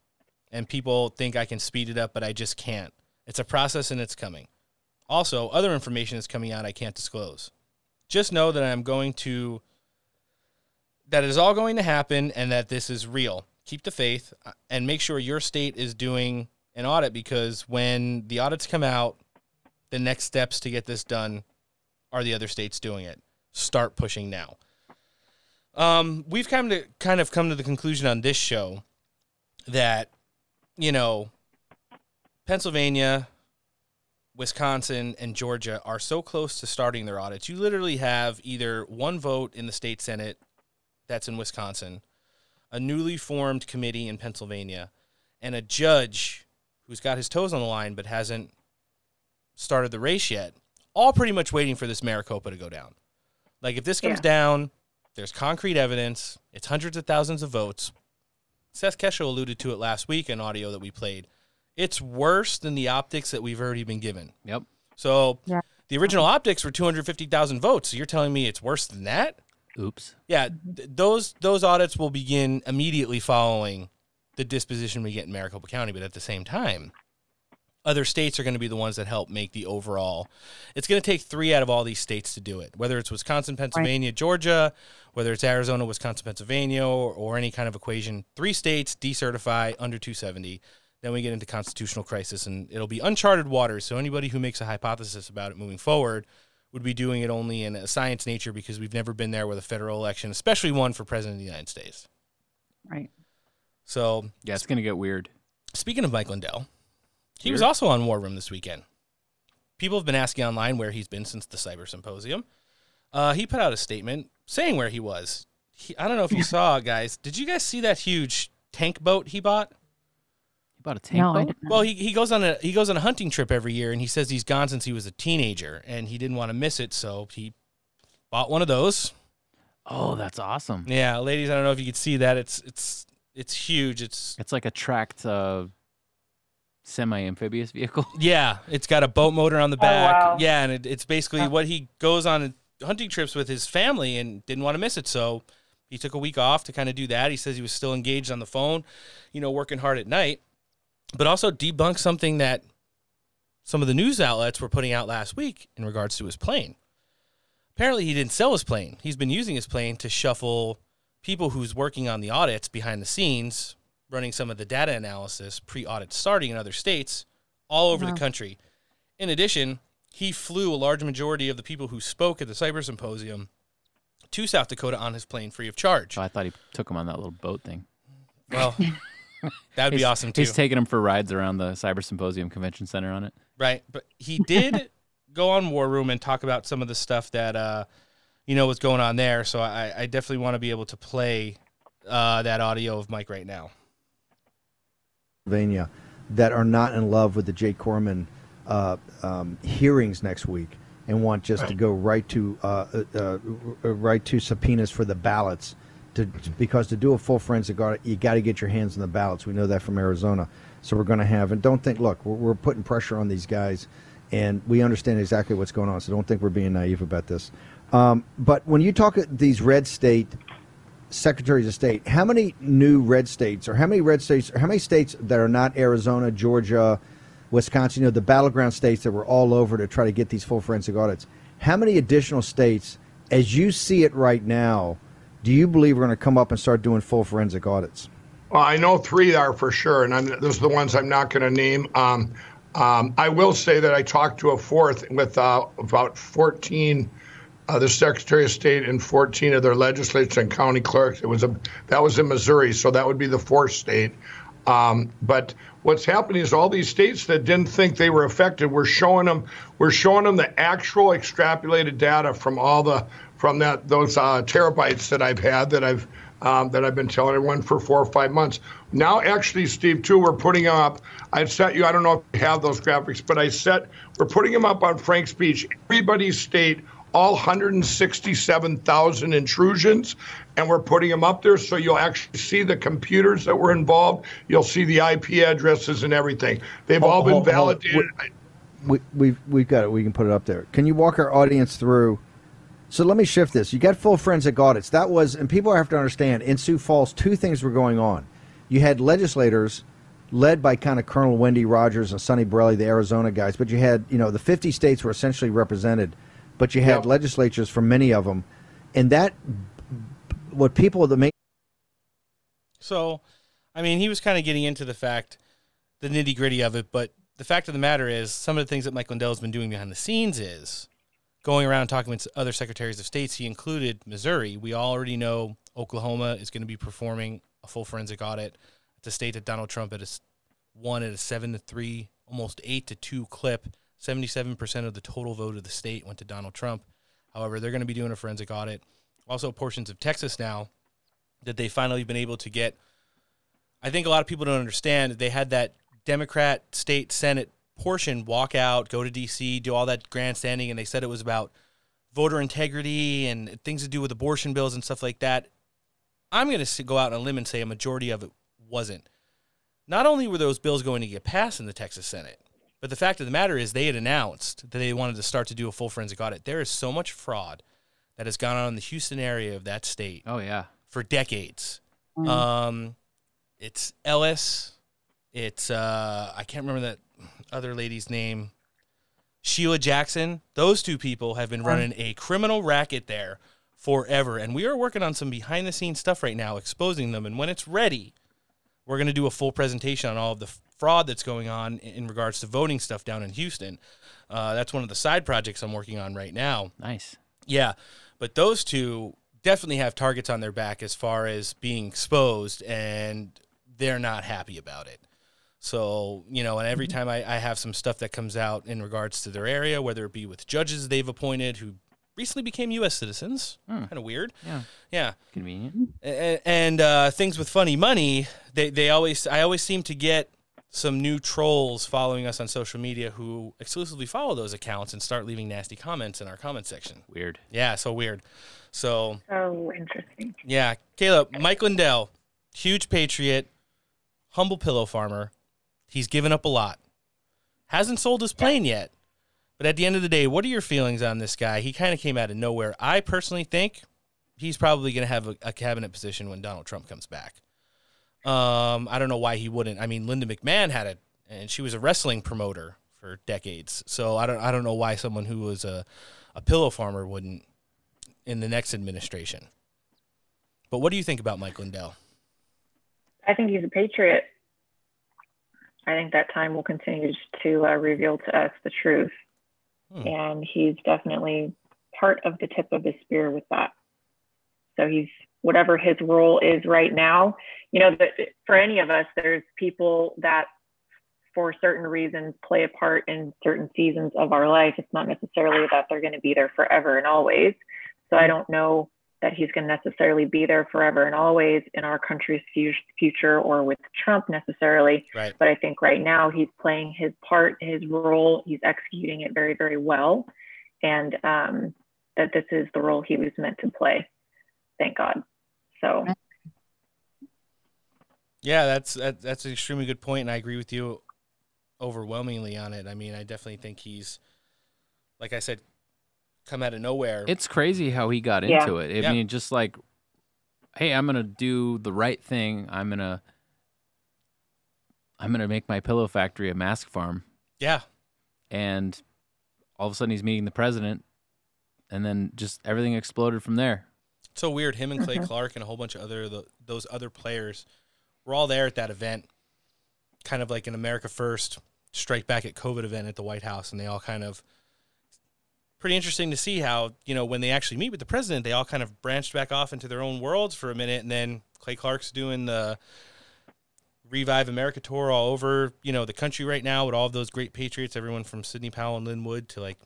[SPEAKER 7] and people think I can speed it up, but I just can't. It's a process and it's coming. Also, other information is coming out I can't disclose. Just know that I'm going to that it is all going to happen and that this is real. Keep the faith uh, and make sure your state is doing an audit because when the audits come out, the next steps to get this done are the other states doing it. Start pushing now. Um, we've come to kind of come to the conclusion on this show that you know Pennsylvania, Wisconsin, and Georgia are so close to starting their audits. You literally have either one vote in the state senate that's in Wisconsin, a newly formed committee in Pennsylvania, and a judge who's got his toes on the line but hasn't started the race yet. All pretty much waiting for this Maricopa to go down. Like if this comes
[SPEAKER 14] Yeah.
[SPEAKER 7] down, there's concrete evidence. It's hundreds of thousands of votes. Seth Keshel alluded to it last week in audio that we played. It's worse than the optics that we've already been given.
[SPEAKER 2] Yep.
[SPEAKER 7] So
[SPEAKER 13] Yeah.
[SPEAKER 7] the original optics were 250,000 votes. So you're telling me it's worse than that?
[SPEAKER 2] Oops.
[SPEAKER 7] Yeah, th- those those audits will begin immediately following the disposition we get in Maricopa County, but at the same time, other states are going to be the ones that help make the overall. It's going to take three out of all these states to do it, whether it's Wisconsin, Pennsylvania, Georgia, whether it's Arizona, Wisconsin, Pennsylvania, or, or any kind of equation. Three states decertify under 270. Then we get into constitutional crisis, and it'll be uncharted waters. So anybody who makes a hypothesis about it moving forward would be doing it only in a science nature because we've never been there with a federal election, especially one for president of the United States.
[SPEAKER 13] right.
[SPEAKER 7] So
[SPEAKER 2] Yeah, it's gonna get weird.
[SPEAKER 7] Speaking of Mike Lindell, he was also on War Room this weekend. People have been asking online where he's been since the Cyber Symposium. Uh, he put out a statement saying where he was. He, I don't know if you saw, guys. Did you guys see that huge tank boat he bought?
[SPEAKER 2] He bought a tank
[SPEAKER 13] No,
[SPEAKER 2] boat.
[SPEAKER 7] Well, he, he goes on a he goes on a hunting trip every year, and he says he's gone since he was a teenager, and he didn't want to miss it, so he bought one of those.
[SPEAKER 2] Oh, that's awesome.
[SPEAKER 7] Yeah, ladies, I don't know if you could see that. It's it's it's huge. It's
[SPEAKER 2] It's like a tracked uh, semi-amphibious vehicle.
[SPEAKER 7] Yeah, it's got a boat motor on the
[SPEAKER 14] Oh,
[SPEAKER 7] back.
[SPEAKER 14] wow.
[SPEAKER 7] Yeah, and it, it's basically what he goes on hunting trips with his family and didn't want to miss it. So he took a week off to kind of do that. He says he was still engaged on the phone, you know, working hard at night, but also debunk something that some of the news outlets were putting out last week in regards to his plane. Apparently, he didn't sell his plane. He's been using his plane to shuffle people who's working on the audits behind the scenes, running some of the data analysis pre audit starting in other states all over
[SPEAKER 13] Wow.
[SPEAKER 7] the country. In addition, he flew a large majority of the people who spoke at the Cyber Symposium to South Dakota on his plane free of charge.
[SPEAKER 2] Oh, I thought he took him on that little boat thing.
[SPEAKER 7] Well, that'd be awesome too.
[SPEAKER 2] He's taking him for rides around the Cyber Symposium Convention Center on it.
[SPEAKER 7] Right. But he did go on War Room and talk about some of the stuff that uh you know was going on there. So I, I definitely want to be able to play uh that audio of Mike right now.
[SPEAKER 18] Pennsylvania that are not in love with the Jake Corman uh, um, hearings next week and want just to go right to uh, uh, uh, right to subpoenas for the ballots. To, because to do a full forensic audit, you got to get your hands on the ballots. We know that from Arizona. So we're going to have, and don't think, look, we're, we're putting pressure on these guys, and we understand exactly what's going on. So don't think we're being naive about this. Um, but when you talk at these red state secretaries of state, how many new red states, or how many red states, or how many states that are not Arizona, Georgia, Wisconsin, you know, the battleground states that were all over to try to get these full forensic audits, how many additional states, as you see it right now, do you believe we're going to come up and start doing full forensic audits?
[SPEAKER 19] Well, I know three are for sure, and I'm, those are the ones I'm not going to name. Um, um, I will say that I talked to a fourth with uh, about 14 uh, the Secretary of State and 14 of their legislators and county clerks. It was a that was in Missouri, so that would be the fourth state. Um, but what's happening is all these states that didn't think they were affected, we're showing them we're showing them the actual extrapolated data from all the from that those uh, terabytes that I've had that I've um, that I've been telling everyone for four or five months. Now, actually, Steve, too, we're putting them up. I set you. I don't know if you have those graphics, but I set. We're putting them up on FrankSpeech. Everybody's state all 167,000 intrusions, and we're putting them up there so you'll actually see the computers that were involved. You'll see the IP addresses and everything. They've
[SPEAKER 18] Hold-
[SPEAKER 19] all been
[SPEAKER 18] hold- hold.
[SPEAKER 19] validated.
[SPEAKER 18] We, we've we've got it. We can put it up there. Can you walk our audience through? So let me shift this. You got full forensic audits. That was, and people have to understand. In Sioux Falls, two things were going on. You had legislators led by kind of Colonel Wendy Rogers and Sonny Borrelli, the Arizona guys, but you had, you know, the 50 states were essentially represented, but you had
[SPEAKER 19] Yep.
[SPEAKER 18] legislatures from many of them, and that what people the main
[SPEAKER 7] So, I mean, he was kind of getting into the fact, the nitty gritty of it, but the fact of the matter is, some of the things that Mike Lindell has been doing behind the scenes is going around talking with other secretaries of states. He included Missouri. We already know Oklahoma is going to be performing a full forensic audit. It's a state that Donald Trump had a won at a seven to three, almost eight to two clip. Seventy-seven percent of the total vote of the state went to Donald Trump. However, they're going to be doing a forensic audit. Also, portions of Texas now that they finally been able to get. I think a lot of people don't understand. They had that Democrat state Senate portion walk out, go to D.C., do all that grandstanding, and they said it was about voter integrity and things to do with abortion bills and stuff like that. I'm going to go out on a limb and say a majority of it wasn't. Not only were those bills going to get passed in the Texas Senate, but the fact of the matter is they had announced that they wanted to start to do a full forensic audit. There is so much fraud that has gone on in the Houston area of that state.
[SPEAKER 2] Oh yeah,
[SPEAKER 7] for decades.
[SPEAKER 2] Mm.
[SPEAKER 7] Um, it's Ellis. It's uh, I can't remember that other lady's name. Sheila Jackson. Those two people have been running a criminal racket there forever, and we are working on some behind the scenes stuff right now, exposing them. And when it's ready, we're going to do a full presentation on all of the fraud that's going on in regards to voting stuff down in Houston. Uh, that's one of the side projects I'm working on right now.
[SPEAKER 2] Nice.
[SPEAKER 7] Yeah, but those two definitely have targets on their back as far as being exposed, and they're not happy about it. So, you know, and every time I, I have some stuff that comes out in regards to their area, whether it be with judges they've appointed who recently became U.S. citizens,
[SPEAKER 2] Hmm.
[SPEAKER 7] kind of weird.
[SPEAKER 2] Yeah.
[SPEAKER 7] Yeah.
[SPEAKER 2] Convenient.
[SPEAKER 7] And, and uh, things with funny money, they, they always, I always seem to get some new trolls following us on social media who exclusively follow those accounts and start leaving nasty comments in our comment section.
[SPEAKER 2] Weird.
[SPEAKER 7] Yeah, so weird. So
[SPEAKER 14] So interesting.
[SPEAKER 7] yeah, Kayla, Mike Lindell, huge patriot, humble pillow farmer. He's given up a lot. Hasn't sold his plane yet. But at the end of the day, what are your feelings on this guy? He kind of came out of nowhere. I personally think he's probably going to have a, a cabinet position when Donald Trump comes back. Um, I don't know why he wouldn't. I mean, Linda McMahon had it, and she was a wrestling promoter for decades. So I don't, I don't know why someone who was a, a pillow farmer wouldn't in the next administration. But what do you think about Mike Lindell?
[SPEAKER 14] I think he's a patriot. I think that time will continue to uh, reveal to us the truth.
[SPEAKER 7] Hmm.
[SPEAKER 14] And he's definitely part of the tip of the spear with that. So he's whatever his role is right now. You know, that for any of us, there's people that for certain reasons play a part in certain seasons of our life. It's not necessarily that they're going to be there forever and always. So I don't know that he's going to necessarily be there forever and always in our country's fu- future or with Trump necessarily.
[SPEAKER 7] Right.
[SPEAKER 14] But I think right now he's playing his part, his role. He's executing it very, very well. And um, that this is the role he was meant to play. Thank God. So
[SPEAKER 7] Yeah, that's that, that's an extremely good point, and I agree with you overwhelmingly on it. I mean, I definitely think he's, like I said, come out of nowhere.
[SPEAKER 2] It's crazy how he got
[SPEAKER 7] Yeah.
[SPEAKER 2] into it. I
[SPEAKER 7] Yeah.
[SPEAKER 2] mean, just like, hey, I'm gonna do the right thing. I'm gonna, I'm gonna make my pillow factory a mask farm.
[SPEAKER 7] Yeah.
[SPEAKER 2] And all of a sudden, he's meeting the president, and then just everything exploded from there.
[SPEAKER 7] It's so weird. Him and Clay
[SPEAKER 2] Mhm.
[SPEAKER 7] Clark and a whole bunch of other the, those other players were all there at that event, kind of like an America First Strike Back at COVID event at the White House, and they all kind of pretty interesting to see how you know when they actually meet with the president, they all kind of branched back off into their own worlds for a minute, and then Clay Clark's doing the Revive America tour all over you know the country right now with all of those great patriots, everyone from Sidney Powell and Lin Wood to like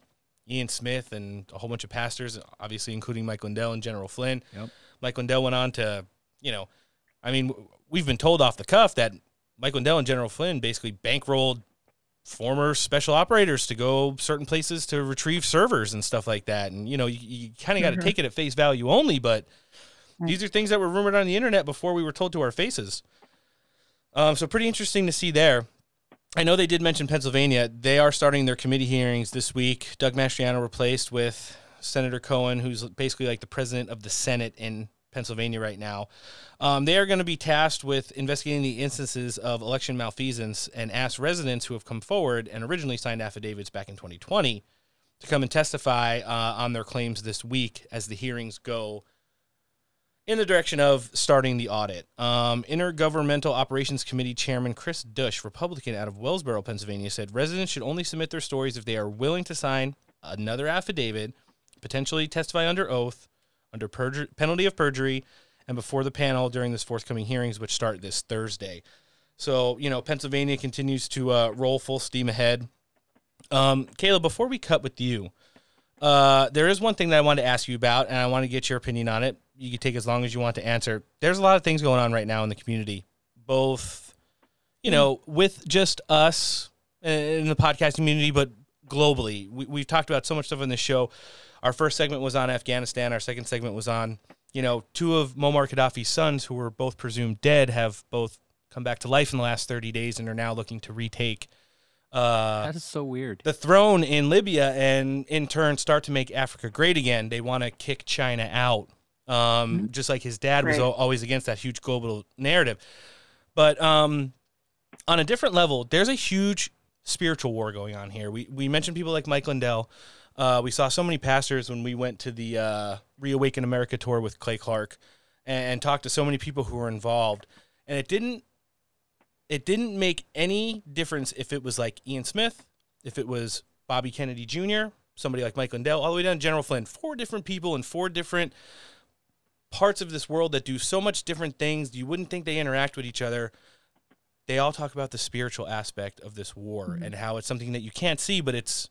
[SPEAKER 7] Ian Smith and a whole bunch of pastors, obviously including Mike Lindell and General Flynn.
[SPEAKER 2] Yep.
[SPEAKER 7] Mike Lindell went on to, you know, I mean, we've been told off the cuff that Mike Lindell and General Flynn basically bankrolled former special operators to go certain places to retrieve servers and stuff like that. And you know, you, you kind of got to
[SPEAKER 2] Mhm.
[SPEAKER 7] take it at face value only, but these are things that were rumored on the internet before we were told to our faces. Um, so pretty interesting to see there. I know they did mention Pennsylvania. They are starting their committee hearings this week. Doug Mastriano replaced with Senator Corman, who's basically like the president of the Senate in Pennsylvania right now. Um, they are going to be tasked with investigating the instances of election malfeasance and ask residents who have come forward and originally signed affidavits back in 2020 to come and testify uh, on their claims this week as the hearings go in the direction of starting the audit. Um, Intergovernmental Operations Committee Chairman Cris Dush, Republican out of Wellsboro, Pennsylvania, said residents should only submit their stories if they are willing to sign another affidavit, potentially testify under oath, under perjur- penalty of perjury, and before the panel during this forthcoming hearings, which start this Thursday. So, you know, Pennsylvania continues to uh, roll full steam ahead. Um, Kayla, before we cut with you, uh, there is one thing that I wanted to ask you about, and I want to get your opinion on it. You can take as long as you want to answer. There's a lot of things going on right now in the community, both, you know, with just us in the podcast community, but globally. We, we've talked about so much stuff on this show. Our first segment was on Afghanistan. Our second segment was on, you know, two of Muammar Gaddafi's sons, who were both presumed dead, have both come back to life in the last 30 days and are now looking to retake uh,
[SPEAKER 2] That is so weird.
[SPEAKER 7] the throne in Libya and in turn start to make Africa great again. They want to kick China out, um, just like his dad was
[SPEAKER 2] Right.
[SPEAKER 7] al- always against that huge global narrative. But um, on a different level, there's a huge spiritual war going on here. We we mentioned people like Mike Lindell. Uh, we saw so many pastors when we went to the uh, Reawaken America tour with Clay Clark, and, and talked to so many people who were involved. And it didn't it didn't make any difference if it was like Ian Smith, if it was Bobby Kennedy Jr., somebody like Mike Lindell, all the way down to General Flynn. Four different people in four different parts of this world that do so much different things. You wouldn't think they interact with each other. They all talk about the spiritual aspect of this war and how it's something that you can't see, but it's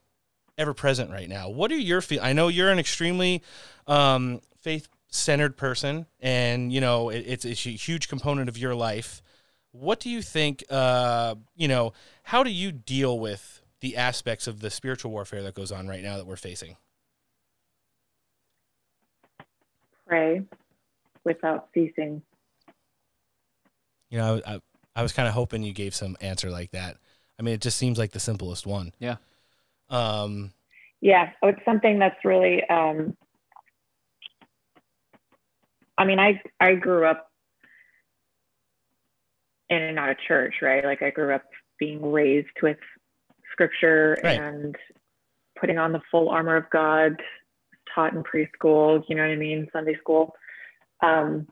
[SPEAKER 7] ever present right now. What are your feel? I know you're an extremely um, faith centered person, and you know it, it's, it's a huge component of your life. What do you think? Uh, you know, how do you deal with the aspects of the spiritual warfare that goes on right now that we're facing?
[SPEAKER 14] Pray without ceasing.
[SPEAKER 7] You know, I, I, I was kind of hoping you gave some answer like that. I mean, it just seems like the simplest one.
[SPEAKER 2] Yeah.
[SPEAKER 7] Um,
[SPEAKER 14] Yeah, oh, it's something that's really. Um, I mean, I I grew up in and out of church, right? Like I grew up being raised with scripture
[SPEAKER 20] Right.
[SPEAKER 14] and putting on the full armor of God, taught in preschool. You know what I mean? Sunday school. Um,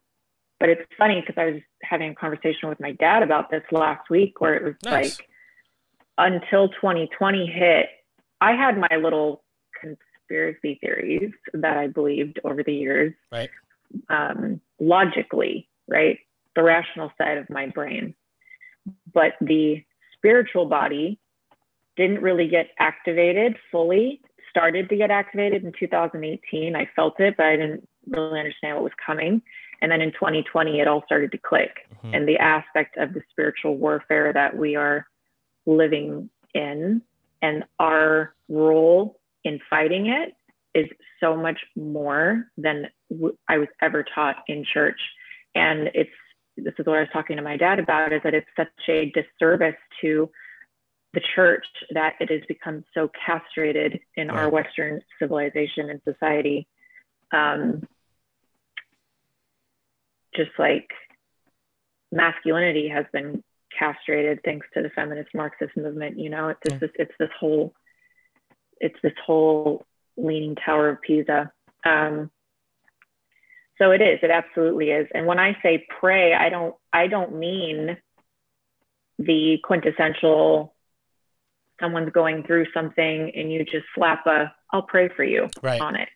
[SPEAKER 14] but it's funny because I was having a conversation with my dad about this last week, where it was
[SPEAKER 20] Nice.
[SPEAKER 14] like until 2020 hit, I had my little conspiracy theories that I believed over the years,
[SPEAKER 7] right?
[SPEAKER 14] Um, logically, right? The rational side of my brain. But the spiritual body didn't really get activated fully, started to get activated in 2018. I felt it, but I didn't really understand what was coming. And then in 2020, it all started to click. And the aspect of the spiritual warfare that we are living in and our role in fighting it is so much more than w- I was ever taught in church. And it's this is what I was talking to my dad about is that it's such a disservice to the church that it has become so castrated in our Western civilization and society. Um, just like masculinity has been castrated thanks to the feminist Marxist movement. You know, it's just this, it's this whole, it's this whole leaning tower of Pisa. Um, so it is. It absolutely is. And when I say pray, I don't. I don't mean the quintessential. Someone's going through something and you just slap a, I'll pray for you
[SPEAKER 7] Right.
[SPEAKER 14] on it.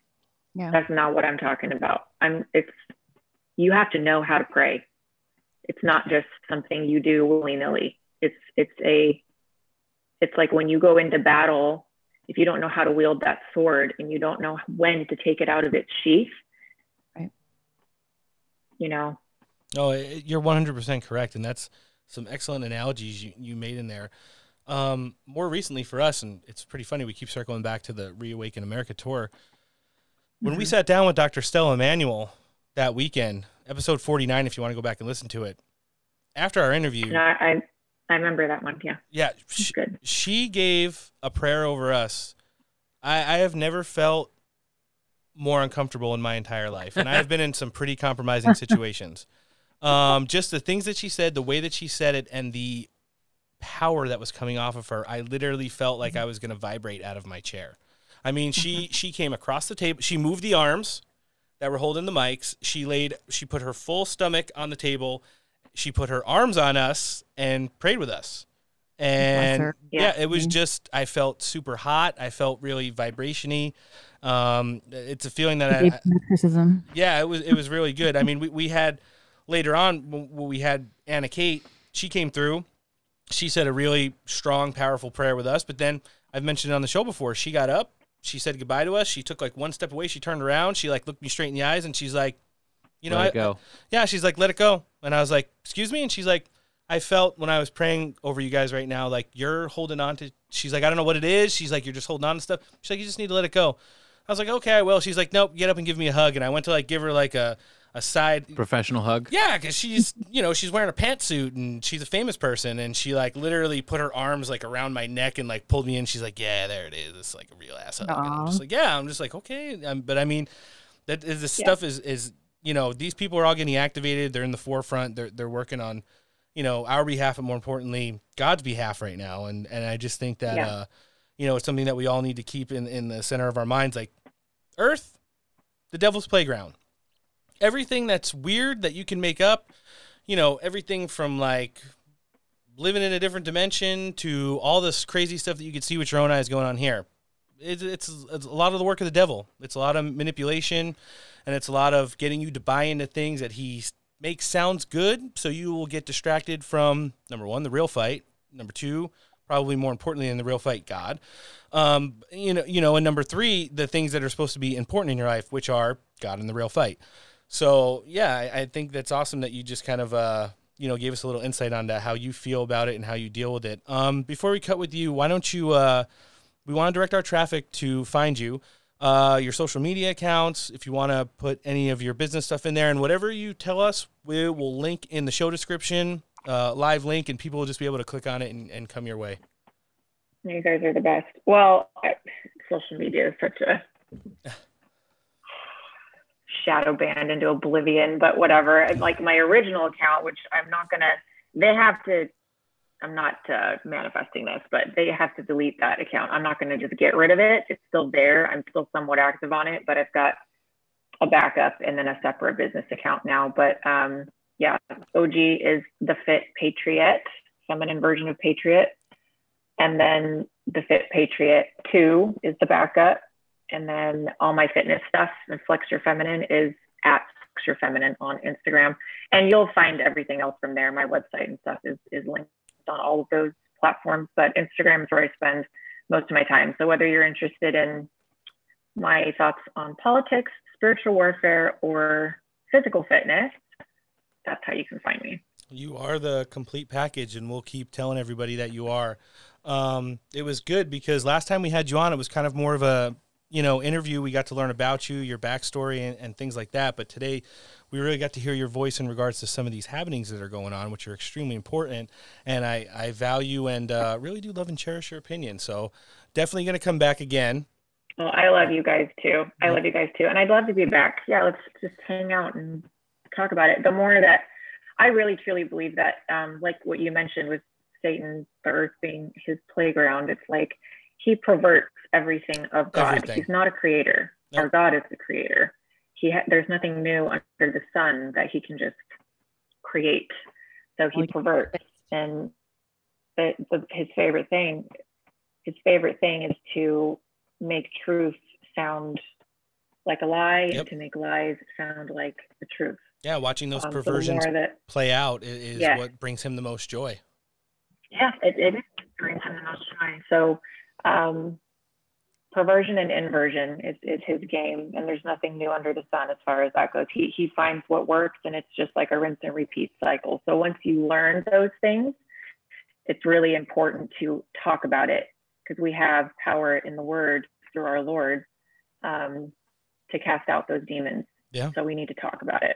[SPEAKER 13] Yeah.
[SPEAKER 14] That's not what I'm talking about. I'm it's you have to know how to pray. It's not just something you do willy-nilly. It's it's a it's like when you go into battle, if you don't know how to wield that sword and you don't know when to take it out of its sheath,
[SPEAKER 13] Right.
[SPEAKER 14] you know,
[SPEAKER 7] No, you're 100% correct. And that's some excellent analogies you, you made in there. Um, more recently for us, and it's pretty funny, we keep circling back to the Reawaken America tour. When we
[SPEAKER 14] Mhm.
[SPEAKER 7] sat down with Dr. Stella Immanuel that weekend, episode 49, if you want to go back and listen to it, after our interview,
[SPEAKER 14] and I, I remember that one. Yeah.
[SPEAKER 7] yeah, she, she gave a prayer over us. I, I have never felt more uncomfortable in my entire life, and I have been in some pretty compromising situations. Um, just the things that she said, the way that she said it, and the power that was coming off of her, I literally felt like I was going to vibrate out of my chair. I mean, she she came across the table. She moved the arms that were holding the mics. She laid. She put her full stomach on the table. She put her arms on us and prayed with us. And yeah.
[SPEAKER 13] Yeah.
[SPEAKER 7] it was
[SPEAKER 13] Mhm.
[SPEAKER 7] just I felt super hot. I felt really vibrationy. Um, it's a feeling that I, yeah, it was it was really good. I mean, we, we had later on when when we had Anna Kate, she came through. She said a really strong, powerful prayer with us. But then I've mentioned it on the show before. She got up, she said goodbye to us. She took like one step away. She turned around. She like looked me straight in the eyes, and she's like, "You know,
[SPEAKER 2] Let
[SPEAKER 7] I,
[SPEAKER 2] go.
[SPEAKER 7] yeah." She's like, "Let it go." And I was like, "Excuse me," and she's like. I felt when I was praying over you guys right now, like you're holding on to. She's like, I don't know what it is. She's like, you're just holding on to stuff. She's like, you just need to let it go. I was like, okay, I will. She's like, nope, get up and give me a hug. And I went to like give her like a, a side.
[SPEAKER 2] Professional hug.
[SPEAKER 7] Yeah, because she's you know she's wearing a pantsuit and she's a famous person and she like literally put her arms like around my neck and like pulled me in. She's like, yeah, there it is. It's like a real ass hug. And I'm just like, yeah. I'm just like, okay. Um, but I mean, that is, this stuff is is you know these people are all getting activated. They're in the forefront. They're they're working on you know our behalf and more importantly God's behalf right now. And and I just think that
[SPEAKER 14] Yeah.
[SPEAKER 7] uh, you know it's something that we all need to keep in in the center of our minds. Like Earth, the devil's playground everything that's weird that you can make up, you know, everything from like living in a different dimension to all this crazy stuff that you can see with your own eyes going on here. It's, it's, it's a lot of the work of the devil. It's a lot of manipulation and it's a lot of getting you to buy into things that he makes sounds good. So you will get distracted from number one, the real fight. Number two, probably more importantly than the real fight, God. Um, you know, you know, and number three, the things that are supposed to be important in your life, which are God and the real fight. So yeah, I, I think that's awesome that you just kind of uh, you know gave us a little insight on that, how you feel about it and how you deal with it. Um, before we cut with you, why don't you? Uh, we want to direct our traffic to find you, uh, your social media accounts. If you want to put any of your business stuff in there, and whatever you tell us, we will link in the show description, uh, live link, and people will just be able to click on it and, and come your way.
[SPEAKER 14] You guys are the best. Well, social media is such a shadow banned into oblivion, but whatever. And, Like my original account, which I'm not gonna, they have to. I'm not uh, manifesting this, but they have to delete that account. I'm not going to just get rid of it. It's still there. I'm still somewhat active on it, but I've got a backup and then a separate business account now. But um, yeah, OG is the Fit Patriot, feminine version of Patriot. And then the Fit Patriot 2 is the backup. And then all my fitness stuff and Flex Your Feminine is at Flex Your Feminine on Instagram. And you'll find everything else from there. My website and stuff is, is linked on all of those platforms, but Instagram is where I spend most of my time. So whether you're interested in my thoughts on politics, spiritual warfare, or physical fitness, that's how you can find me.
[SPEAKER 7] You are the complete package, and we'll keep telling everybody that you are. Um, it was good because last time we had you on, it was kind of more of a you know interview. We got to learn about you, your backstory, and, and things like that. But today, we really got to hear your voice in regards to some of these happenings that are going on, which are extremely important. And I, I value and uh, really do love and cherish your opinion. So definitely going to come back again.
[SPEAKER 14] Well, I love you guys too. I love you guys too. And I'd love to be back. Yeah, let's just hang out and talk about it. The more that I really truly believe that, um, like what you mentioned with Satan, the earth being his playground, it's like he perverts everything of God.
[SPEAKER 7] Everything.
[SPEAKER 14] He's not a creator. Our God is the creator. He ha- there's nothing new under the sun that he can just create. So he perverts, and the, the, his favorite thing, his favorite thing is to make truth sound like a lie and to make lies sound like the truth.
[SPEAKER 7] Yeah, watching those
[SPEAKER 14] Um,
[SPEAKER 7] perversions
[SPEAKER 14] more that-
[SPEAKER 7] play out i- is
[SPEAKER 14] Yeah.
[SPEAKER 7] what brings him the most joy.
[SPEAKER 14] Yeah, it, it is brings him the most joy. So, um, perversion and inversion is, is his game, and there's nothing new under the sun as far as that goes. He he finds what works, and it's just like a rinse and repeat cycle. So once you learn those things, it's really important to talk about it because we have power in the word through our Lord um, to cast out those demons.
[SPEAKER 7] Yeah.
[SPEAKER 14] So we need to talk about it.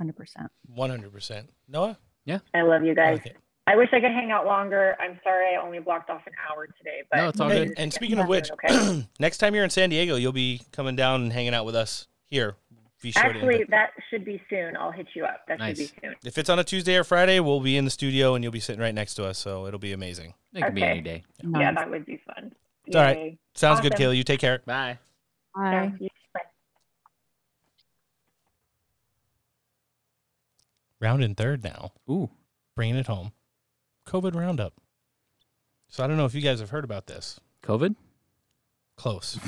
[SPEAKER 13] 100%.
[SPEAKER 7] One hundred percent. Noah.
[SPEAKER 2] Yeah.
[SPEAKER 14] I love you guys. I wish I could hang out longer. I'm sorry I only blocked off an hour today, but
[SPEAKER 7] No, it's all good. And speaking of which,
[SPEAKER 14] okay.
[SPEAKER 7] next time you're in San Diego, you'll be coming down and hanging out with us here. Be sure to
[SPEAKER 14] Actually,
[SPEAKER 7] invite-
[SPEAKER 14] that should be soon. I'll hit you up. That
[SPEAKER 7] Nice.
[SPEAKER 14] should be soon.
[SPEAKER 7] if it's on a Tuesday or Friday, we'll be in the studio and you'll be sitting right next to us, so it'll be amazing.
[SPEAKER 2] It could be any day.
[SPEAKER 14] Yeah, that would be fun.
[SPEAKER 7] It's all right.
[SPEAKER 14] Yay.
[SPEAKER 7] Sounds good,
[SPEAKER 14] Awesome.
[SPEAKER 7] Kayla. You take care.
[SPEAKER 2] Bye.
[SPEAKER 13] Bye.
[SPEAKER 14] Bye.
[SPEAKER 7] Round in third now.
[SPEAKER 2] Ooh.
[SPEAKER 7] Bringing it home. COVID roundup. So I don't know if you guys have heard about this.
[SPEAKER 2] COVID?
[SPEAKER 7] Close.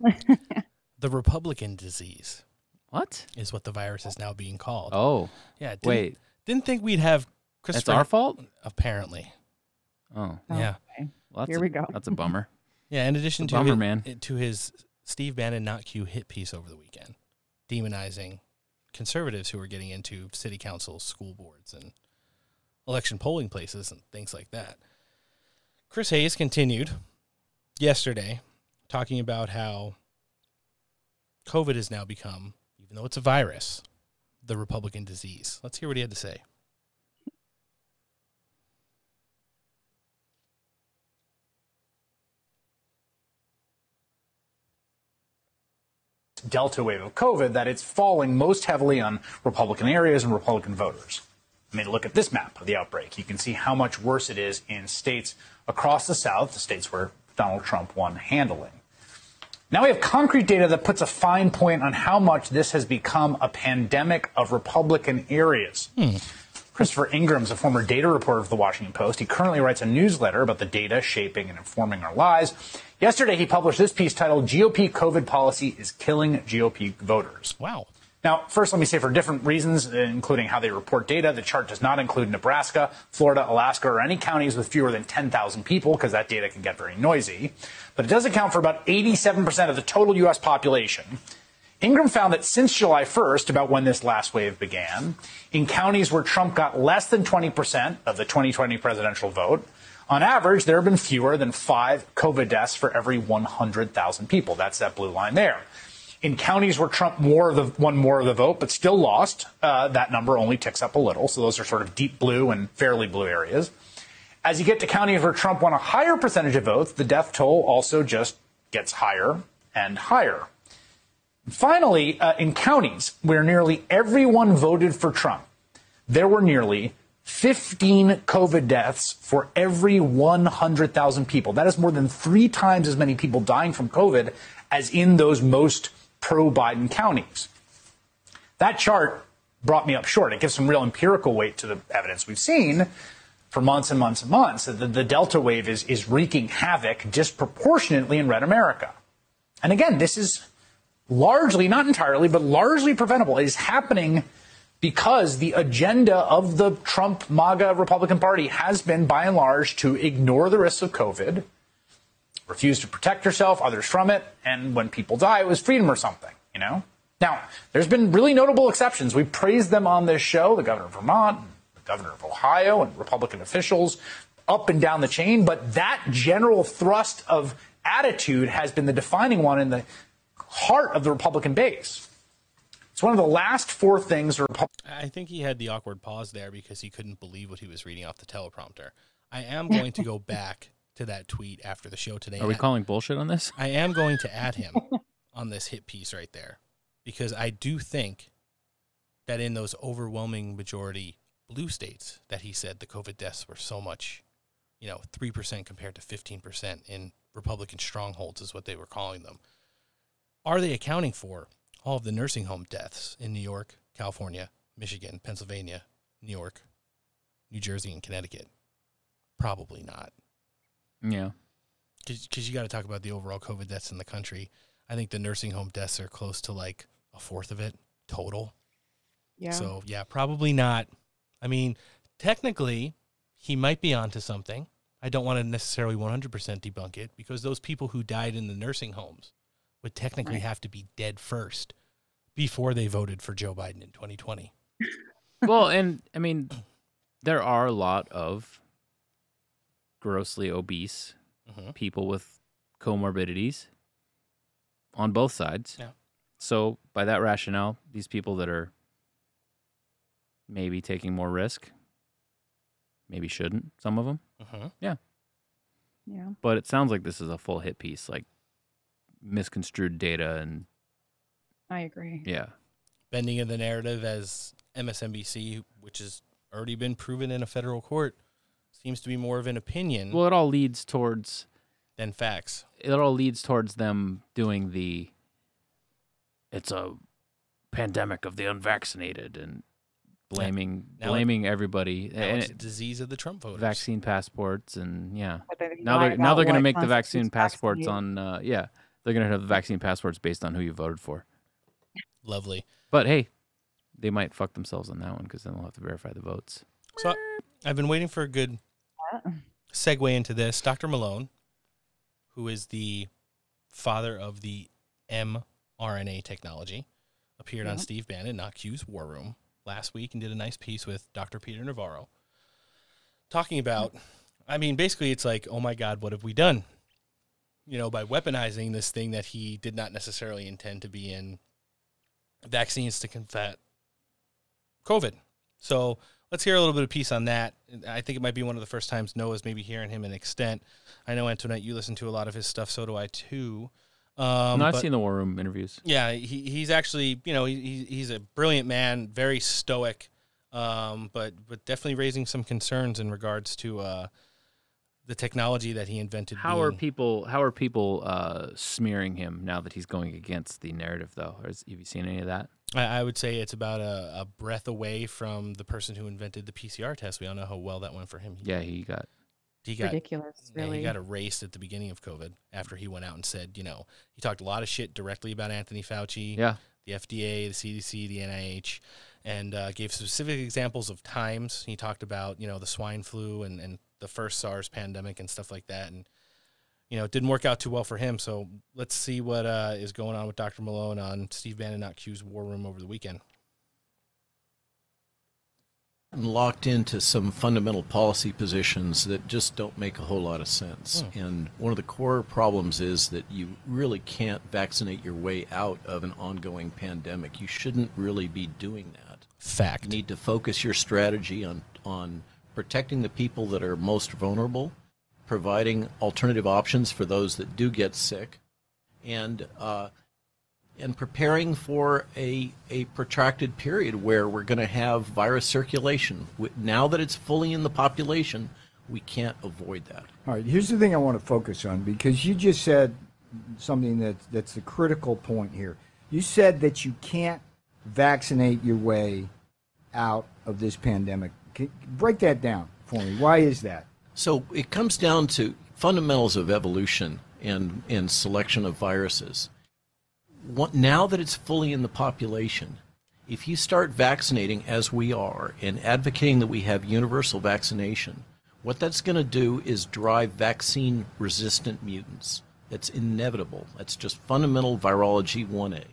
[SPEAKER 7] the Republican disease.
[SPEAKER 2] What?
[SPEAKER 7] Is what the virus is now being called.
[SPEAKER 2] Oh.
[SPEAKER 7] Yeah. Didn't,
[SPEAKER 2] Wait.
[SPEAKER 7] Didn't think we'd have
[SPEAKER 2] That's
[SPEAKER 7] Christopher.
[SPEAKER 2] our fault?
[SPEAKER 7] Apparently.
[SPEAKER 2] Oh. oh.
[SPEAKER 7] Yeah.
[SPEAKER 13] Okay.
[SPEAKER 2] Well, that's
[SPEAKER 13] Here
[SPEAKER 2] a-
[SPEAKER 13] we go.
[SPEAKER 2] That's a bummer.
[SPEAKER 7] Yeah, in addition
[SPEAKER 2] It's a
[SPEAKER 7] to
[SPEAKER 2] bummer,
[SPEAKER 7] his,
[SPEAKER 2] man.
[SPEAKER 7] to his Steve Bannon not Q hit piece over the weekend, demonizing conservatives who were getting into city councils, school boards, and election polling places and things like that. Chris Hayes continued yesterday talking about how COVID has now become, even though it's a virus, the Republican disease. Let's hear what he had to say.
[SPEAKER 17] Delta wave of COVID that it's falling most heavily on Republican areas and Republican voters. I mean, look at this map of the outbreak. You can see how much worse it is in states across the South, the states where Donald Trump won handling. Now we have concrete data that puts a fine point on how much this has become a pandemic of Republican areas. Hmm. Christopher Ingraham's a former data reporter for the Washington Post. He currently writes a newsletter about the data shaping and informing our lives. Yesterday, he published this piece titled GOP COVID Policy is Killing GOP Voters.
[SPEAKER 7] Wow.
[SPEAKER 17] Now, first, let me say for different reasons, including how they report data, the chart does not include Nebraska, Florida, Alaska, or any counties with fewer than 10,000 people, because that data can get very noisy. But it does account for about 87% of the total U.S. population. Ingraham found that since July 1st, about when this last wave began, in counties where Trump got less than 20% of the 2020 presidential vote, on average, there have been fewer than five COVID deaths for every 100,000 people. That's that blue line there. In counties where Trump more the, won more of the vote, but still lost, uh, that number only ticks up a little. So those are sort of deep blue and fairly blue areas. As you get to counties where Trump won a higher percentage of votes, the death toll also just gets higher and higher. Finally, uh, in counties where nearly everyone voted for Trump, there were nearly 15 COVID deaths for every 100,000 people. That is more than three times as many people dying from COVID as in those most pro Biden counties. That chart brought me up short. It gives some real empirical weight to the evidence we've seen for months and months and months that the, the Delta wave is, is wreaking havoc disproportionately in red America. And again, this is largely, not entirely, but largely preventable. It is happening because the agenda of the Trump MAGA Republican Party has been, by and large, to ignore the risks of COVID, refuse to protect herself, others from it, and when people die, it was freedom or something, you know? Now, there's been really notable exceptions. We praised them on this show, the governor of Vermont, the governor of Ohio, and Republican officials up and down the chain, but that general thrust of attitude has been the defining one in the heart of the Republican base. It's one of the last four things
[SPEAKER 7] I think he had the awkward pause there because he couldn't believe what he was reading off the teleprompter. I am going to go back to that tweet after the show today.
[SPEAKER 2] Are we calling bullshit on this?
[SPEAKER 7] I am going to add him on this hit piece right there because I do think that in those overwhelming majority blue states that he said the COVID deaths were so much, you know, 3% compared to 15% in Republican strongholds is what they were calling them. Are they accounting for all of the nursing home deaths in New York, California, Michigan, Pennsylvania, New York, New Jersey, and Connecticut? Probably not.
[SPEAKER 2] Yeah.
[SPEAKER 7] because you got to talk about the overall COVID deaths in the country. I think the nursing home deaths are close to like a fourth of it total.
[SPEAKER 13] Yeah.
[SPEAKER 7] So yeah, probably not. I mean, technically, he might be onto something. I don't want to necessarily 100% debunk it because those people who died in the nursing homes would technically
[SPEAKER 13] Right.
[SPEAKER 7] have to be dead first before they voted for Joe Biden in 2020.
[SPEAKER 2] well, and I mean, there are a lot of grossly obese
[SPEAKER 7] Mhm.
[SPEAKER 2] people with comorbidities on both sides.
[SPEAKER 7] Yeah.
[SPEAKER 2] So, by that rationale, these people that are maybe taking more risk, maybe shouldn't, some of them.
[SPEAKER 7] Mhm.
[SPEAKER 2] Yeah.
[SPEAKER 13] Yeah.
[SPEAKER 2] But it sounds like this is a full hit piece, like misconstrued data and
[SPEAKER 13] I agree.
[SPEAKER 2] yeah.
[SPEAKER 7] Bending of the narrative as MSNBC, which has already been proven in a federal court, seems to be more of an opinion
[SPEAKER 2] Well, it all leads towards
[SPEAKER 7] than facts.
[SPEAKER 2] it all leads towards them doing the it's a pandemic of the unvaccinated and blaming
[SPEAKER 7] Now it-
[SPEAKER 2] blaming everybody
[SPEAKER 7] Now
[SPEAKER 2] and
[SPEAKER 7] it's a disease of the Trump voters.
[SPEAKER 2] vaccine passports and yeah
[SPEAKER 13] But they
[SPEAKER 2] now
[SPEAKER 13] lie
[SPEAKER 2] they're now
[SPEAKER 13] about
[SPEAKER 2] they're going to
[SPEAKER 13] what
[SPEAKER 2] make the vaccine
[SPEAKER 13] constitutes
[SPEAKER 2] passports
[SPEAKER 13] vaccinated.
[SPEAKER 2] on uh, yeah they're going to have the vaccine passports based on who you voted for
[SPEAKER 7] Lovely.
[SPEAKER 2] but hey they might fuck themselves on that one because then they'll have to verify the votes
[SPEAKER 7] So I've been waiting for a good segue into this. Dr. Malone, who is the father of the mRNA technology, appeared on Steve Bannon, Not Q's War Room last week and did a nice piece with Dr. Peter Navarro talking about, I mean, basically it's like, oh my God, what have we done? You know, by weaponizing this thing that he did not necessarily intend to be in vaccines to combat COVID. So let's hear a little bit of piece on that. I think it might be one of the first times Noah's maybe hearing him in extent. I know Antoinette, you listen to a lot of his stuff, so do I too. Um,
[SPEAKER 2] no i've
[SPEAKER 7] but-
[SPEAKER 2] seen the war room interviews
[SPEAKER 7] yeah, he, he's actually, you know, he, he- he's a brilliant man, very stoic, um, but but definitely raising some concerns in regards to uh, the technology that he invented.
[SPEAKER 2] how are people how are people uh, smearing him now that he's going against the narrative though Or is, have you seen any of that
[SPEAKER 7] I, I would say it's about a, a breath away from the person who invented the PCR test. We all know how well that went for him. He,
[SPEAKER 2] yeah he got
[SPEAKER 7] he got
[SPEAKER 13] Ridiculous,
[SPEAKER 7] yeah,
[SPEAKER 13] really.
[SPEAKER 7] he got erased at the beginning of COVID after he went out and said, you know, he talked a lot of shit directly about Anthony Fauci,
[SPEAKER 2] Yeah.
[SPEAKER 7] the FDA, the CDC, the NIH, and uh, gave specific examples of times. He talked about, you know, the swine flu and, and the first SARS pandemic and stuff like that. And, you know, it didn't work out too well for him. So let's see what uh, is going on with Dr. Malone on Steve Bannon, not Q's War Room over the weekend.
[SPEAKER 20] locked into some fundamental policy positions that just don't make a whole lot of sense. And one of the core problems is that you really can't vaccinate your way out of an ongoing pandemic. You shouldn't really be doing that.
[SPEAKER 7] Fact.
[SPEAKER 20] You need to focus your strategy on on protecting the people that are most vulnerable, providing alternative options for those that do get sick, and uh, and preparing for a, a protracted period where we're going to have virus circulation. Now that it's fully in the population, we can't avoid that.
[SPEAKER 21] All right, here's the thing I want to focus on because you just said something that that's the critical point here. You said that you can't vaccinate your way out of this pandemic. Break that down for me. Why is that?
[SPEAKER 20] So it comes down to fundamentals of evolution and, and selection of viruses. What, now that it's fully in the population, if you start vaccinating as we are and advocating that we have universal vaccination, what that's going to do is drive vaccine resistant mutants. That's inevitable. That's just fundamental virology 1A.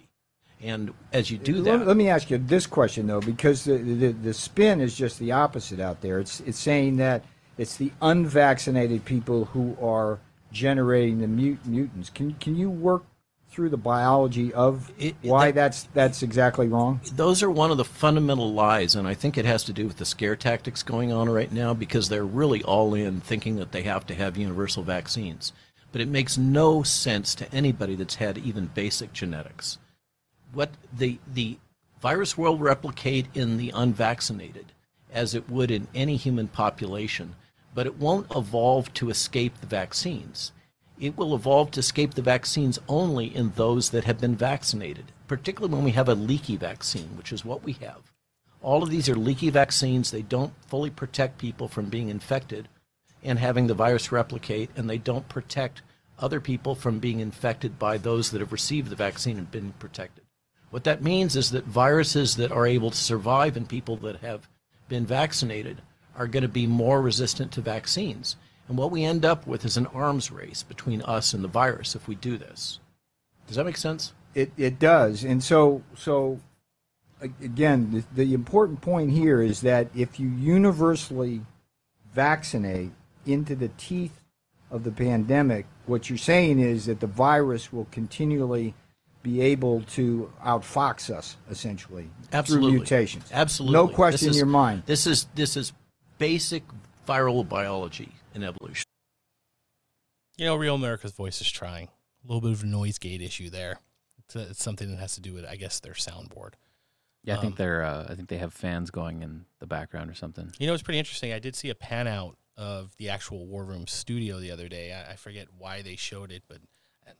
[SPEAKER 20] And as you do
[SPEAKER 21] let,
[SPEAKER 20] that,
[SPEAKER 21] let me ask you this question though, because the, the the spin is just the opposite out there. It's it's saying that it's the unvaccinated people who are generating the mut- mutants. Can can you work through the biology of it, why that's that's exactly wrong?
[SPEAKER 20] those are one of the fundamental lies, and I think it has to do with the scare tactics going on right now because they're really all in thinking that they have to have universal vaccines. But it makes no sense to anybody that's had even basic genetics. What the the virus will replicate in the unvaccinated as it would in any human population, but it won't evolve to escape the vaccines. It will evolve to escape the vaccines only in those that have been vaccinated, particularly when we have a leaky vaccine, which is what we have. All of these are leaky vaccines. They don't fully protect people from being infected and having the virus replicate, and they don't protect other people from being infected by those that have received the vaccine and been protected. What that means is that viruses that are able to survive in people that have been vaccinated are going to be more resistant to vaccines. And what we end up with is an arms race between us and the virus if we do this. Does that make sense?
[SPEAKER 21] It it does, and so so again, the, the important point here is that if you universally vaccinate into the teeth of the pandemic, what you're saying is that the virus will continually be able to outfox us, essentially,
[SPEAKER 20] Absolutely.
[SPEAKER 21] through mutations.
[SPEAKER 20] Absolutely.
[SPEAKER 21] no question in your mind.
[SPEAKER 20] This is this is basic viral biology and evolution.
[SPEAKER 7] You know, Real America's Voice is trying. A little bit of a noise gate issue there. It's, uh, it's something that has to do with, I guess, their soundboard.
[SPEAKER 2] Yeah, I think
[SPEAKER 7] Um,
[SPEAKER 2] they're. Uh, I think they have fans going in the background or something.
[SPEAKER 7] You know, it's pretty interesting. I did see a pan out of the actual War Room studio the other day. I, I forget why they showed it, but uh,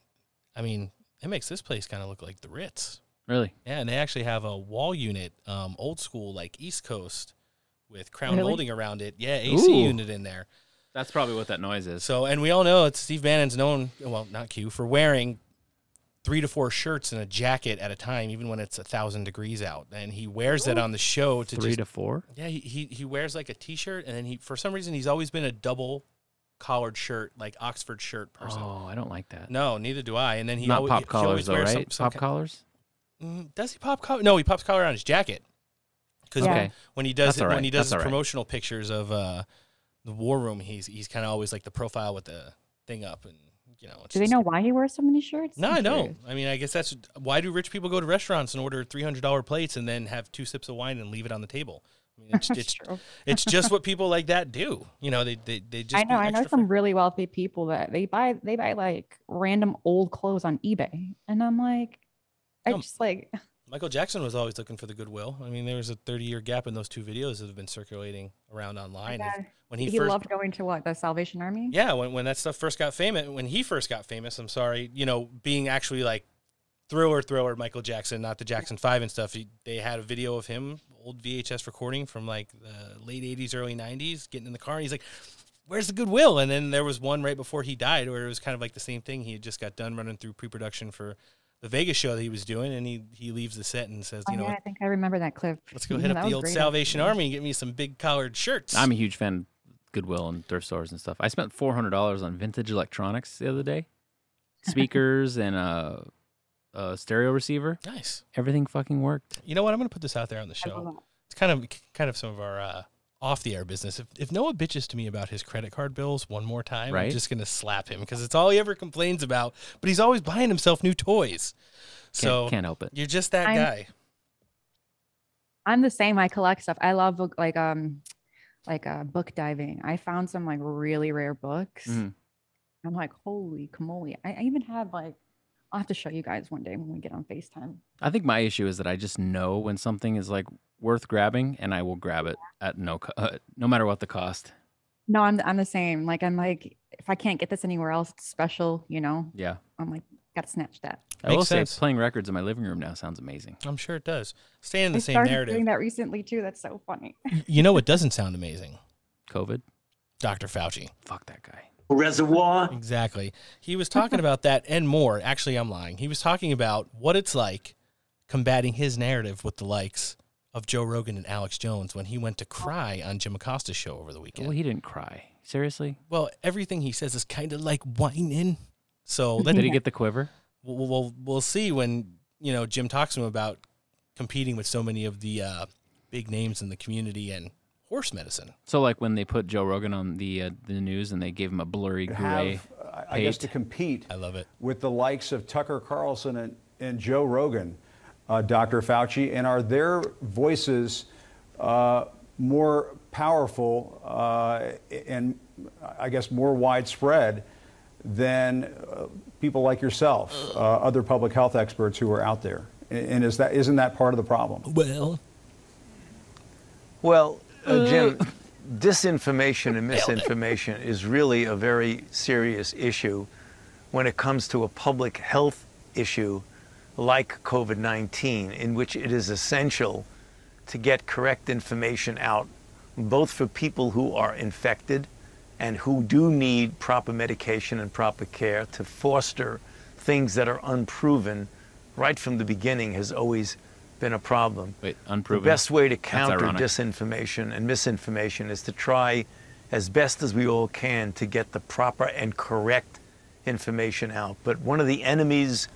[SPEAKER 7] I mean, it makes this place kind of look like the Ritz.
[SPEAKER 2] Really?
[SPEAKER 7] Yeah, and they actually have a wall unit, um, old school, like East Coast, with crown
[SPEAKER 2] Really?
[SPEAKER 7] molding around it. Yeah, AC
[SPEAKER 2] Ooh.
[SPEAKER 7] unit in there.
[SPEAKER 2] That's probably what that noise is.
[SPEAKER 7] So, and we all know it's Steve Bannon's known, well, not Q, for wearing three to four shirts and a jacket at a time, even when it's a thousand degrees out. And he wears that on the show to
[SPEAKER 2] Three
[SPEAKER 7] just,
[SPEAKER 2] to four?
[SPEAKER 7] Yeah, he, he he wears like a t-shirt, and then he for some reason he's always been a double collared shirt, like Oxford shirt person.
[SPEAKER 2] Oh, I don't like that.
[SPEAKER 7] No, neither do I. And then he
[SPEAKER 2] Not
[SPEAKER 7] always,
[SPEAKER 2] pop
[SPEAKER 7] he
[SPEAKER 2] collars
[SPEAKER 7] always
[SPEAKER 2] though,
[SPEAKER 7] wears
[SPEAKER 2] right?
[SPEAKER 7] some, some
[SPEAKER 2] pop
[SPEAKER 7] ki-
[SPEAKER 2] collars.
[SPEAKER 7] Mm, does he pop collar? No, he pops collar on his jacket. Because
[SPEAKER 2] Yeah.
[SPEAKER 7] when,
[SPEAKER 2] Okay.
[SPEAKER 7] when he does
[SPEAKER 2] That's
[SPEAKER 7] it,
[SPEAKER 2] all
[SPEAKER 7] when he does
[SPEAKER 2] That's
[SPEAKER 7] his
[SPEAKER 2] all right.
[SPEAKER 7] promotional pictures of uh, the war room, he's he's kind of always like the profile with the thing up, and you know. It's
[SPEAKER 13] Do they
[SPEAKER 7] just-
[SPEAKER 13] know why he wears so many shirts?
[SPEAKER 7] No,
[SPEAKER 13] I'm
[SPEAKER 7] I don't.
[SPEAKER 13] curious.
[SPEAKER 7] I mean, I guess that's why do rich people go to restaurants and order three hundred dollar plates and then have two sips of wine and leave it on the table? I mean, it's
[SPEAKER 13] That's
[SPEAKER 7] it's,
[SPEAKER 13] true.
[SPEAKER 7] it's just what people like that do. You know, they they, they just
[SPEAKER 13] I know. I know
[SPEAKER 7] extra
[SPEAKER 13] some really wealthy people that they buy they buy like random old clothes on eBay, and I'm like, I
[SPEAKER 7] Um,
[SPEAKER 13] just like
[SPEAKER 7] Michael Jackson was always looking for the goodwill. I mean, there was a 30 year gap in those two videos that have been circulating around online. of when he,
[SPEAKER 13] he,
[SPEAKER 7] first,
[SPEAKER 13] loved going to what the Salvation Army.
[SPEAKER 7] yeah, when, when that stuff first got famous, when he first got famous, I'm sorry, you know, being actually like thriller, thriller Michael Jackson, not the Jackson 5 and stuff. He, they had a video of him, old VHS recording from like the late 80s, early 90s, getting in the car. And he's like, Where's the goodwill? And then there was one right before he died where it was kind of like the same thing. He had just got done running through pre production for the Vegas show that he was doing. And he, he leaves the set and says,
[SPEAKER 13] Oh,
[SPEAKER 7] You know,
[SPEAKER 13] yeah, I think I remember that clip.
[SPEAKER 7] Let's go hit
[SPEAKER 13] that
[SPEAKER 7] up the old
[SPEAKER 13] great,
[SPEAKER 7] Salvation. Army and get me some big collared shirts.
[SPEAKER 2] I'm a huge fan of Goodwill and thrift stores and stuff. I spent four hundred dollars on vintage electronics the other day, speakers and a, a stereo receiver.
[SPEAKER 7] Nice.
[SPEAKER 2] Everything fucking worked.
[SPEAKER 7] You know what? I'm going to put this out there on the show. It's kind of kind of some of our uh, off the air business. If, if Noah bitches to me about his credit card bills one more time, I'm just going to slap him because it's all he ever complains about. But he's always buying himself new toys. So
[SPEAKER 2] can't help it.
[SPEAKER 7] You're just that
[SPEAKER 13] I'm-
[SPEAKER 7] guy.
[SPEAKER 13] I'm the same. I collect stuff. I love book like um like uh book diving. I found some like really rare books.
[SPEAKER 2] Mhm.
[SPEAKER 13] I'm like, holy camoli. I, I even have like I'll have to show you guys one day when we get on FaceTime.
[SPEAKER 2] I think my issue is that I just know when something is like worth grabbing, and I will grab it at no co- uh, no matter what the cost.
[SPEAKER 13] No, I'm I'm the same. Like I'm like, if I can't get this anywhere else, it's special, you know.
[SPEAKER 2] Yeah.
[SPEAKER 13] I'm like, gotta snatch that.
[SPEAKER 2] I will
[SPEAKER 7] Makes
[SPEAKER 2] say,
[SPEAKER 7] sense.
[SPEAKER 2] playing records in my living room now sounds amazing.
[SPEAKER 7] I'm sure it does. Staying in the same narrative.
[SPEAKER 13] I
[SPEAKER 7] same
[SPEAKER 13] started
[SPEAKER 7] narrative.
[SPEAKER 13] doing that recently too. That's so funny.
[SPEAKER 7] You know what doesn't sound amazing?
[SPEAKER 2] COVID.
[SPEAKER 7] Dr. Fauci.
[SPEAKER 2] Fuck that guy.
[SPEAKER 22] Reservoir.
[SPEAKER 7] Exactly. He was talking about that and more. Actually, I'm lying. He was talking about what it's like combating his narrative with the likes of Joe Rogan and Alex Jones when he went to cry on Jim Acosta's show over the weekend.
[SPEAKER 2] Well, he didn't cry. Seriously?
[SPEAKER 7] Well, everything he says is kind of like whining. So
[SPEAKER 2] Did he get the quiver?
[SPEAKER 7] We'll, we'll we'll see when you know Jim talks to him about competing with so many of the uh, big names in the community and horse medicine.
[SPEAKER 2] So, like when they put Joe Rogan on the uh, the news and they gave him a blurry
[SPEAKER 23] to
[SPEAKER 2] gray
[SPEAKER 23] have, I- I guess, to compete.
[SPEAKER 7] I love it.
[SPEAKER 23] With the likes of Tucker Carlson and, and Joe Rogan, uh, Dr. Fauci, and are their voices uh, more powerful uh, and I guess more widespread than uh, people like yourself, uh, other public health experts who are out there? And and is that isn't that part of the problem?
[SPEAKER 7] Well,
[SPEAKER 24] Well, uh, Jim, disinformation and misinformation is really a very serious issue when it comes to a public health issue like COVID 19, in which it is essential to get correct information out, both for people who are infected and who do need proper medication and proper care to foster things that are unproven right from the beginning has always been a problem.
[SPEAKER 2] Wait, unproven?
[SPEAKER 24] The best way to counter disinformation and misinformation is to try as best as we all can to get the proper and correct information out. But one of the enemies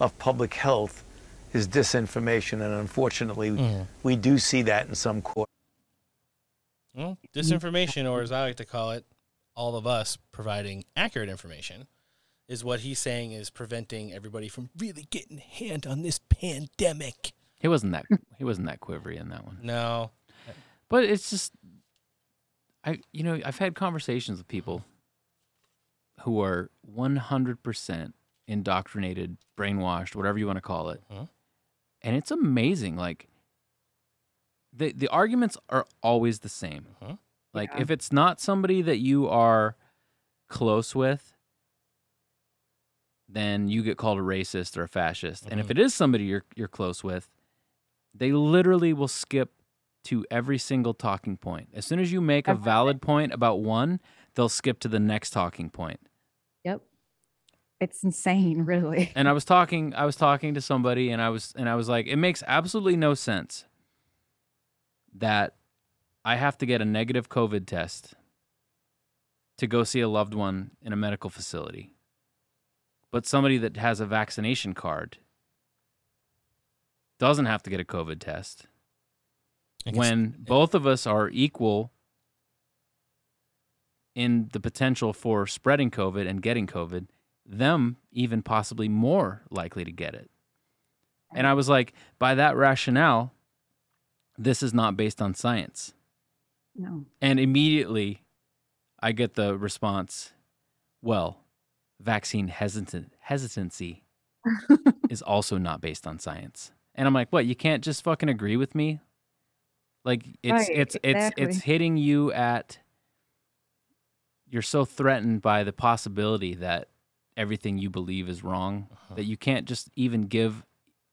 [SPEAKER 24] of public health is disinformation, and unfortunately,
[SPEAKER 7] Mhm.
[SPEAKER 24] we do see that in some quarters.
[SPEAKER 7] Well, disinformation, or as I like to call it, all of us providing accurate information, is what he's saying is preventing everybody from really getting hand on this pandemic.
[SPEAKER 2] He wasn't that he wasn't that quivery in that one.
[SPEAKER 7] No.
[SPEAKER 2] But it's just I you know, I've had conversations with people who are 100% indoctrinated, brainwashed, whatever you want to call it.
[SPEAKER 7] Mhm.
[SPEAKER 2] And it's amazing like the the arguments are always the same.
[SPEAKER 7] Mhm.
[SPEAKER 2] Like
[SPEAKER 7] Yeah.
[SPEAKER 2] if it's not somebody that you are close with, then you get called a racist or a fascist. And if
[SPEAKER 7] Mhm.
[SPEAKER 2] it is somebody you're you're close with, they literally will skip to every single talking point. As soon as you make a
[SPEAKER 13] I've heard
[SPEAKER 2] valid point about one, they'll skip to the next talking point.
[SPEAKER 13] Yep. It's insane, really.
[SPEAKER 2] And I was talking I was talking to somebody and I was and I was like it makes absolutely no sense that I have to get a negative COVID test to go see a loved one in a medical facility. But somebody that has a vaccination card doesn't have to get a COVID test.
[SPEAKER 7] I guess-
[SPEAKER 2] When both of us are equal in the potential for spreading COVID and getting COVID, them even possibly more likely to get it. And I was like, by that rationale, this is not based on science.
[SPEAKER 13] No.
[SPEAKER 2] And immediately I get the response, well, vaccine hesitant hesitancy is also not based on science. And I'm like, what, you can't just fucking agree with me? Like it's
[SPEAKER 13] Right,
[SPEAKER 2] it's it's it's hitting you at you're so threatened by the possibility that everything you believe is wrong
[SPEAKER 7] Uh-huh.
[SPEAKER 2] that you can't just even give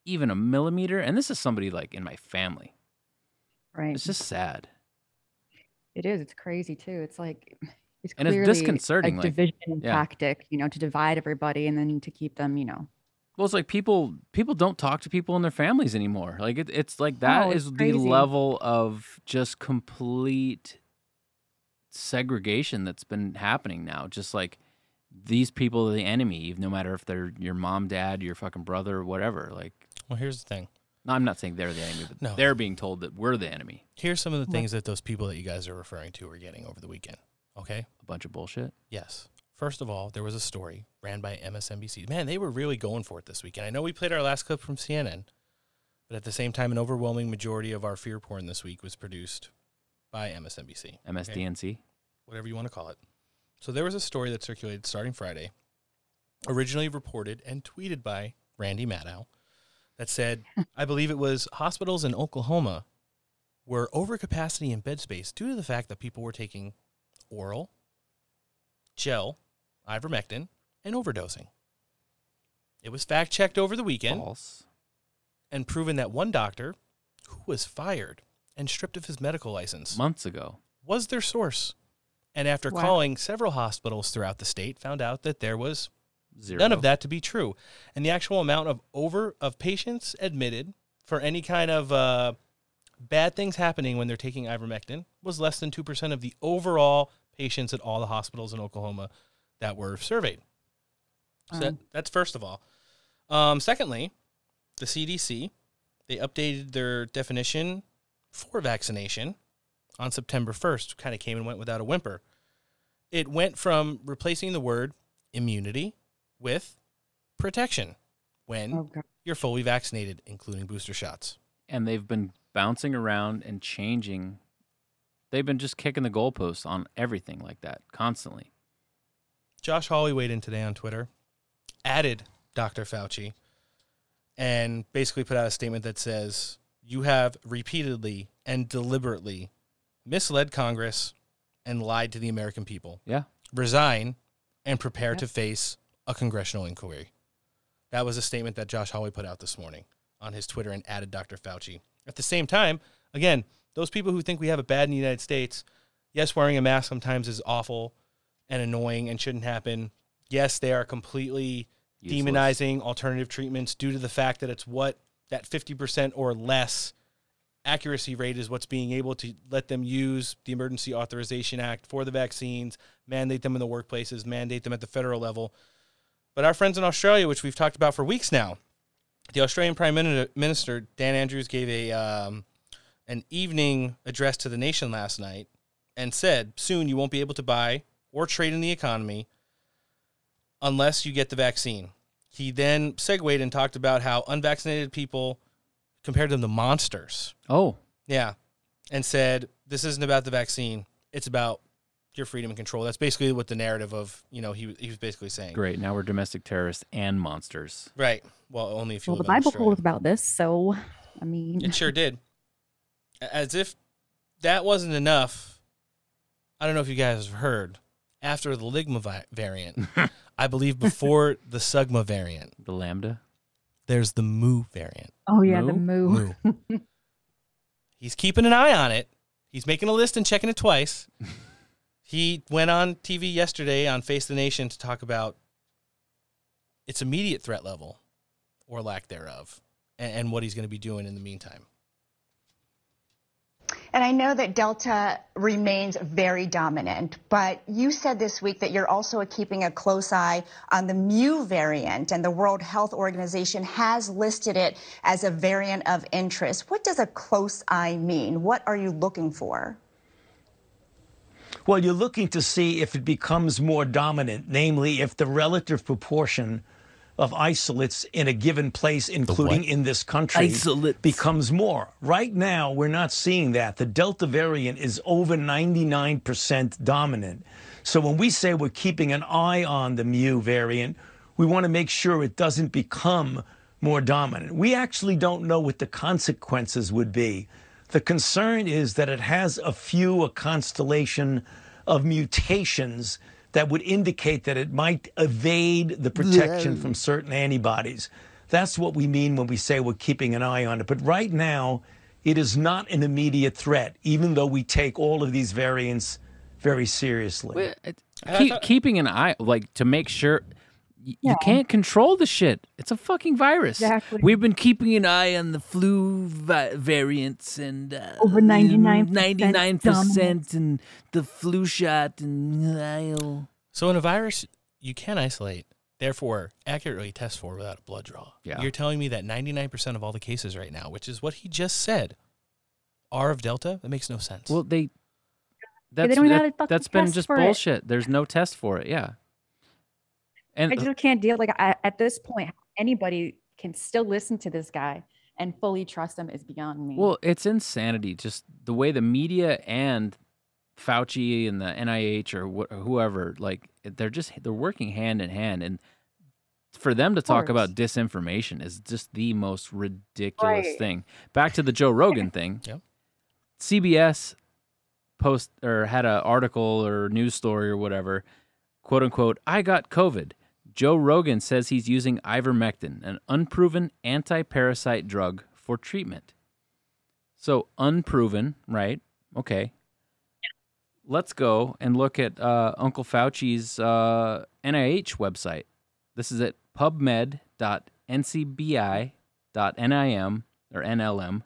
[SPEAKER 2] even a millimeter and this is somebody like in my family.
[SPEAKER 13] Right.
[SPEAKER 2] It's just sad.
[SPEAKER 13] It is. It's crazy too. It's like it's
[SPEAKER 2] And it's
[SPEAKER 13] clearly
[SPEAKER 2] disconcerting,
[SPEAKER 13] a
[SPEAKER 2] like-
[SPEAKER 13] division
[SPEAKER 2] yeah.
[SPEAKER 13] tactic, you know, to divide everybody and then to keep them, you know.
[SPEAKER 2] Well, it's like people people don't talk to people in their families anymore. Like it, it's like that
[SPEAKER 13] No,
[SPEAKER 2] is
[SPEAKER 13] it's
[SPEAKER 2] the level of just complete segregation that's been happening now. Just like these people are the enemy, no matter if they're your mom, dad, your fucking brother, or whatever. Like,
[SPEAKER 7] Well, here's the thing.
[SPEAKER 2] no, I'm not saying they're the enemy, but
[SPEAKER 7] No.
[SPEAKER 2] they're being told that we're the enemy.
[SPEAKER 7] Here's some of the things that those people that you guys are referring to are getting over the weekend. Okay?
[SPEAKER 2] A bunch of bullshit.
[SPEAKER 7] Yes. First of all, there was a story ran by MSNBC. Man, they were really going for it this weekend. I know we played our last clip from CNN, but at the same time, an overwhelming majority of our fear porn this week was produced by MSNBC. okay?
[SPEAKER 2] MSDNC.
[SPEAKER 7] Whatever you want to call it. So there was a story that circulated starting Friday, originally reported and tweeted by Randy Maddow, that said, I believe it was hospitals in Oklahoma were over capacity in bed space due to the fact that people were taking oral, gel, ivermectin, and overdosing. It was fact checked over the weekend
[SPEAKER 2] False.
[SPEAKER 7] and proven that one doctor, who was fired and stripped of his medical license,
[SPEAKER 2] Months ago.
[SPEAKER 7] was their source. And after
[SPEAKER 13] Wow.
[SPEAKER 7] calling several hospitals throughout the state, found out that there was
[SPEAKER 2] Zero.
[SPEAKER 7] none of that to be true. And the actual amount of over of patients admitted for any kind of uh, bad things happening when they're taking ivermectin was less than two percent of the overall patients at all the hospitals in Oklahoma that were surveyed. So that, that's first of all. Um, secondly, the CDC they updated their definition for vaccination on September 1st. Kind of came and went without a whimper. It went from replacing the word immunity with protection when
[SPEAKER 13] Oh, God.
[SPEAKER 7] you're fully vaccinated, including booster shots.
[SPEAKER 2] and they've been bouncing around and changing. They've been just kicking the goalposts on everything like that constantly.
[SPEAKER 7] Josh Hawley weighed in today on Twitter, added Dr. Fauci, and basically put out a statement that says, You have repeatedly and deliberately misled Congress and lied to the American people.
[SPEAKER 2] Yeah.
[SPEAKER 7] Resign and prepare
[SPEAKER 13] Yeah.
[SPEAKER 7] to face a congressional inquiry. That was a statement that Josh Hawley put out this morning on his Twitter and added Dr. Fauci. At the same time, again, those people who think we have it bad in the United States, yes, wearing a mask sometimes is awful, and annoying and shouldn't happen. Yes, they are completely
[SPEAKER 2] Useless.
[SPEAKER 7] demonizing alternative treatments due to the fact that it's what that 50% or less accuracy rate is what's being able to let them use the Emergency Authorization Act for the vaccines, mandate them in the workplaces, mandate them at the federal level. But our friends in Australia, which we've talked about for weeks now, the Australian Prime Minister Dan Andrews gave a um, an evening address to the nation last night and said, "Soon you won't be able to buy or trade in the economy unless you get the vaccine." He then segued and talked about how unvaccinated people compared them to monsters.
[SPEAKER 2] Oh,
[SPEAKER 7] Yeah. And said, this isn't about the vaccine. It's about your freedom and control. That's basically what the narrative of, you know, he, he was basically saying.
[SPEAKER 2] great. Now we're domestic terrorists and monsters.
[SPEAKER 7] Right. Well, only if you
[SPEAKER 13] Well, the Bible told us about this, so I mean,
[SPEAKER 7] It sure did. As if that wasn't enough. I don't know if you guys have heard. After the Ligma vi- variant, I believe before the Sugma variant,
[SPEAKER 2] The Lambda.
[SPEAKER 7] There's the Mu variant.
[SPEAKER 13] oh yeah, the
[SPEAKER 2] Moo?
[SPEAKER 13] moo.
[SPEAKER 7] He's keeping an eye on it. He's making a list and checking it twice. he went on TV yesterday on Face the Nation to talk about its immediate threat level or lack thereof and, and what he's going to be doing in the meantime.
[SPEAKER 22] And I know that Delta remains very dominant, but you said this week that you're also keeping a close eye on the Mu variant, and the World Health Organization has listed it as a variant of interest. What does a close eye mean? What are you looking for?
[SPEAKER 24] Well, you're looking to see if it becomes more dominant, namely, if the relative proportion of isolates in a given place, including in this country,
[SPEAKER 2] Isolates.
[SPEAKER 24] becomes more. Right now, we're not seeing that. The Delta variant is over 99% dominant. So when we say we're keeping an eye on the Mu variant, we want to make sure it doesn't become more dominant. We actually don't know what the consequences would be. The concern is that it has a few, a constellation of mutations that would indicate that it might evade the protection from certain antibodies. That's what we mean when we say we're keeping an eye on it. But right now, it is not an immediate threat, even though we take all of these variants very seriously.
[SPEAKER 2] Keep, keeping an eye, like to make sure y- you can't control the shit. It's a fucking virus.
[SPEAKER 13] Exactly.
[SPEAKER 2] We've been keeping an eye on the flu vi- variants and uh,
[SPEAKER 13] Over 99%
[SPEAKER 2] 99% and the flu shot and I'll-
[SPEAKER 7] So in a virus, you can isolate, therefore accurately test for without a blood draw.
[SPEAKER 2] Yeah.
[SPEAKER 7] You're telling me that 99% of all the cases right now, which is what he just said, are of Delta? That makes no sense.
[SPEAKER 2] Well, they. That's,
[SPEAKER 13] they don't
[SPEAKER 2] that-
[SPEAKER 13] have a fucking
[SPEAKER 2] that's been just
[SPEAKER 13] for it.
[SPEAKER 2] bullshit. There's no test for it. Yeah. And
[SPEAKER 13] I just can't deal. Like I, at this point, anybody can still listen to this guy and fully trust him is beyond me.
[SPEAKER 2] Well, it's insanity. Just the way the media and Fauci and the NIH or wh- whoever, like they're just they're working hand in hand, and for them to talk about disinformation is just the most ridiculous
[SPEAKER 13] Right.
[SPEAKER 2] thing. Back to the Joe Rogan thing.
[SPEAKER 7] Yep.
[SPEAKER 2] CBS post or had an article or news story or whatever, quote unquote, I got COVID. Joe Rogan says he's using ivermectin, an unproven anti-parasite drug for treatment. So unproven, right? Okay. Let's go and look at uh, Uncle Fauci's uh, NIH website. This is at pubmed.ncbi.nim or NLM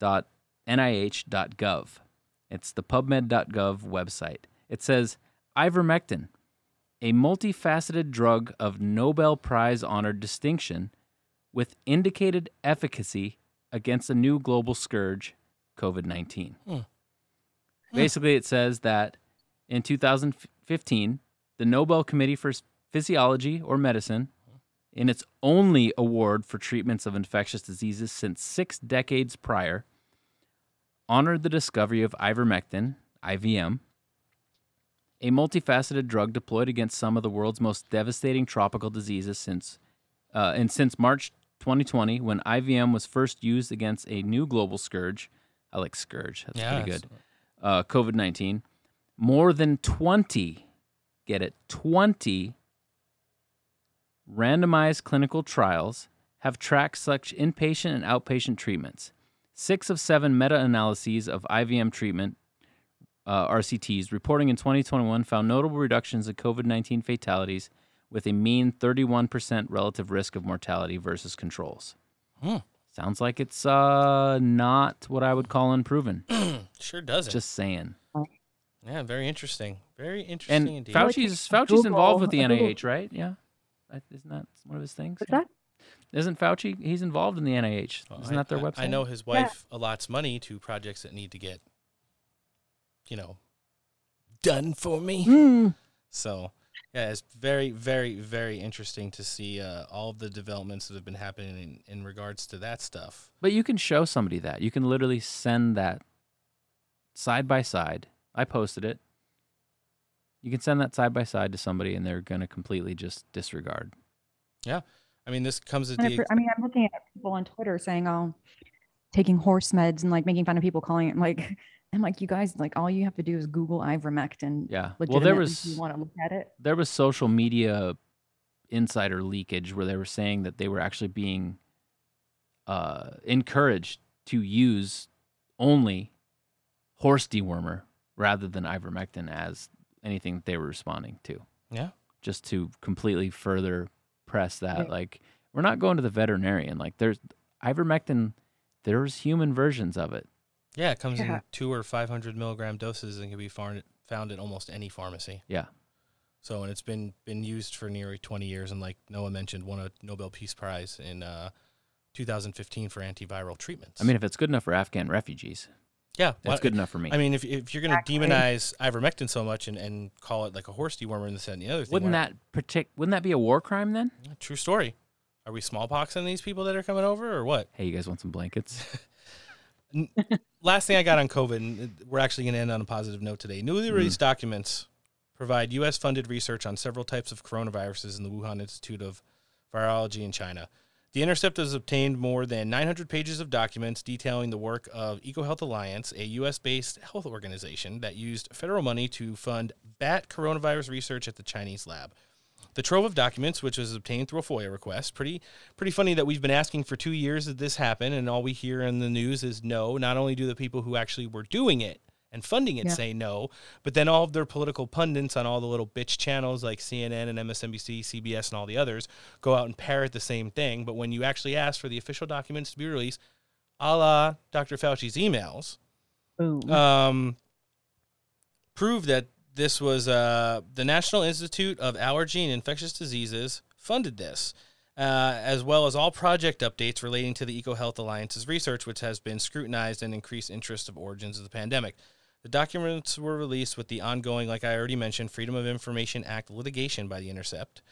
[SPEAKER 2] dot nih.gov. It's the pubmed.gov website. It says ivermectin, a multifaceted drug of Nobel Prize honored distinction with indicated efficacy against a new global scourge, COVID 19.
[SPEAKER 7] Hmm.
[SPEAKER 2] Basically, it says that in 2015, the Nobel Committee for Physiology or Medicine, in its only award for treatments of infectious diseases since six decades prior, honored the discovery of ivermectin, IVM, a multifaceted drug deployed against some of the world's most devastating tropical diseases since uh, and since March 2020, when IVM was first used against a new global scourge. I like scourge. That's
[SPEAKER 7] Yeah,
[SPEAKER 2] pretty good. Uh, COVID 19. More than 20, get it, 20 randomized clinical trials have tracked such inpatient and outpatient treatments. Six of seven meta analyses of IVM treatment uh, RCTs reporting in 2021 found notable reductions in COVID 19 fatalities with a mean 31% relative risk of mortality versus controls.
[SPEAKER 7] Hmm.
[SPEAKER 2] Sounds like it's uh, not what I would call unproven.
[SPEAKER 7] sure doesn't.
[SPEAKER 2] Just saying.
[SPEAKER 7] yeah, very interesting. Very interesting
[SPEAKER 2] And
[SPEAKER 7] indeed.
[SPEAKER 2] Fauci's Fauci's
[SPEAKER 13] Google-
[SPEAKER 2] involved with the
[SPEAKER 13] Google-
[SPEAKER 2] NIH, right? Yeah, isn't that one of his things?
[SPEAKER 13] What's
[SPEAKER 2] Yeah.
[SPEAKER 13] that?
[SPEAKER 2] Isn't Fauci? He's involved in the NIH.
[SPEAKER 7] Well,
[SPEAKER 2] Isn't
[SPEAKER 7] I-
[SPEAKER 2] that their
[SPEAKER 7] I-
[SPEAKER 2] website?
[SPEAKER 7] I know his wife allots money to projects that need to get, you know, done for me.
[SPEAKER 2] Hmm.
[SPEAKER 7] So, yeah, it's very, very, very interesting to see uh, all of the developments that have been happening in, in regards to that stuff.
[SPEAKER 2] But you can show somebody that. You can literally send that side by side. I posted it. You can send that side by side to somebody and they're going to completely just disregard.
[SPEAKER 7] Yeah. I mean, this comes at the.
[SPEAKER 13] I mean, I'm looking at people on Twitter saying, "Oh, taking horse meds and like making fun of people calling it like." I'm like, you guys, like, all you have to do is Google ivermectin.
[SPEAKER 2] Yeah. Well, there was
[SPEAKER 13] if you want to look at it.
[SPEAKER 2] there was social media insider leakage where they were saying that they were actually being uh, encouraged to use only horse dewormer rather than ivermectin as anything that they were responding to.
[SPEAKER 7] Yeah.
[SPEAKER 2] Just to completely further press that,
[SPEAKER 7] Yeah.
[SPEAKER 2] like, we're not going to the veterinarian. Like, there's ivermectin. There's human versions of it.
[SPEAKER 7] Yeah, it comes
[SPEAKER 2] Yeah.
[SPEAKER 7] in two or 500 milligram doses and can be found, found at almost any pharmacy.
[SPEAKER 2] Yeah.
[SPEAKER 7] So, and it's been been used for nearly 20 years, and like Noah mentioned, won a Nobel Peace Prize in uh, 2015 for antiviral treatments.
[SPEAKER 2] I mean, if it's good enough for Afghan refugees,
[SPEAKER 7] yeah,
[SPEAKER 2] that's
[SPEAKER 7] why-
[SPEAKER 2] good enough for me.
[SPEAKER 7] I mean, if, if you're going to
[SPEAKER 2] Exactly.
[SPEAKER 7] demonize ivermectin so much and, and call it like a horse dewormer and this and the other thing,
[SPEAKER 2] wouldn't
[SPEAKER 7] why-
[SPEAKER 2] that partic- Wouldn't that be a war crime then?
[SPEAKER 7] True story. Are we smallpoxing these people that are coming over, or what?
[SPEAKER 2] Hey, you guys want some blankets?
[SPEAKER 7] Last thing I got on COVID, and we're actually going to end on a positive note today. Newly
[SPEAKER 2] Mm.
[SPEAKER 7] released documents provide U.S. funded research on several types of coronaviruses in the Wuhan Institute of Virology in China. The Intercept has obtained more than 900 pages of documents detailing the work of EcoHealth Alliance, a U.S. based health organization that used federal money to fund bat coronavirus research at the Chinese lab. The trove of documents, which was obtained through a FOIA request, pretty pretty funny that we've been asking for two years that this happen, and all we hear in the news is no. Not only do the people who actually were doing it and funding it
[SPEAKER 13] Yeah.
[SPEAKER 7] say no, but then all of their political pundits on all the little bitch channels like CNN and MSNBC, CBS, and all the others go out and parrot the same thing. But when you actually ask for the official documents to be released, a la Dr. Fauci's emails, um, prove that this was uh, the National Institute of Allergy and Infectious Diseases funded this, uh, as well as all project updates relating to the EcoHealth Alliance's research, which has been scrutinized and increased interest of origins of the pandemic. The documents were released with the ongoing, like I already mentioned, Freedom of Information Act litigation by the Intercept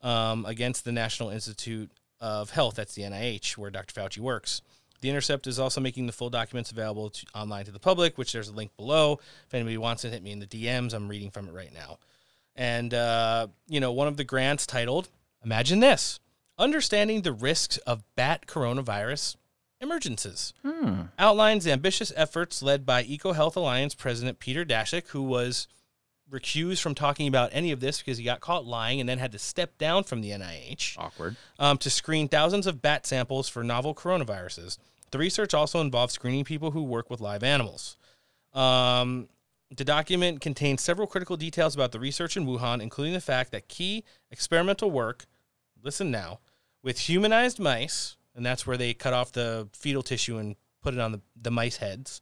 [SPEAKER 7] um, against the National Institute of Health, that's the NIH, where Dr. Fauci works. The Intercept is also making the full documents available to, online to the public, which there's a link below. If anybody wants it, hit me in the DMs. I'm reading from it right now. And, uh, you know, one of the grants titled, Imagine This Understanding the Risks of Bat Coronavirus Emergencies
[SPEAKER 2] Hmm.
[SPEAKER 7] outlines the ambitious efforts led by EcoHealth Alliance President Peter Daszak, who was recused from talking about any of this because he got caught lying and then had to step down from the NIH.
[SPEAKER 2] Awkward.
[SPEAKER 7] Um, to screen thousands of bat samples for novel coronaviruses. The research also involved screening people who work with live animals. Um, the document contains several critical details about the research in Wuhan, including the fact that key experimental work, listen now, with humanized mice, and that's where they cut off the fetal tissue and put it on the, the mice heads,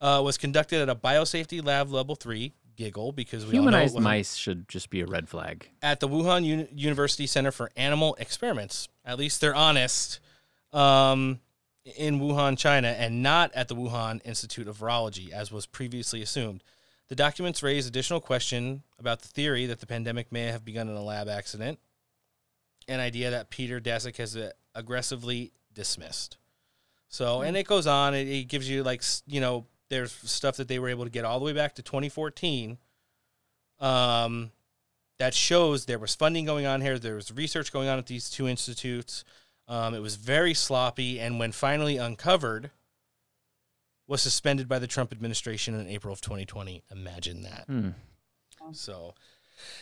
[SPEAKER 7] uh, was conducted at a biosafety lab level three, giggle, because we all know
[SPEAKER 2] Humanized mice should just be a red flag.
[SPEAKER 7] at the Wuhan Uni- University Center for Animal Experiments. At least they're honest. Um, in Wuhan, China, and not at the Wuhan Institute of Virology, as was previously assumed. The documents raise additional question about the theory that the pandemic may have begun in a lab accident, an idea that Peter Daszak has uh, aggressively dismissed. So, and it goes on. It, it gives you like you know, there's stuff that they were able to get all the way back to 2014. Um, that shows there was funding going on here. There was research going on at these two institutes. Um, it was very sloppy, and when finally uncovered, was suspended by the Trump administration in April of 2020. Imagine that.
[SPEAKER 2] Hmm.
[SPEAKER 7] So,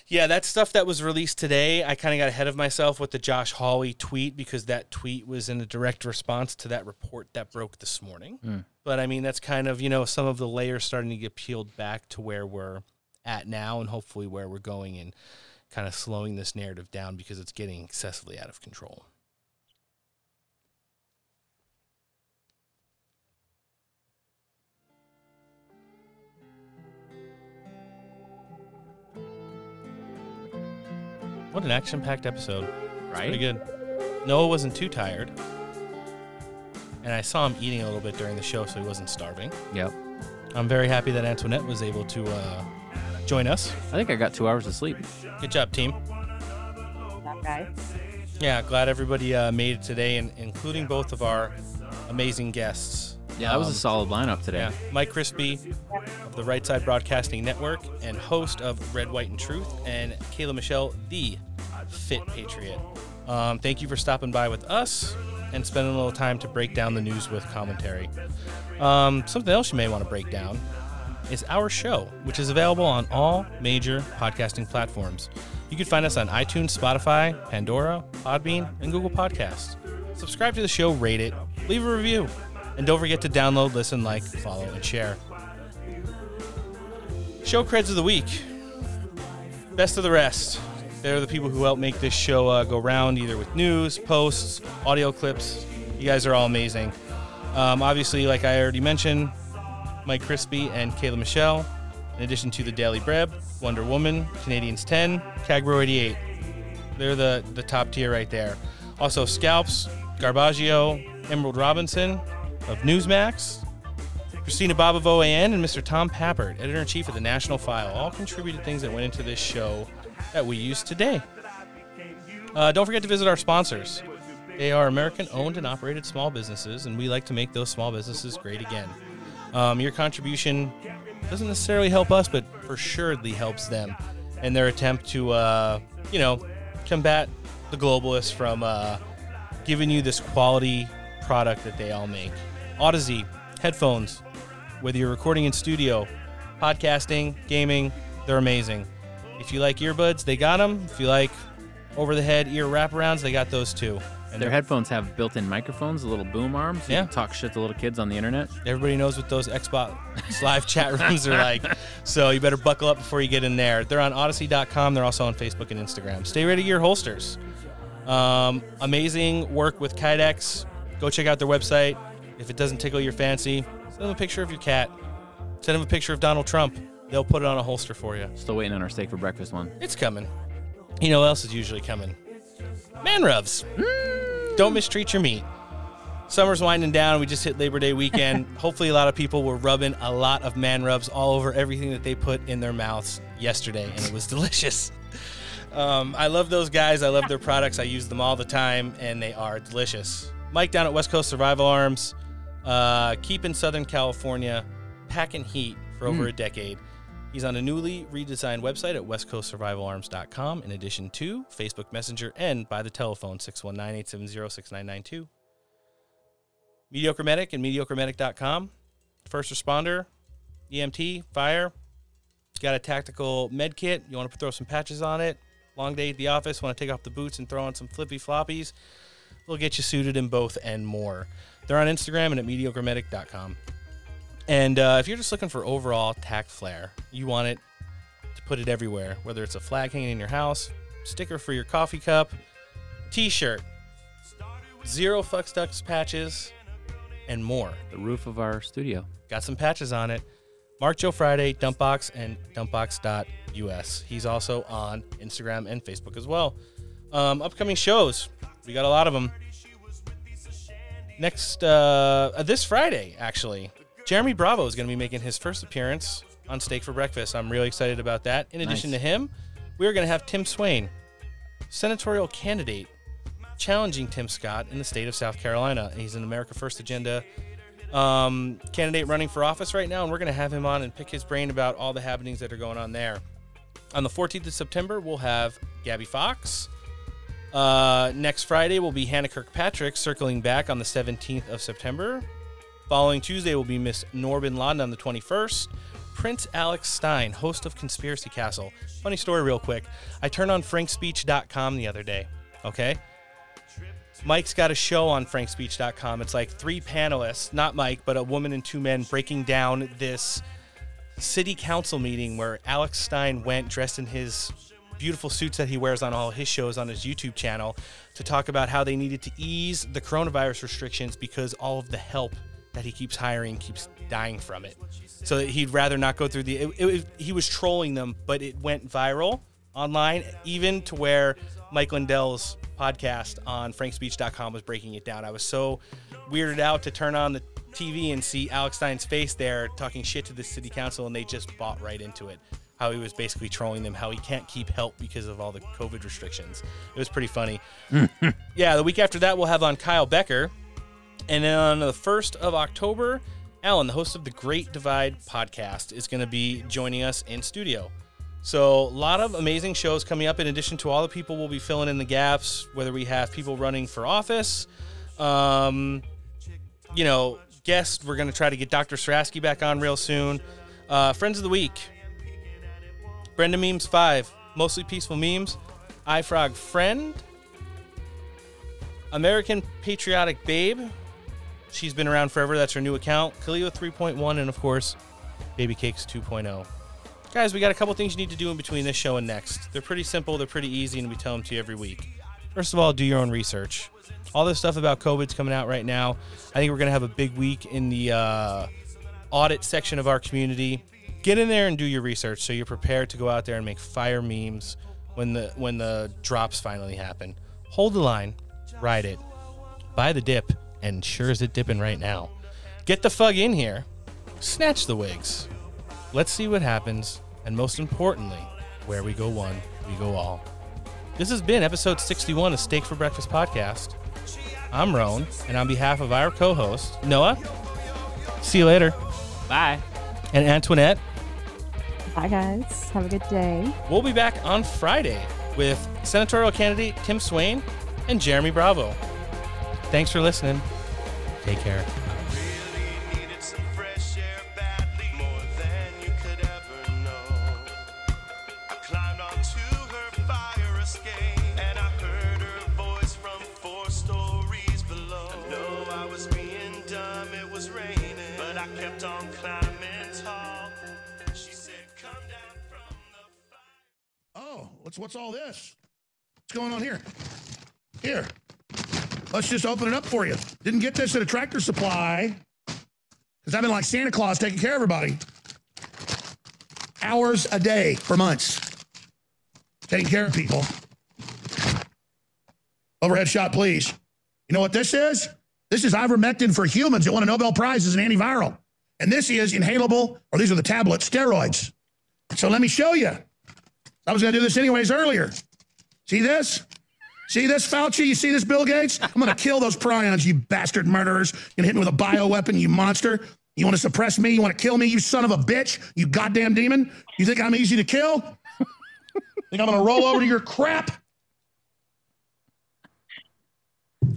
[SPEAKER 7] Yeah, that stuff that was released today, I kind of got ahead of myself with the Josh Hawley tweet because that tweet was in a direct response to that report that broke this morning.
[SPEAKER 2] Mm.
[SPEAKER 7] But I mean, that's kind of, you know, some of the layers starting to get peeled back to where we're at now and hopefully where we're going and kind of slowing this narrative down because it's getting excessively out of control. What an action packed episode. It's
[SPEAKER 2] Right?
[SPEAKER 7] Pretty good. Noah wasn't too tired. And I saw him eating a little bit during the show, so he wasn't starving.
[SPEAKER 2] Yep.
[SPEAKER 7] I'm very happy that Antoinette was able to uh, join us.
[SPEAKER 2] I think I got two hours of sleep.
[SPEAKER 7] Good job, team.
[SPEAKER 11] guys.
[SPEAKER 7] Yeah, glad everybody uh, made it today, and including both of our amazing guests.
[SPEAKER 2] Yeah, that was a
[SPEAKER 7] Um,
[SPEAKER 2] solid lineup today.
[SPEAKER 7] Yeah, Mike Crispi of the Right Side Broadcasting Network and host of Red, White, and Truth, and Kayla Michelle, the Fit Patriot. Um, thank you for stopping by with us and spending a little time to break down the news with commentary. Um, something else you may want to break down is our show, which is available on all major podcasting platforms. You can find us on iTunes, Spotify, Pandora, Podbean, and Google Podcasts. Subscribe to the show, rate it, leave a review, and don't forget to download, listen, like, follow, and share. Show creds of the week. Best of the rest. They're the people who help make this show uh, go round, either with news, posts, audio clips. You guys are all amazing. Um, obviously, like I already mentioned, Mike Crispi and Kayla Michelle, in addition to the Daily Breb, Wonder Woman, Canadians 10, Cagbro 88. They're the, the top tier right there. Also, Scalps, Garbaggio, Emerald Robinson of Newsmax, Christina Bobb of OAN, and Mr. Tom Pappert, editor in chief of the National File, all contributed things that went into this show that we use today. Uh, don't forget to visit our sponsors. They are American owned and operated small businesses, and we like to make those small businesses great again. Um, your contribution doesn't necessarily help us, but for surely helps them in their attempt to, uh, you know, combat the globalists from uh, giving you this quality product that they all make. Audeze, headphones, whether you're recording in studio, podcasting, gaming, they're amazing. If you like earbuds, they got them. If you like over the head ear wraparounds, they got those too. And
[SPEAKER 2] Their headphones have built-in microphones, the little boom arms. You
[SPEAKER 7] Yeah.
[SPEAKER 2] can talk shit to little kids on the internet.
[SPEAKER 7] Everybody knows what those Xbox live chat rooms are like. So you better buckle up before you get in there. They're on Audeze.com. They're also on Facebook and Instagram. Stay ready gear holsters. Um, amazing work with Kydex. Go check out their website. If it doesn't tickle your fancy, send them a picture of your cat. Send them a picture of Donald Trump. They'll put it on a holster for you.
[SPEAKER 2] Still waiting on our steak for breakfast one.
[SPEAKER 7] It's coming. You know what else is usually coming? Man rubs. Don't mistreat your meat. Summer's winding down. We just hit Labor Day weekend. Hopefully, a lot of people were rubbing a lot of man rubs all over everything that they put in their mouths yesterday, and it was delicious. Um, I love those guys. I love their products. I use them all the time, and they are delicious. Mike down at West Coast Survival Arms, uh, keeping Southern California packing heat for over
[SPEAKER 2] Mm.
[SPEAKER 7] a decade. He's on a newly redesigned website at westcoastsurvivalarms.com, in addition to Facebook Messenger and by the telephone 619 870 6992. Mediocre Medic and mediocremedic.com. First responder, EMT, fire. Got a tactical med kit. You want to throw some patches on it. Long day at the office. Want to take off the boots and throw on some flippy floppies. We'll get you suited in both and more. They're on Instagram and at mediocremedic.com. And uh, if you're just looking for overall tack flair, you want it to put it everywhere, whether it's a flag hanging in your house, sticker for your coffee cup, t shirt, zero fucks ducks patches, and more.
[SPEAKER 2] The roof of our studio.
[SPEAKER 7] Got some patches on it. Mark Joe Friday, Dumpbox, and Dumpbox.us. He's also on Instagram and Facebook as well. Um, upcoming shows, we got a lot of them. Next, uh, uh, this Friday, actually, Jeremy Bravo is going to be making his first appearance on Steak for Breakfast. I'm really excited about that. In addition
[SPEAKER 2] Nice.
[SPEAKER 7] to him, we're going to have Tim Swain, senatorial candidate, challenging Tim Scott in the state of South Carolina. He's an America First Agenda um, candidate running for office right now, and we're going to have him on and pick his brain about all the happenings that are going on there. On the 14th of September, we'll have Gabby Fox. Uh, next Friday will be Hannah Kirkpatrick circling back on the 17th of September. Following Tuesday will be Miss Norbin Laden on the 21st. Prince Alex Stein, host of Conspiracy Castle. Funny story, real quick. I turned on frankspeech.com the other day, okay? Mike's got a show on frankspeech.com. It's like three panelists, not Mike, but a woman and two men breaking down this city council meeting where Alex Stein went dressed in his beautiful suits that he wears on all his shows on his YouTube channel to talk about how they needed to ease the coronavirus restrictions because all of the help that he keeps hiring keeps dying from it. So he'd rather not go through the. It, it, he was trolling them, but it went viral online, even to where Mike Lindell's podcast on frankspeech.com was breaking it down. I was so weirded out to turn on the TV and see Alex Stein's face there talking shit to the city council, and they just bought right into it. How he was basically trolling them, how he can't keep help because of all the COVID restrictions. It was pretty funny. yeah, the week after that, we'll have on Kyle Becker. And then on the 1st of October, Alan, the host of the Great Divide podcast, is going to be joining us in studio. So, a lot of amazing shows coming up in addition to all the people we'll be filling in the gaps, whether we have people running for office, um, you know, guests. We're going to try to get Dr. Sarasky back on real soon. Uh, Friends of the Week Brenda Memes 5, mostly peaceful memes. iFrog Friend. American Patriotic Babe. She's been around forever. That's her new account. Kaleo 3.1, and of course, Baby Cakes 2.0. Guys, we got a couple things you need to do in between this show and next. They're pretty simple, they're pretty easy, and we tell them to you every week. First of all, do your own research. All this stuff about COVID's coming out right now. I think we're going to have a big week in the uh, audit section of our community. Get in there and do your research so you're prepared to go out there and make fire memes when the when the drops finally happen. Hold the line, ride it, buy the dip, and sure as it dipping right now. Get the fug in here, snatch the wigs. Let's see what happens, and most importantly, where we go one, we go all. This has been episode 61 of Steak for Breakfast podcast. I'm Roan, and on behalf of our co host, Noah, see you later.
[SPEAKER 2] Bye.
[SPEAKER 7] And Antoinette,
[SPEAKER 13] Bye, guys. Have a good day.
[SPEAKER 7] we'll be back on Friday with senatorial candidate Tim Swain and Jeremy Bravo. Thanks for listening. Take care.
[SPEAKER 25] climbed onto
[SPEAKER 26] what's what's all this? What's going on here? Here. Let's just open it up for you. Didn't get this at a tractor supply. Because I've been like Santa Claus taking care of everybody. Hours a day for months. Taking care of people. Overhead shot, please. You know what this is? This is ivermectin for humans It won a Nobel Prize as an antiviral. And this is inhalable, or these are the tablets, steroids. So let me show you. I was going to do this anyways earlier. See this? See this, Fauci? You see this, Bill Gates? I'm going to kill those prions, you bastard murderers. You're going to hit me with a bioweapon, you monster. You want to suppress me? You want to kill me, you son of a bitch? You goddamn demon? You think I'm easy to kill? think I'm going to roll over to your crap?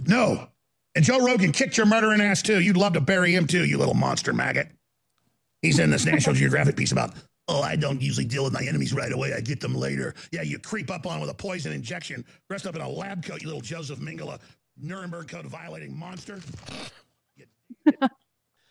[SPEAKER 26] No. And Joe Rogan kicked your murdering ass too. You'd love to bury him too, you little monster maggot. He's in this National Geographic piece about, Oh, I don't usually deal with my enemies right away. I get them later. Yeah, you creep up on with a poison injection, dressed up in a lab coat, you little Joseph Mengele, Nuremberg Code violating monster.